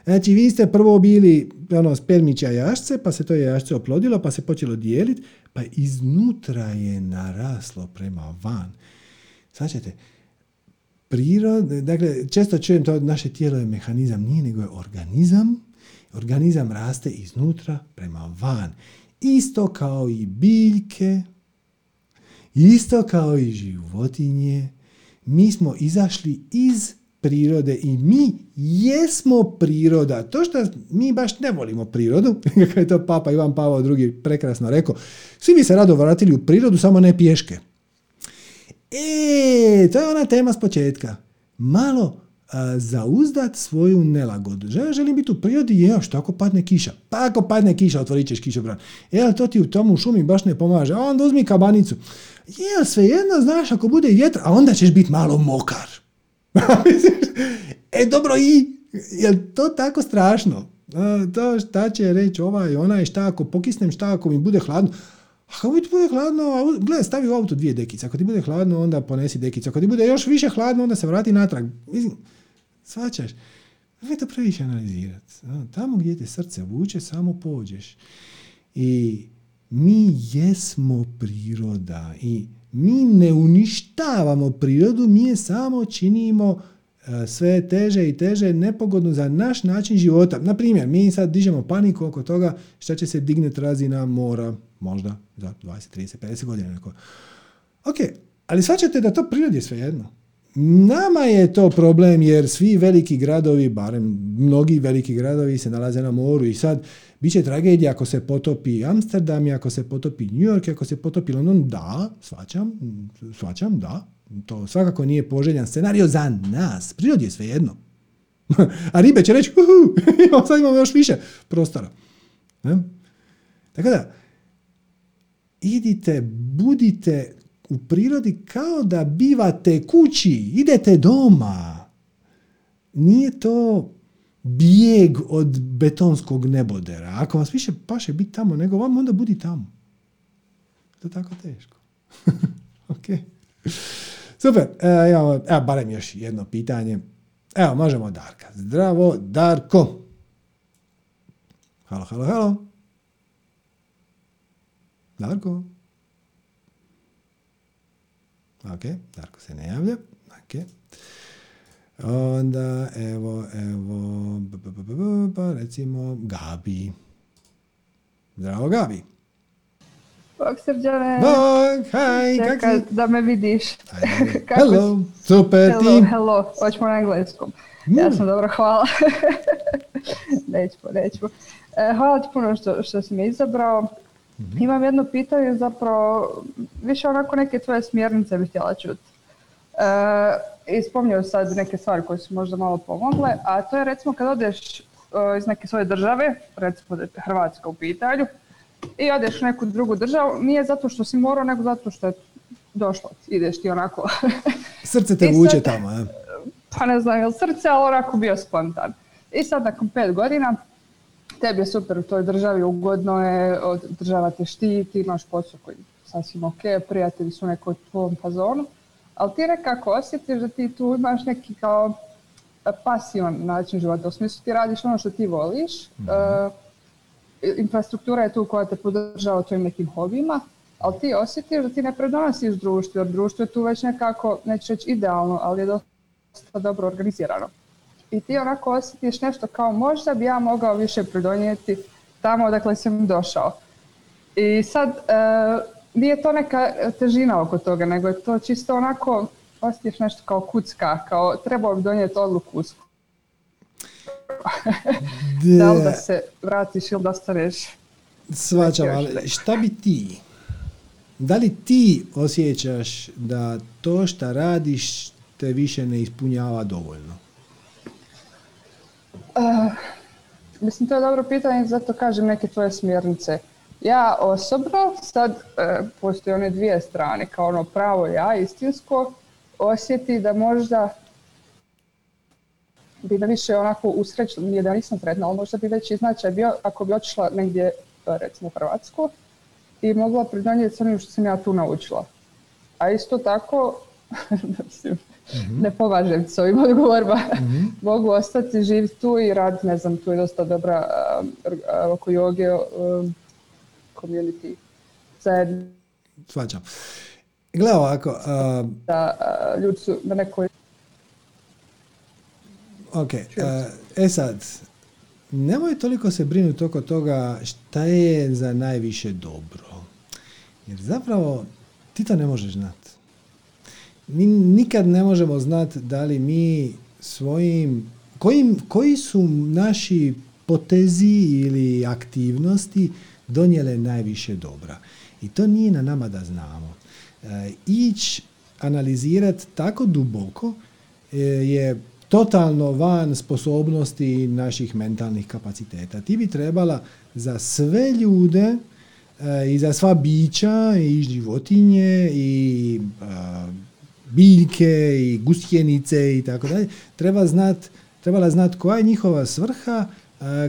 Znači, vi ste prvo bili ono, spermića jašce, pa se to jašce oplodilo, pa se počelo dijeliti, pa iznutra je naraslo prema van. Svačate, prirod, dakle, često čujem to, naše tijelo je mehanizam, nije nego je organizam. Organizam raste iznutra prema van. Isto kao i biljke, isto kao i životinje, mi smo izašli iz prirode i mi jesmo priroda. To što mi baš ne volimo prirodu, kako je to papa Ivan Pavao II prekrasno rekao, svi bi se rado vratili u prirodu, samo ne pješke. E, to je ona tema s početka. Malo a, zauzdat svoju nelagodu. Želim biti u prirodi, je, što ako padne kiša? Pa ako padne kiša, otvorit ćeš kišobran. E, ali to ti u tomu šumi baš ne pomaže. A onda uzmi kabanicu. Je, svejedno, znaš, ako bude vjetra, a onda ćeš biti malo mokar. e, dobro, i, je to tako strašno? to šta će reći ovaj, onaj, šta ako pokisnem, šta ako mi bude hladno. A kako ti bude hladno, gledaj, stavi u auto dvije dekice. Ako ti bude hladno, onda ponesi dekicu. Ako ti bude još više hladno, onda se vrati natrag. Mislim, svačaš. Ne to previše analizirati. Tamo gdje te srce vuče, samo pođeš. I mi jesmo priroda i mi ne uništavamo prirodu, mi je samo činimo e, sve teže i teže nepogodno za naš način života. Na primjer, mi sad dižemo paniku oko toga šta će se dignuti razina mora, možda za 20, 30, 50 godina. Neko. Ok, ali shvaćate da to prirodi je svejedno. Nama je to problem jer svi veliki gradovi, barem mnogi veliki gradovi se nalaze na moru i sad Biće tragedija ako se potopi Amsterdam i ako se potopi New York, ako se potopi London, da, svačam, svačam, da. To svakako nije poželjan scenario za nas. Prirodi je svejedno. A ribe će reći, uhu, sad imamo još više prostora. Ne? Tako da, idite, budite u prirodi kao da bivate kući, idete doma. Nije to bijeg od betonskog nebodera. Ako vas više paše biti tamo nego vam, onda budi tamo. To je tako teško. ok. Super. E, evo, evo, barem još jedno pitanje. Evo, možemo Darka. Zdravo, Darko. Halo, halo, halo. Darko. Ok, Darko se ne javlja. Ok. Onda, evo, evo, pa recimo Gabi. Zdravo, Gabi. Bog srđane. Bog, hej, kak si? da me vidiš. hello, super hello, ti. Hello, hoćemo na engleskom. Ja sam dobro, hvala. nećemo, nećemo. E, hvala ti puno što, što si me izabrao. Mhm. Imam jedno pitanje, zapravo, više onako neke tvoje smjernice bih htjela čuti. E, I spominjao sad neke stvari koje su možda malo pomogle, a to je recimo kad odeš e, iz neke svoje države, recimo da je Hrvatska u pitanju, i odeš u neku drugu državu, nije zato što si morao, nego zato što je došlo, ideš ti onako. Srce te vuče tamo, je? Pa ne znam, jel srce, ali onako bio spontan. I sad nakon pet godina, tebi je super u toj državi, ugodno je, država te štiti, imaš posao koji sasvim ok, prijatelji su neko u tvom fazonu, ali ti nekako osjetiš da ti tu imaš neki kao e, pasivan način života, u smislu ti radiš ono što ti voliš, mm infrastruktura je tu koja te podržava u tvojim nekim hobijima, ali ti osjetiš da ti ne predonosiš društvu, jer društvo je tu već nekako, neću reći idealno, ali je dosta dobro organizirano. I ti onako osjetiš nešto kao možda bi ja mogao više pridonijeti tamo odakle sam došao. I sad, e, nije to neka težina oko toga, nego je to čisto onako, osjetiš nešto kao kucka, kao trebao bi donijeti odluku da li da se vratiš ili da staneš. Svačam, ali šta bi ti? Da li ti osjećaš da to što radiš te više ne ispunjava dovoljno? Uh, mislim, to je dobro pitanje, zato kažem neke tvoje smjernice. Ja osobno, sad e, postoje one dvije strane, kao ono pravo ja, istinsko, osjeti da možda bi da više onako usrećila, nije da nisam sretna, ali možda bi veći značaj bio ako bi otišla negdje, recimo u Hrvatsku, i mogla pridonijeti s onim što sam ja tu naučila. A isto tako, mm ne považem s ovim odgovorima, mm mogu ostati živjeti tu i raditi, ne znam, tu je dosta dobra uh, oko joge um, community zajedno. Svađam. Gle ovako. Uh, da ljudi su na nekoj... Ok, e sad, nemoj toliko se brinuti oko toga šta je za najviše dobro. Jer zapravo ti to ne možeš znati. Mi nikad ne možemo znati da li mi svojim, kojim, koji su naši potezi ili aktivnosti donijele najviše dobra. I to nije na nama da znamo. E, ići analizirati tako duboko e, je totalno van sposobnosti naših mentalnih kapaciteta. Ti bi trebala za sve ljude e, i za sva bića i životinje i biljke i gusjenice i tako dalje, treba znat, trebala znati koja je njihova svrha,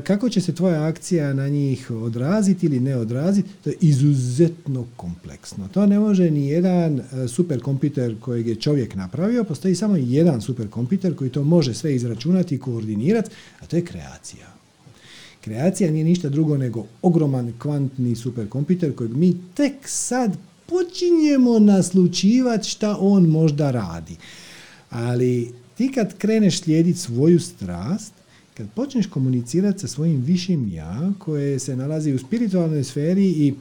kako će se tvoja akcija na njih odraziti ili ne odraziti, to je izuzetno kompleksno. To ne može ni jedan superkompjuter kojeg je čovjek napravio, postoji samo jedan superkompjuter koji to može sve izračunati i koordinirati, a to je kreacija. Kreacija nije ništa drugo nego ogroman kvantni superkompjuter kojeg mi tek sad počinjemo naslučivati šta on možda radi. Ali ti kad kreneš slijediti svoju strast, kad počneš komunicirati sa svojim višim ja, koje se nalazi u spiritualnoj sferi i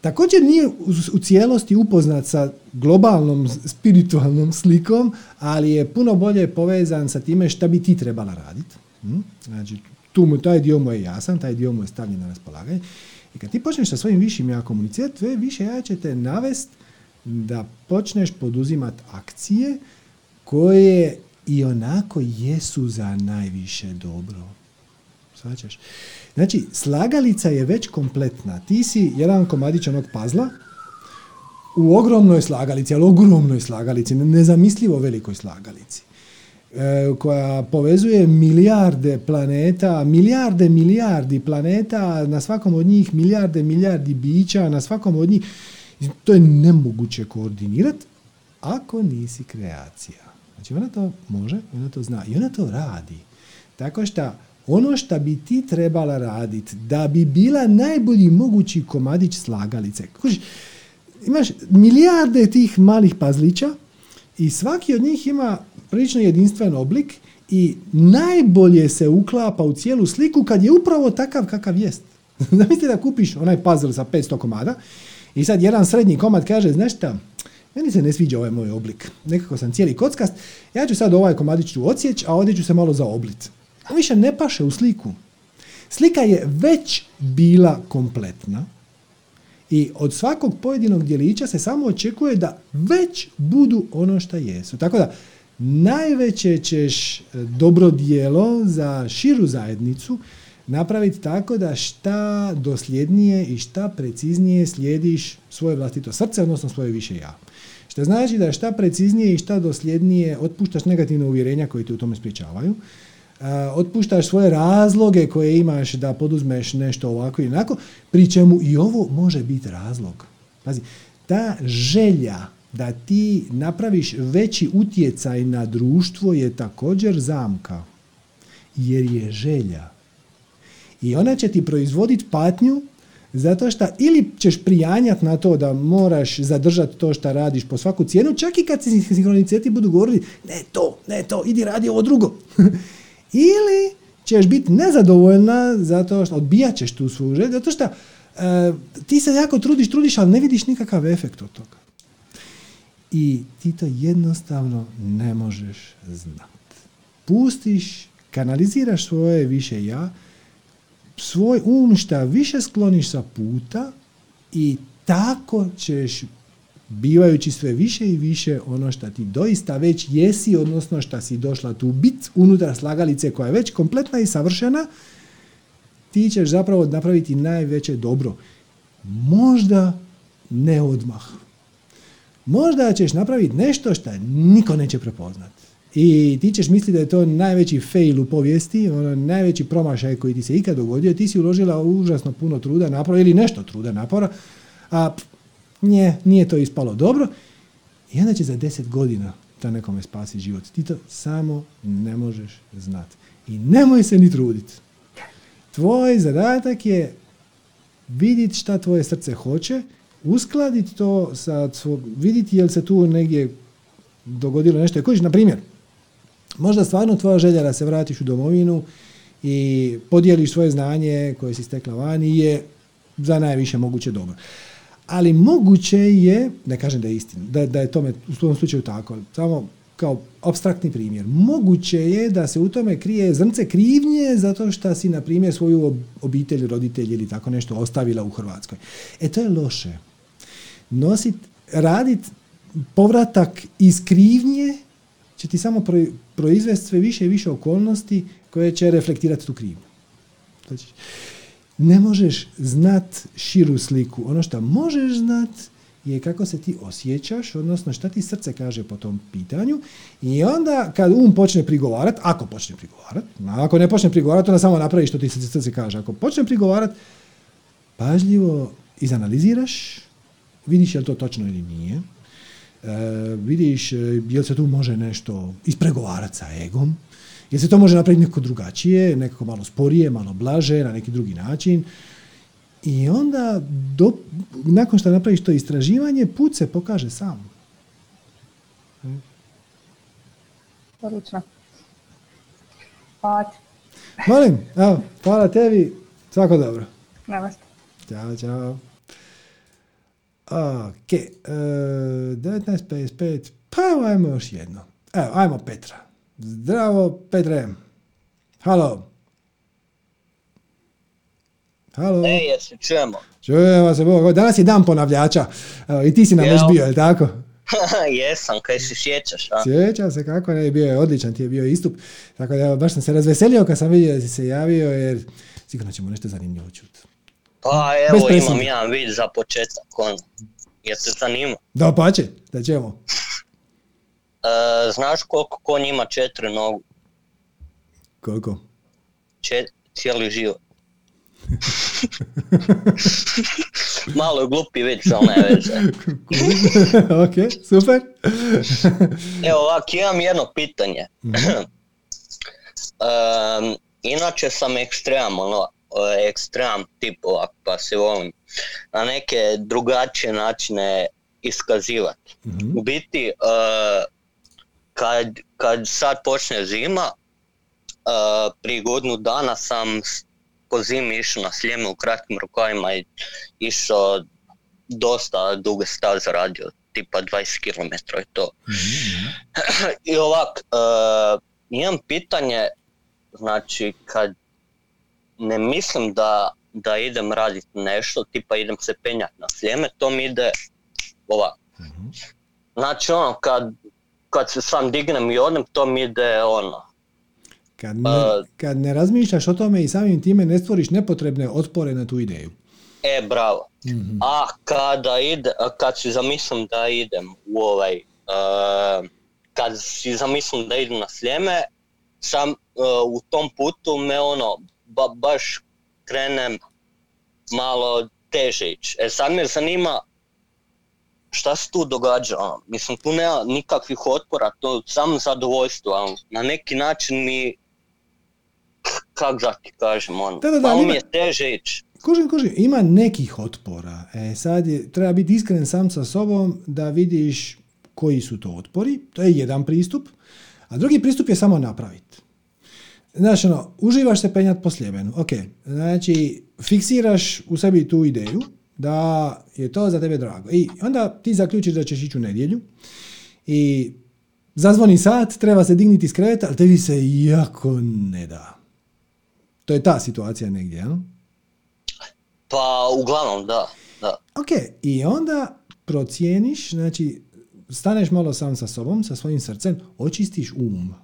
također nije u cijelosti upoznat sa globalnom spiritualnom slikom, ali je puno bolje povezan sa time šta bi ti trebala raditi. Hm? Znači, tu mu, taj dio mu je jasan, taj dio mu je stavljen na raspolaganje. I kad ti počneš sa svojim višim ja komunicirati, tvoje više ja će te navest da počneš poduzimati akcije koje i onako jesu za najviše dobro. Svačaš? Znači, slagalica je već kompletna. Ti si jedan komadić onog pazla u ogromnoj slagalici, ali ogromnoj slagalici, nezamislivo velikoj slagalici koja povezuje milijarde planeta, milijarde milijardi planeta, na svakom od njih milijarde milijardi bića, na svakom od njih to je nemoguće koordinirati ako nisi kreacija. Znači ona to može, ona to zna i ona to radi. Tako što ono što bi ti trebala raditi da bi bila najbolji mogući komadić slagalice. Kuži, imaš milijarde tih malih pazlića i svaki od njih ima prilično jedinstven oblik i najbolje se uklapa u cijelu sliku kad je upravo takav kakav jest. Zamislite da kupiš onaj puzzle sa 500 komada i sad jedan srednji komad kaže, znaš šta, meni se ne sviđa ovaj moj oblik. Nekako sam cijeli kockast. Ja ću sad ovaj komadić tu odsjeć, a ovdje ću se malo zaoblit. On više ne paše u sliku. Slika je već bila kompletna i od svakog pojedinog djelića se samo očekuje da već budu ono što jesu. Tako da, najveće ćeš e, dobro dijelo za širu zajednicu napraviti tako da šta dosljednije i šta preciznije slijediš svoje vlastito srce, odnosno svoje više ja. Što znači da šta preciznije i šta dosljednije otpuštaš negativne uvjerenja koji te u tome sprječavaju, otpuštaš svoje razloge koje imaš da poduzmeš nešto ovako i onako, pri čemu i ovo može biti razlog. Pazi, ta želja da ti napraviš veći utjecaj na društvo je također zamka. Jer je želja. I ona će ti proizvoditi patnju zato što ili ćeš prijanjati na to da moraš zadržati to što radiš po svaku cijenu, čak i kad se sinhroniceti budu govorili ne to, ne to, idi radi ovo drugo. ili ćeš biti nezadovoljna zato što odbijat ćeš tu svoju želju, zato što e, ti se jako trudiš, trudiš, ali ne vidiš nikakav efekt od toga. I ti to jednostavno ne možeš znati. Pustiš, kanaliziraš svoje više ja, svoj um šta više skloniš sa puta i tako ćeš bivajući sve više i više ono što ti doista već jesi, odnosno što si došla tu bit unutar slagalice koja je već kompletna i savršena, ti ćeš zapravo napraviti najveće dobro. Možda ne odmah. Možda ćeš napraviti nešto što niko neće prepoznati. I ti ćeš misliti da je to najveći fail u povijesti, ono, najveći promašaj koji ti se ikad dogodio. Ti si uložila užasno puno truda, napora ili nešto truda, napora, a nje, nije to ispalo dobro. I onda će za deset godina to nekome spasi život. Ti to samo ne možeš znati. I nemoj se ni truditi. Tvoj zadatak je vidjeti šta tvoje srce hoće, uskladiti to sa vidjeti jel se tu negdje dogodilo nešto. Kojiš, na primjer, možda stvarno tvoja želja da se vratiš u domovinu i podijeliš svoje znanje koje si stekla vani je za najviše moguće dobro. Ali moguće je, ne kažem da je istina, da, da je tome u tom slučaju tako, samo kao abstraktni primjer. Moguće je da se u tome krije zrnce krivnje zato što si, na primjer, svoju obitelj, roditelj ili tako nešto ostavila u Hrvatskoj. E, to je loše. Nosit, radit povratak iz krivnje će ti samo proizvesti sve više i više okolnosti koje će reflektirati tu krivnju. Znači, ne možeš znat širu sliku. Ono što možeš znat je kako se ti osjećaš, odnosno šta ti srce kaže po tom pitanju i onda kad um počne prigovarat, ako počne prigovarat, ako ne počne prigovarat, onda samo napravi što ti srce kaže. Ako počne prigovarat, pažljivo izanaliziraš, vidiš je li to točno ili nije, e, vidiš e, jel se tu može nešto ispregovarati sa egom, jel se to može napraviti neko drugačije, nekako malo sporije, malo blaže, na neki drugi način. I onda, do, nakon što napraviš to istraživanje, put se pokaže sam. Odlično. Hvala ti. Molim, evo, hvala tebi, svako dobro. Namaste. Ćao, čao. Ok, e, 19.55, pa evo ajmo još jedno. Evo, ajmo Petra. Zdravo, Petre. Halo. Halo. E, jesi, čujemo. Čujemo se, Bog. Danas je dan ponavljača. Evo, I ti si nam već bio, je tako? Jesam, kaj se sjećaš, a? Sjećam se, kako ne, bio je odličan, ti je bio istup. Tako da, evo, baš sam se razveselio kad sam vidio da si se javio, jer sigurno ćemo nešto zanimljivo čuti. Pa evo, imam jedan vid za početak, ono. Je te zanima? Da, pa će, da ćemo. E, znaš koliko konj ima četiri nogu? Koliko? cijeli život. Malo je glupi već, ali ne veze. ok, super. Evo ovak, imam jedno pitanje. um, inače sam ekstrem, ono, ekstrem tip ovak, pa se volim na neke drugačije načine iskazivati. mm U biti, uh, kad, kad sad počne zima, uh, prije godinu dana sam po zimi išao na sljeme u kratkim rukavima i išao dosta duge staze radio, tipa 20 km i to. Mhm. I ovak, uh, imam pitanje, znači kad ne mislim da, da idem raditi nešto, tipa idem se penjati na sljeme, to mi ide ovak. Mhm. Znači ono, kad kad se sam dignem i odem, to mi ide ono. Kad ne, kad ne razmišljaš o tome i samim time ne stvoriš nepotrebne otpore na tu ideju. E, bravo. mm A kada ide, kad si zamislim da idem u ovaj, uh, kad si zamislim da idem na sljeme, sam u tom putu me ono, baš krenem malo teže ići. E sad me zanima šta se tu događa? Ono? Mislim, tu nema nikakvih otpora, to samo zadovoljstvo, ali na neki način mi, kak da ti kažem, ono, da, da, da, malo mi je teže ići. Kužim, kužim, ima nekih otpora. E, sad je, treba biti iskren sam sa sobom da vidiš koji su to otpori. To je jedan pristup. A drugi pristup je samo napraviti. Znači, ono, uživaš se penjat po sljemenu. Ok, znači, fiksiraš u sebi tu ideju da je to za tebe drago. I onda ti zaključiš da ćeš ići u nedjelju i zazvoni sat, treba se digniti iz kreveta, ali tebi se jako ne da. To je ta situacija negdje, jel? Pa, uglavnom, da. da. Ok, i onda procijeniš, znači, staneš malo sam sa sobom, sa svojim srcem, očistiš um.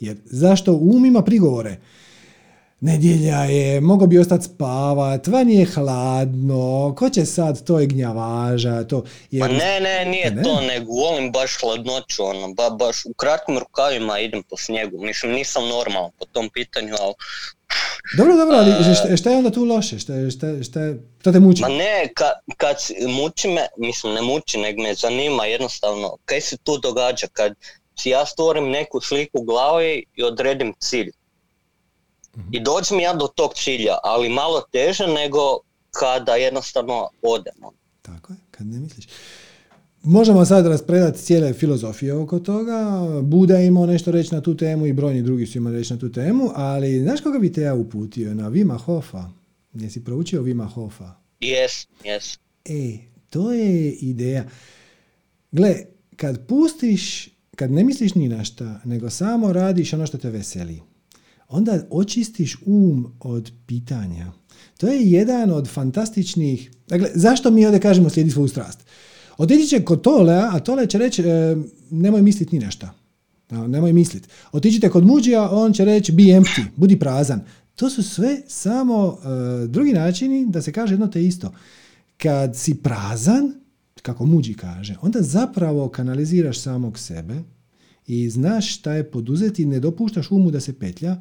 Jer zašto um ima prigovore? Nedjelja je, mogo bi ostati spavat, van je hladno, ko će sad, to je gnjavaža, to... je... Pa ne, ne, nije ne? to, nego volim baš hladnoću, ono, ba, baš u kratkim rukavima idem po snijegu, mislim nisam normalan po tom pitanju, ali... Dobro, dobro, ali šta, šta je onda tu loše, šta, šta, šta, šta te muči? Ma ne, ka, kad muči me, mislim ne muči, nego me zanima jednostavno, kaj se tu događa kad si ja stvorim neku sliku glavi i odredim cilj i dođem ja do tog cilja, ali malo teže nego kada jednostavno odemo. Tako je, kad ne misliš. Možemo sad raspredati cijele filozofije oko toga. Buda imao nešto reći na tu temu i brojni drugi su imali reći na tu temu, ali znaš koga bi te ja uputio? Na Vima Hofa. Jesi proučio Vima Hofa? Jes, jes. E, to je ideja. Gle, kad pustiš, kad ne misliš ni na šta, nego samo radiš ono što te veseli, onda očistiš um od pitanja. To je jedan od fantastičnih... Dakle, zašto mi ovdje kažemo slijedi svoju strast? Otići će kod Tolea, a Tole će reći e, nemoj misliti ni na šta. nemoj misliti. Otiđite kod Muđija, on će reći be empty, budi prazan. To su sve samo e, drugi načini da se kaže jedno te isto. Kad si prazan, kako Muđi kaže, onda zapravo kanaliziraš samog sebe, i znaš šta je poduzeti, ne dopuštaš umu da se petlja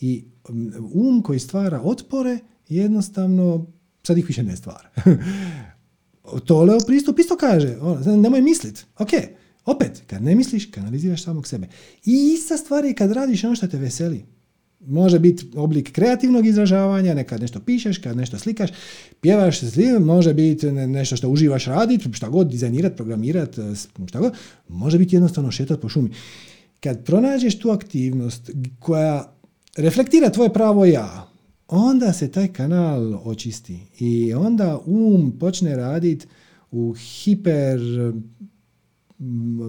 i mm, um koji stvara otpore jednostavno sad ih više ne stvara. Tole o pristup isto kaže, ono, nemoj mislit, ok, opet, kad ne misliš, kanaliziraš samog sebe. I ista stvar je kad radiš ono što te veseli. Može biti oblik kreativnog izražavanja, nekad nešto pišeš, kad nešto slikaš, pjevaš, može biti nešto što uživaš raditi, šta god, dizajnirati, programirati, šta god. Može biti jednostavno šetati po šumi. Kad pronađeš tu aktivnost koja reflektira tvoje pravo ja, onda se taj kanal očisti i onda um počne raditi u hiper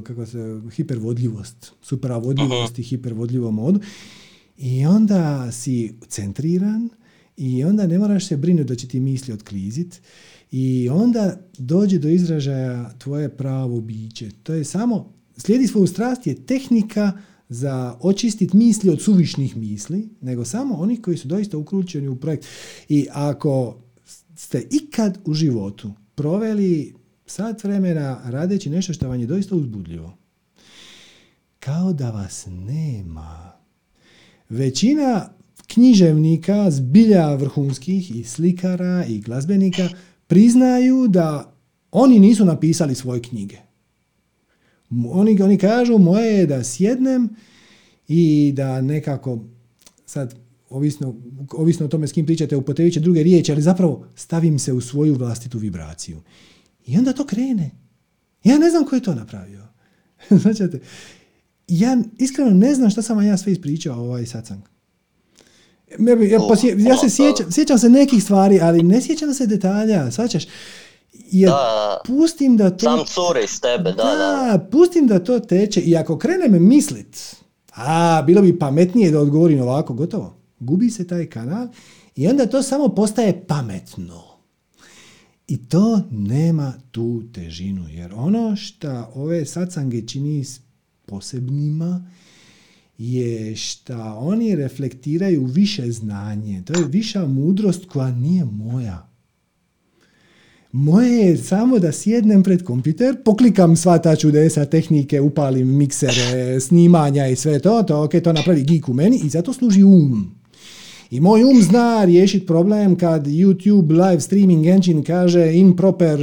kako se, hipervodljivost, supravodljivost i hipervodljivom modu i onda si centriran i onda ne moraš se brinuti da će ti misli otklizit i onda dođe do izražaja tvoje pravo biće. To je samo, slijedi svoju strast je tehnika za očistiti misli od suvišnih misli, nego samo oni koji su doista uključeni u projekt. I ako ste ikad u životu proveli sat vremena radeći nešto što vam je doista uzbudljivo, kao da vas nema, Većina književnika, zbilja vrhunskih i slikara i glazbenika priznaju da oni nisu napisali svoje knjige. Oni, oni kažu moje je da sjednem i da nekako sad ovisno, ovisno o tome s kim pričate upotrebit će druge riječi, ali zapravo stavim se u svoju vlastitu vibraciju. I onda to krene. Ja ne znam ko je to napravio. Znači, ja iskreno ne znam šta sam vam ja sve ispričao ovaj satsang. Ja, ja, ja se sjećam, sjećam se nekih stvari, ali ne sjećam se detalja, svačaš? Jer da, pustim da to... Sam curi s tebe, da, da, da. pustim da to teče i ako krenem mislit, a, bilo bi pametnije da odgovorim ovako, gotovo. Gubi se taj kanal i onda to samo postaje pametno. I to nema tu težinu, jer ono što ove satsange čini posebnima je što oni reflektiraju više znanje. To je viša mudrost koja nije moja. Moje je samo da sjednem pred kompjuter, poklikam sva ta čudesa, tehnike, upalim miksere, snimanja i sve to, to, ok, to napravi geek u meni i zato služi um. I moj um zna riješiti problem kad YouTube live streaming engine kaže improper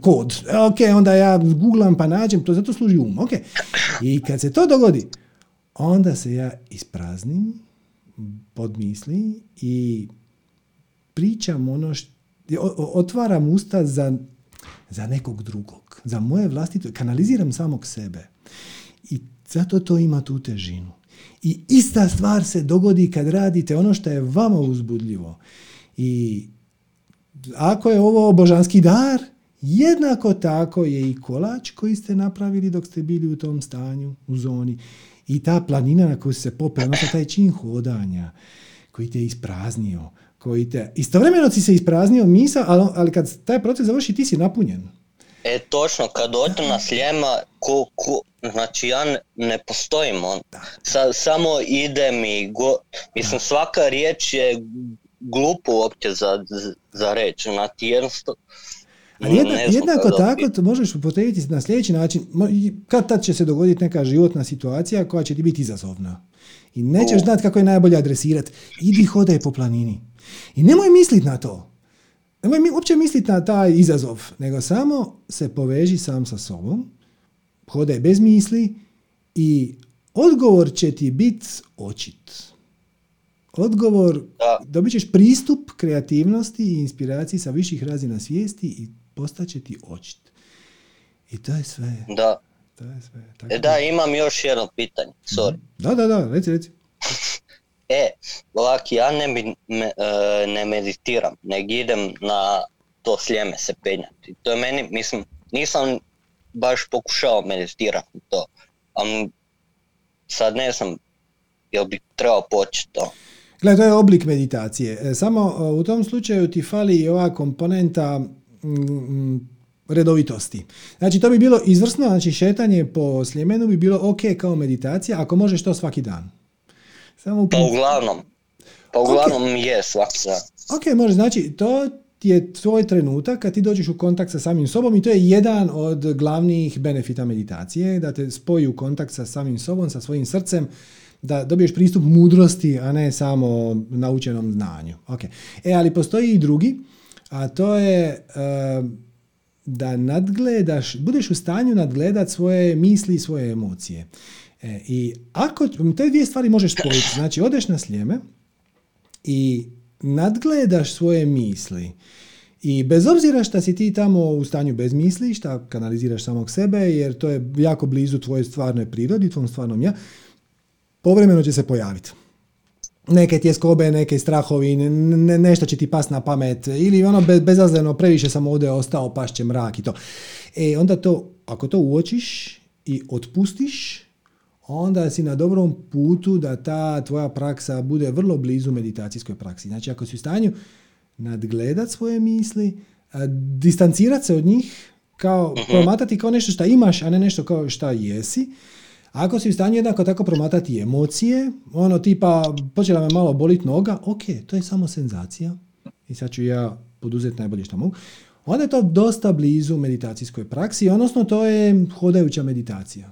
kod. Ok, onda ja googlam pa nađem, to zato služi um. Ok. I kad se to dogodi, onda se ja ispraznim pod misli i pričam ono što otvaram usta za, za nekog drugog, za moje vlastito, kanaliziram samog sebe. I zato to ima tu težinu. I ista stvar se dogodi kad radite ono što je vama uzbudljivo. I ako je ovo božanski dar, jednako tako je i kolač koji ste napravili dok ste bili u tom stanju, u zoni. I ta planina na koju se popeo, odnosno taj čin hodanja koji te je ispraznio, koji. Istovremeno si se ispraznio misa, ali kad taj proces završi, ti si napunjen. E, točno, kad dođu na sljema, ku, ku, znači ja ne, ne postojim on. Sa, samo idem i go, mislim svaka riječ je glupo uopće za, za reći, znači jednostavno ali jedna, jednako tako to možeš upotrijebiti na sljedeći način. Kad tad će se dogoditi neka životna situacija koja će ti biti izazovna. I nećeš znati kako je najbolje adresirati. Idi hodaj po planini. I nemoj misliti na to. Nemoj mi uopće misliti na taj izazov, nego samo se poveži sam sa sobom, hodaj bez misli i odgovor će ti biti očit. Odgovor, dobit ćeš pristup kreativnosti i inspiraciji sa viših razina svijesti i postaće ti očit. I to je sve. Da. To je sve. Tako e da, imam još jedno pitanje, sorry. Da, da, da, reci, reci. e, ovak, ja ne, me, e, ne meditiram, nego idem na to sljeme se penjati. To je meni, mislim, nisam baš pokušao meditirati to. Um, sad ne znam, jel bi trebao početi to. Gle, to je oblik meditacije. E, samo e, u tom slučaju ti fali i ova komponenta redovitosti. Znači to bi bilo izvrsno, znači šetanje po Sljemenu bi bilo ok kao meditacija ako možeš to svaki dan. Samo Pa uglavnom, pa uglavnom okay. je svaki dan. Ok, može, znači to je tvoj trenutak kad ti dođeš u kontakt sa samim sobom i to je jedan od glavnih benefita meditacije, da te spoji u kontakt sa samim sobom, sa svojim srcem, da dobiješ pristup mudrosti, a ne samo naučenom znanju. Okay. E, ali postoji i drugi, a to je eh, da nadgledaš, budeš u stanju nadgledat svoje misli i svoje emocije. E, I ako te dvije stvari možeš spojiti, znači odeš na sljeme i nadgledaš svoje misli i bez obzira što si ti tamo u stanju bez misli, šta kanaliziraš samog sebe, jer to je jako blizu tvojoj stvarnoj prirodi, tvom stvarnom ja, povremeno će se pojaviti neke tjeskobe, neke strahovi, ne, nešto će ti pas na pamet ili ono be, bezazleno previše sam ovdje ostao, pašće mrak i to. E onda to, ako to uočiš i otpustiš, onda si na dobrom putu da ta tvoja praksa bude vrlo blizu meditacijskoj praksi. Znači ako si u stanju nadgledat svoje misli, distancirati se od njih, kao mhm. promatati kao nešto što imaš, a ne nešto kao šta jesi, ako si u stanju jednako tako promatrati emocije, ono tipa počela me malo boliti noga, ok, to je samo senzacija i sad ću ja poduzeti najbolje što mogu. Onda je to dosta blizu meditacijskoj praksi, odnosno to je hodajuća meditacija.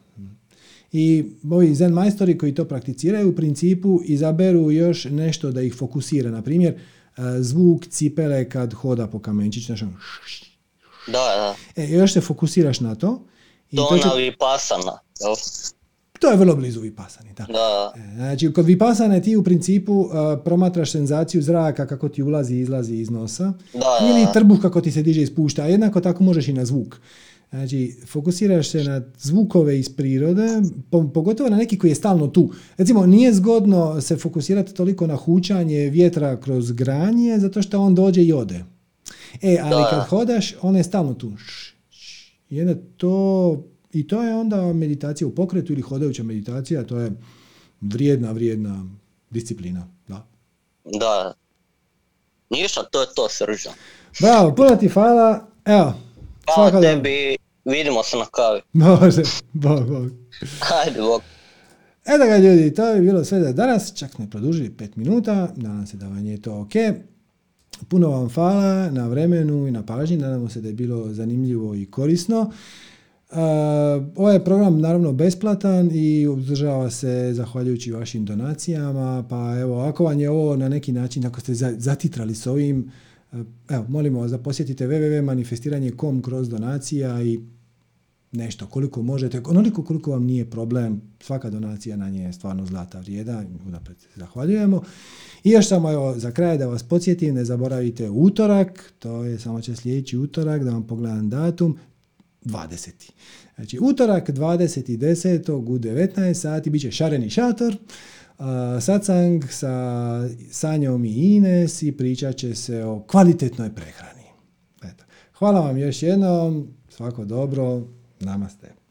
I ovi zen majstori koji to prakticiraju u principu izaberu još nešto da ih fokusira. Na primjer, e, zvuk cipele kad hoda po kamenčiću. Znači, ono, da, da. E, još se fokusiraš na to. I to, to će... pasana. To je vrlo blizu vipasani. Da. da. E, znači, kod vipasane ti u principu uh, promatraš senzaciju zraka kako ti ulazi i izlazi iz nosa. Da, ili trbuh kako ti se diže i spušta. Jednako tako možeš i na zvuk. Znači, fokusiraš se na zvukove iz prirode, pogotovo na neki koji je stalno tu. Recimo, nije zgodno se fokusirati toliko na hučanje vjetra kroz granje, zato što on dođe i ode. E, ali kad hodaš, on je stalno tu. I onda to i to je onda meditacija u pokretu ili hodajuća meditacija, to je vrijedna, vrijedna disciplina. Da. Da. Ništa, to je to srža. Bravo, puno ti hvala. Evo. Hvala tebi, vidimo se na kavi. Može, bog, bog. Hajde, bog. Eto ga ljudi, to je bilo sve za danas, čak smo produžili pet minuta, nadam se da vam je to ok. Puno vam hvala na vremenu i na pažnji, nadamo se da je bilo zanimljivo i korisno. Uh, ovaj program naravno besplatan i održava se zahvaljujući vašim donacijama, pa evo, ako vam je ovo na neki način, ako ste zatitrali s ovim, uh, evo, molimo vas da posjetite www.manifestiranje.com kroz donacija i nešto, koliko možete, onoliko koliko vam nije problem, svaka donacija na nje je stvarno zlata vrijeda, unaprijed zahvaljujemo. I još samo evo, za kraj da vas podsjetim, ne zaboravite utorak, to je samo će sljedeći utorak, da vam pogledam datum, 20. Znači, utorak 20.10. u 19 sati bit će šareni šator, sacang sa Sanjom i Ines i pričat će se o kvalitetnoj prehrani. Eto. Hvala vam još jednom, svako dobro, namaste.